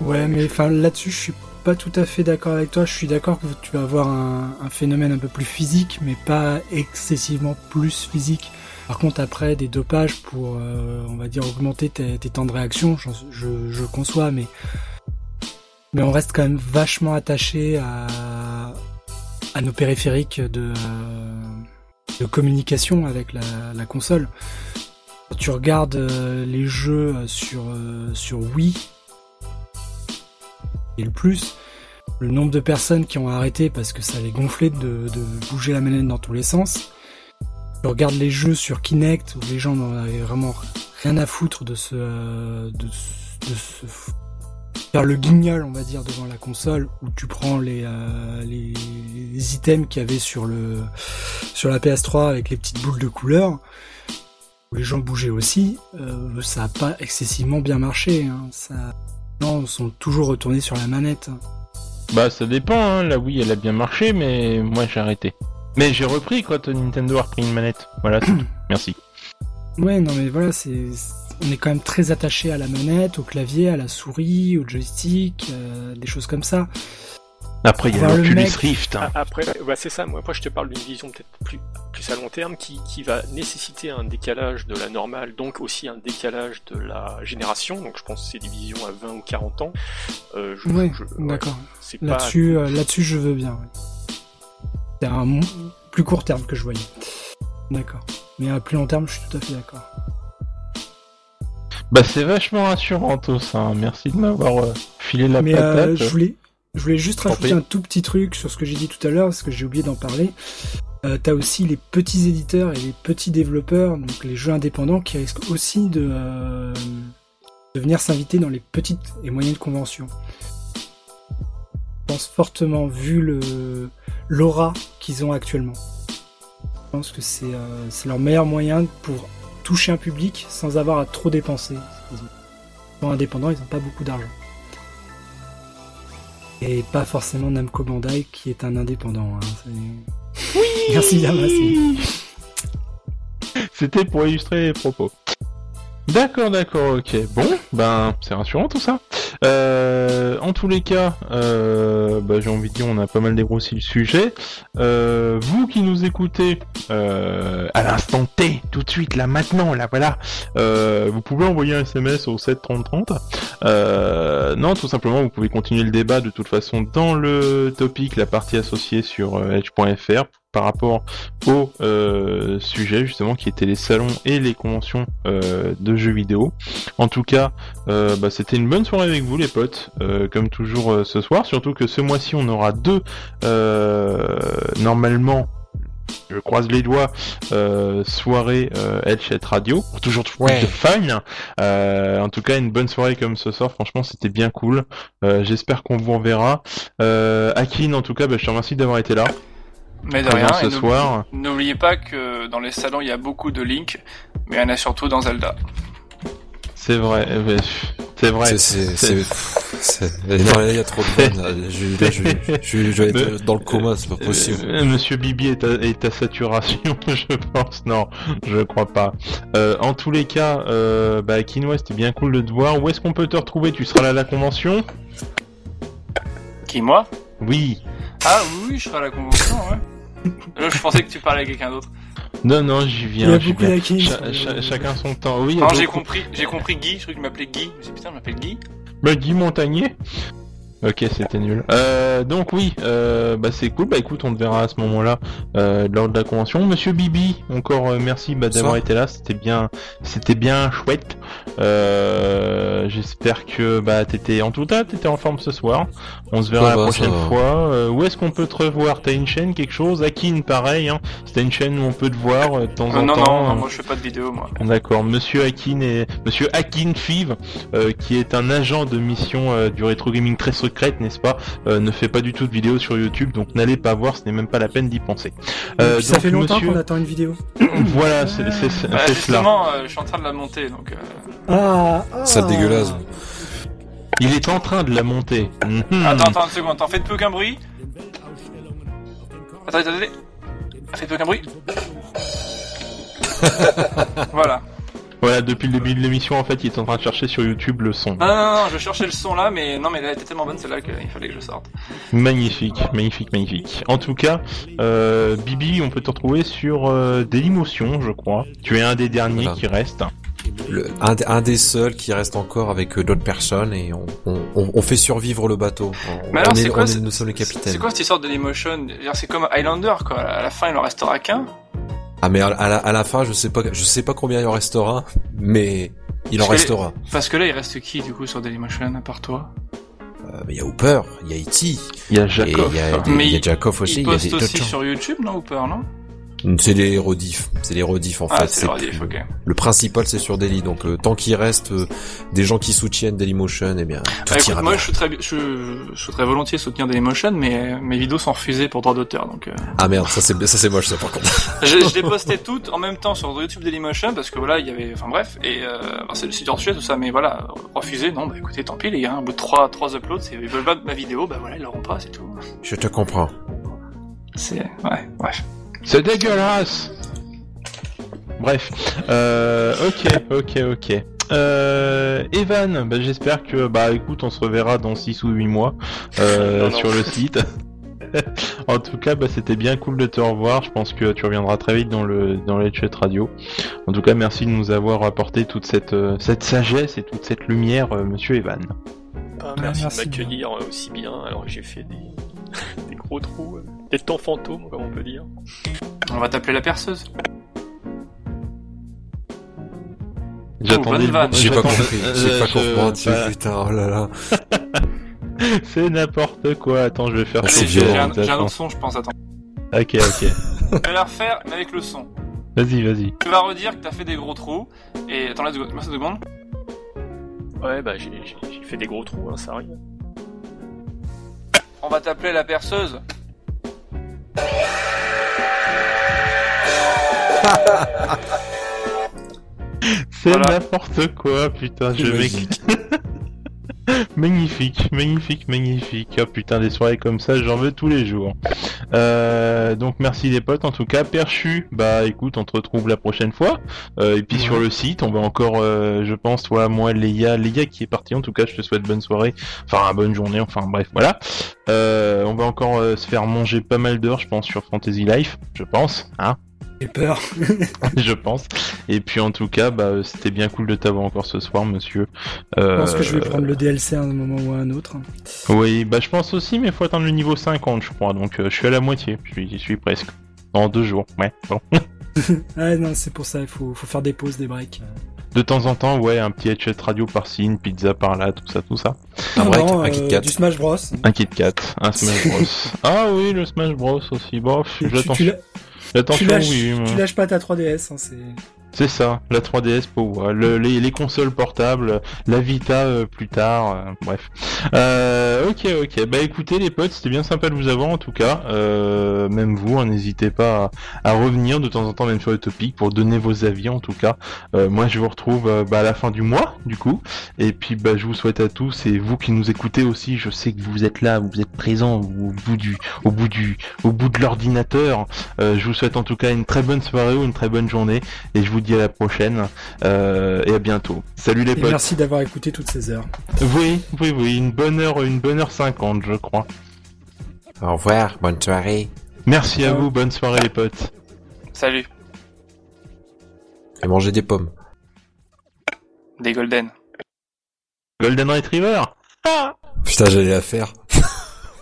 Ouais, mais enfin là-dessus, je suis pas tout à fait d'accord avec toi. Je suis d'accord que tu vas avoir un, phénomène un peu plus physique, mais pas excessivement plus physique. Par contre, après, des dopages pour, on va dire, augmenter tes, temps de réaction, je, je conçois, mais mais on reste quand même vachement attaché à, nos périphériques de, de communication avec la, console. Tu regardes euh, les jeux sur, euh, sur Wii et le plus, le nombre de personnes qui ont arrêté parce que ça les gonflait de, bouger la manette dans tous les sens. Tu regardes les jeux sur Kinect où les gens n'en avaient vraiment rien à foutre de ce, de, de ce faire le guignol, on va dire, devant la console, où tu prends les, euh, les, items qu'il y avait sur le sur la PS3 avec les petites boules de couleur, où les gens bougeaient aussi, euh, ça a pas excessivement bien marché. Hein. Ça, non, sont toujours retournés sur la manette. Bah ça dépend, hein. la Wii elle a bien marché, mais moi j'ai arrêté. Mais j'ai repris quand Nintendo a repris une manette. Voilà, Merci. Ouais, non mais voilà, c'est on est quand même très attaché à la manette, au clavier, à la souris, au joystick, euh, des choses comme ça. Après, il y a l'Oculus Rift. Hein. Après, bah, c'est ça. Moi, après, je te parle d'une vision peut-être plus, plus à long terme qui, qui va nécessiter un décalage de la normale, donc aussi un décalage de la génération. Donc, je pense que c'est des visions à 20 ou 40 ans. Euh, ouais, d'accord. là-dessus, euh, là-dessus, je veux bien. C'est un plus court terme que je voyais. D'accord. Mais à plus long terme, je suis tout à fait d'accord. Bah c'est vachement rassurant tout ça. hein. Merci de m'avoir euh, filé la Mais euh, patate. je voulais, je voulais juste rajouter un tout petit truc sur ce que j'ai dit tout à l'heure, parce que j'ai oublié d'en parler. Euh, T'as aussi les petits éditeurs et les petits développeurs, donc les jeux indépendants, qui risquent aussi de, euh, de venir s'inviter dans les petites et moyennes conventions. Je pense fortement, vu le l'aura qu'ils ont actuellement. Je pense que c'est euh, c'est leur meilleur moyen pour toucher un public sans avoir à trop dépenser. Ils sont indépendants, ils n'ont pas beaucoup d'argent. Et pas forcément Namco Bandai qui est un indépendant. hein, c'est- Merci Yamas. C'était pour illustrer les propos. D'accord, d'accord, ok. Bon, ben, c'est rassurant tout ça. Euh, en tous les cas, euh, bah, j'ai envie de dire, on a pas mal dégrossi le sujet. Euh, vous qui nous écoutez euh, à l'instant T, tout de suite, là, maintenant, là, voilà, euh, vous pouvez envoyer un SMS au 7 30 30. Euh, non, tout simplement, vous pouvez continuer le débat de toute façon dans le topic, la partie associée sur euh, edge.fr par rapport au euh, sujet justement qui étaient les salons et les conventions euh, de jeux vidéo. En tout cas, euh, bah, c'était une bonne soirée avec vous les potes, comme toujours ce soir. Surtout que ce mois-ci on aura deux normalement. Je croise les doigts, euh, soirée euh, Radio, pour toujours plus Ouais. de fun. Euh, en tout cas, une bonne soirée comme ce soir, franchement, c'était bien cool. J'espère qu'on vous reverra. Euh, Akin, en tout cas, bah, je te remercie d'avoir été là. Mais de rien. ce soir. N'oubliez pas que dans les salons, il y a beaucoup de Link, mais il y en a surtout dans Zelda. C'est vrai, eh ben, c'est vrai. Là, il y a trop de là. Je, là, je, je, je vais être dans le coma, c'est pas possible. Euh, Monsieur Bibi est à, est à saturation, je pense. Non, je crois pas. Euh, en tous les cas, euh, bah, Kinoa, c'était bien cool de te voir. Où est-ce qu'on peut te retrouver? Tu seras là à la convention? Qui, moi? Oui. Ah oui, oui, je serai à la convention, ouais. Là, je pensais que tu parlais à quelqu'un d'autre. Non, non, j'y Il y a viens. beaucoup sur le- cha- chacun son temps. Oui, il y Non, j'ai compris, j'ai compris Guy, je croyais qu'il m'appelait Guy. Je me suis dit, putain, il m'appelle Guy. Bah, Guy Montagnier. Ok, c'était nul. Euh, donc oui, euh, bah c'est cool. Bah écoute, on te verra à ce moment-là euh, lors de la convention. Monsieur Bibi, encore euh, merci bah, d'avoir été là. C'était bien, c'était bien chouette. Euh, J'espère que bah t'étais en tout cas t'étais en forme ce soir. On se verra Ça la va, prochaine fois. Euh, où est-ce qu'on peut te revoir? T'as une chaîne, quelque chose? Akin, pareil. Hein C'était une chaîne où on peut te voir de temps en non, temps. non, non, moi je fais pas de vidéo, moi. D'accord, Monsieur Akin et Monsieur Akin Five, euh, qui est un agent de mission euh, du rétro gaming très secrète, n'est-ce pas, euh, ne fait pas du tout de vidéos sur YouTube, donc n'allez pas voir, ce n'est même pas la peine d'y penser. Euh, ça donc, fait longtemps monsieur- qu'on attend une vidéo. Voilà, c'est c'est- c'est- Bah, c'est cela. justement, euh, je suis en train de la monter, donc... euh, Ah, ah. Sale dégueulasse. Il est en train de la monter. Mhm. Attends, attends une seconde, t'en faites plus qu'un bruit Attendez, attendez. Faites plus qu'un bruit Voilà. Voilà, depuis le début de l'émission, en fait, il est en train de chercher sur YouTube le son. Non, non, non, non, je cherchais le son là, mais non, mais elle était tellement bonne celle-là qu'il fallait que je sorte. Magnifique, magnifique, magnifique. En tout cas, euh, Bibi, on peut te retrouver sur euh, Dailymotion, je crois. Tu es un des derniers Voilà. qui reste. Le- un, un des seuls qui reste encore avec euh, d'autres personnes et on, on, on- on fait survivre le bateau. On, Mais alors, on est, c'est quoi on est- c'est- nous sommes les capitaines. C'est quoi cette histoire de l'emotion C'est comme Highlander, quoi. À la fin, il en restera qu'un. Ah mais à, à la, à la fin, je sais pas, je sais pas combien il en restera, mais il en Parce restera. Parce que là, il reste qui, du coup, sur Dailymotion, à part toi? Euh, mais il y a Hooper, il y a E.T. Il y a et Jacob. il y a, Mais il y a il- Jacob aussi, Il il y a des poste aussi sur YouTube, non, pas, non? C'est des rediffs, c'est des rediffs en Ah, fait. c'est le rediff, ok. Le principal c'est sur Daily, donc euh, tant qu'il reste euh, des gens qui soutiennent Dailymotion, eh bien tout Ah, écoute, ira moi, bien. je souhaiterais, je, je souhaiterais volontiers soutenir Dailymotion, mais mes vidéos sont refusées pour droit d'auteur, donc... Euh... Ah merde, ça c'est ça c'est moche ça par contre. je, je les postais toutes en même temps sur YouTube Dailymotion, parce que voilà, il y avait... Enfin bref, et euh, bah, c'est le site hors sujet, tout ça, mais voilà, refusé, non, bah écoutez, tant pis les gars, au bout de trois, trois uploads, ils veulent pas ma vidéo, bah voilà, ils l'auront pas, c'est tout. Je te comprends. C'est... Ouais, bref. C'est dégueulasse Bref, euh, ok, ok, ok. Euh, Evan, bah, j'espère que, bah écoute, on se reverra dans 6 ou 8 mois euh, Non, non. sur le site. en tout cas, bah, c'était bien cool de te revoir. Je pense que tu reviendras très vite dans le dans les chat radio. En tout cas, merci de nous avoir apporté toute cette euh, cette sagesse et toute cette lumière, euh, Monsieur Evan. Bah, Ouais, merci, merci de m'accueillir aussi bien, alors que j'ai fait des, des gros trous, euh, des temps fantômes, comme on peut dire. On va t'appeler la perceuse. J'attendais bon- J'ai pas compris, j'ai euh, pas je- compris, bah, putain, oh là là. C'est n'importe quoi. Attends, je vais faire Ah, J'ai violent, un, j'ai autre son, je pense, attends. Ok, ok. Je vais la refaire, mais avec le son. Vas-y, vas-y. Tu vas redire que t'as fait des gros trous. Et attends, laisse moi une seconde. Ouais, bah j'ai j'ai- j'ai fait des gros trous, hein, ça arrive. On va t'appeler la perceuse. C'est Voilà. n'importe quoi, putain. Je Magique. Magnifique, magnifique, magnifique. Oh putain, des soirées comme ça, j'en veux tous les jours. Euh, donc merci les potes, en tout cas. Perchu, bah écoute, on te retrouve la prochaine fois. Euh, et puis Ouais. sur le site, on va encore, euh, je pense, toi, moi, Léa, Léa qui est partie. En tout cas, je te souhaite bonne soirée, enfin bonne journée, enfin bref, voilà. Euh, on va encore se faire manger pas mal d'heures, je pense, sur Fantasy Life, je pense, hein. J'ai peur. je pense. Et puis en tout cas, bah, euh, c'était bien cool de t'avoir encore ce soir, monsieur. Je Euh, pense que je vais prendre le DLC à un moment ou à un autre. Oui, bah je pense aussi, mais faut atteindre le niveau 50, je crois. Donc euh, je suis à la moitié, je suis, j'y suis presque. En deux jours, ouais. Bon. Ah non, c'est pour ça, il faut, faut faire des pauses, des breaks. De temps en temps, ouais, un petit headshot radio par-ci, une pizza par là, tout ça, tout ça. Un Non, break, non, un euh, Kit Kat. Du Smash Bros. Un Kit Kat, un Smash Bros. ah oui, le Smash Bros aussi. Bon, j'attends. Tu, la- tu lâches, oui. tu lâches pas ta 3DS, hein, c'est... Ça, la 3DS pour le- les, les consoles portables, la Vita euh, plus tard, euh, bref. Euh, ok, ok. Bah écoutez les potes, c'était bien sympa de vous avoir en tout cas. Euh, même vous, hein, n'hésitez pas à, à revenir de temps en temps même sur le topic pour donner vos avis en tout cas. Euh, moi je vous retrouve euh, bah, à la fin du mois du coup. Et puis bah je vous souhaite à tous et vous qui nous écoutez aussi, je sais que vous êtes là, vous êtes présents au bout du, au bout du, au bout de l'ordinateur. Je vous souhaite en tout cas une très bonne soirée ou une très bonne journée et je vous dis à la prochaine euh, et à bientôt. Salut les Et potes. merci d'avoir écouté toutes ces heures. Oui, oui, oui, une bonne heure, une bonne heure cinquante, je crois. Au revoir, bonne soirée. Merci à vous, bonne soirée les potes. Salut. Et manger des pommes. Des golden. Golden Retriever. Putain, j'allais la faire.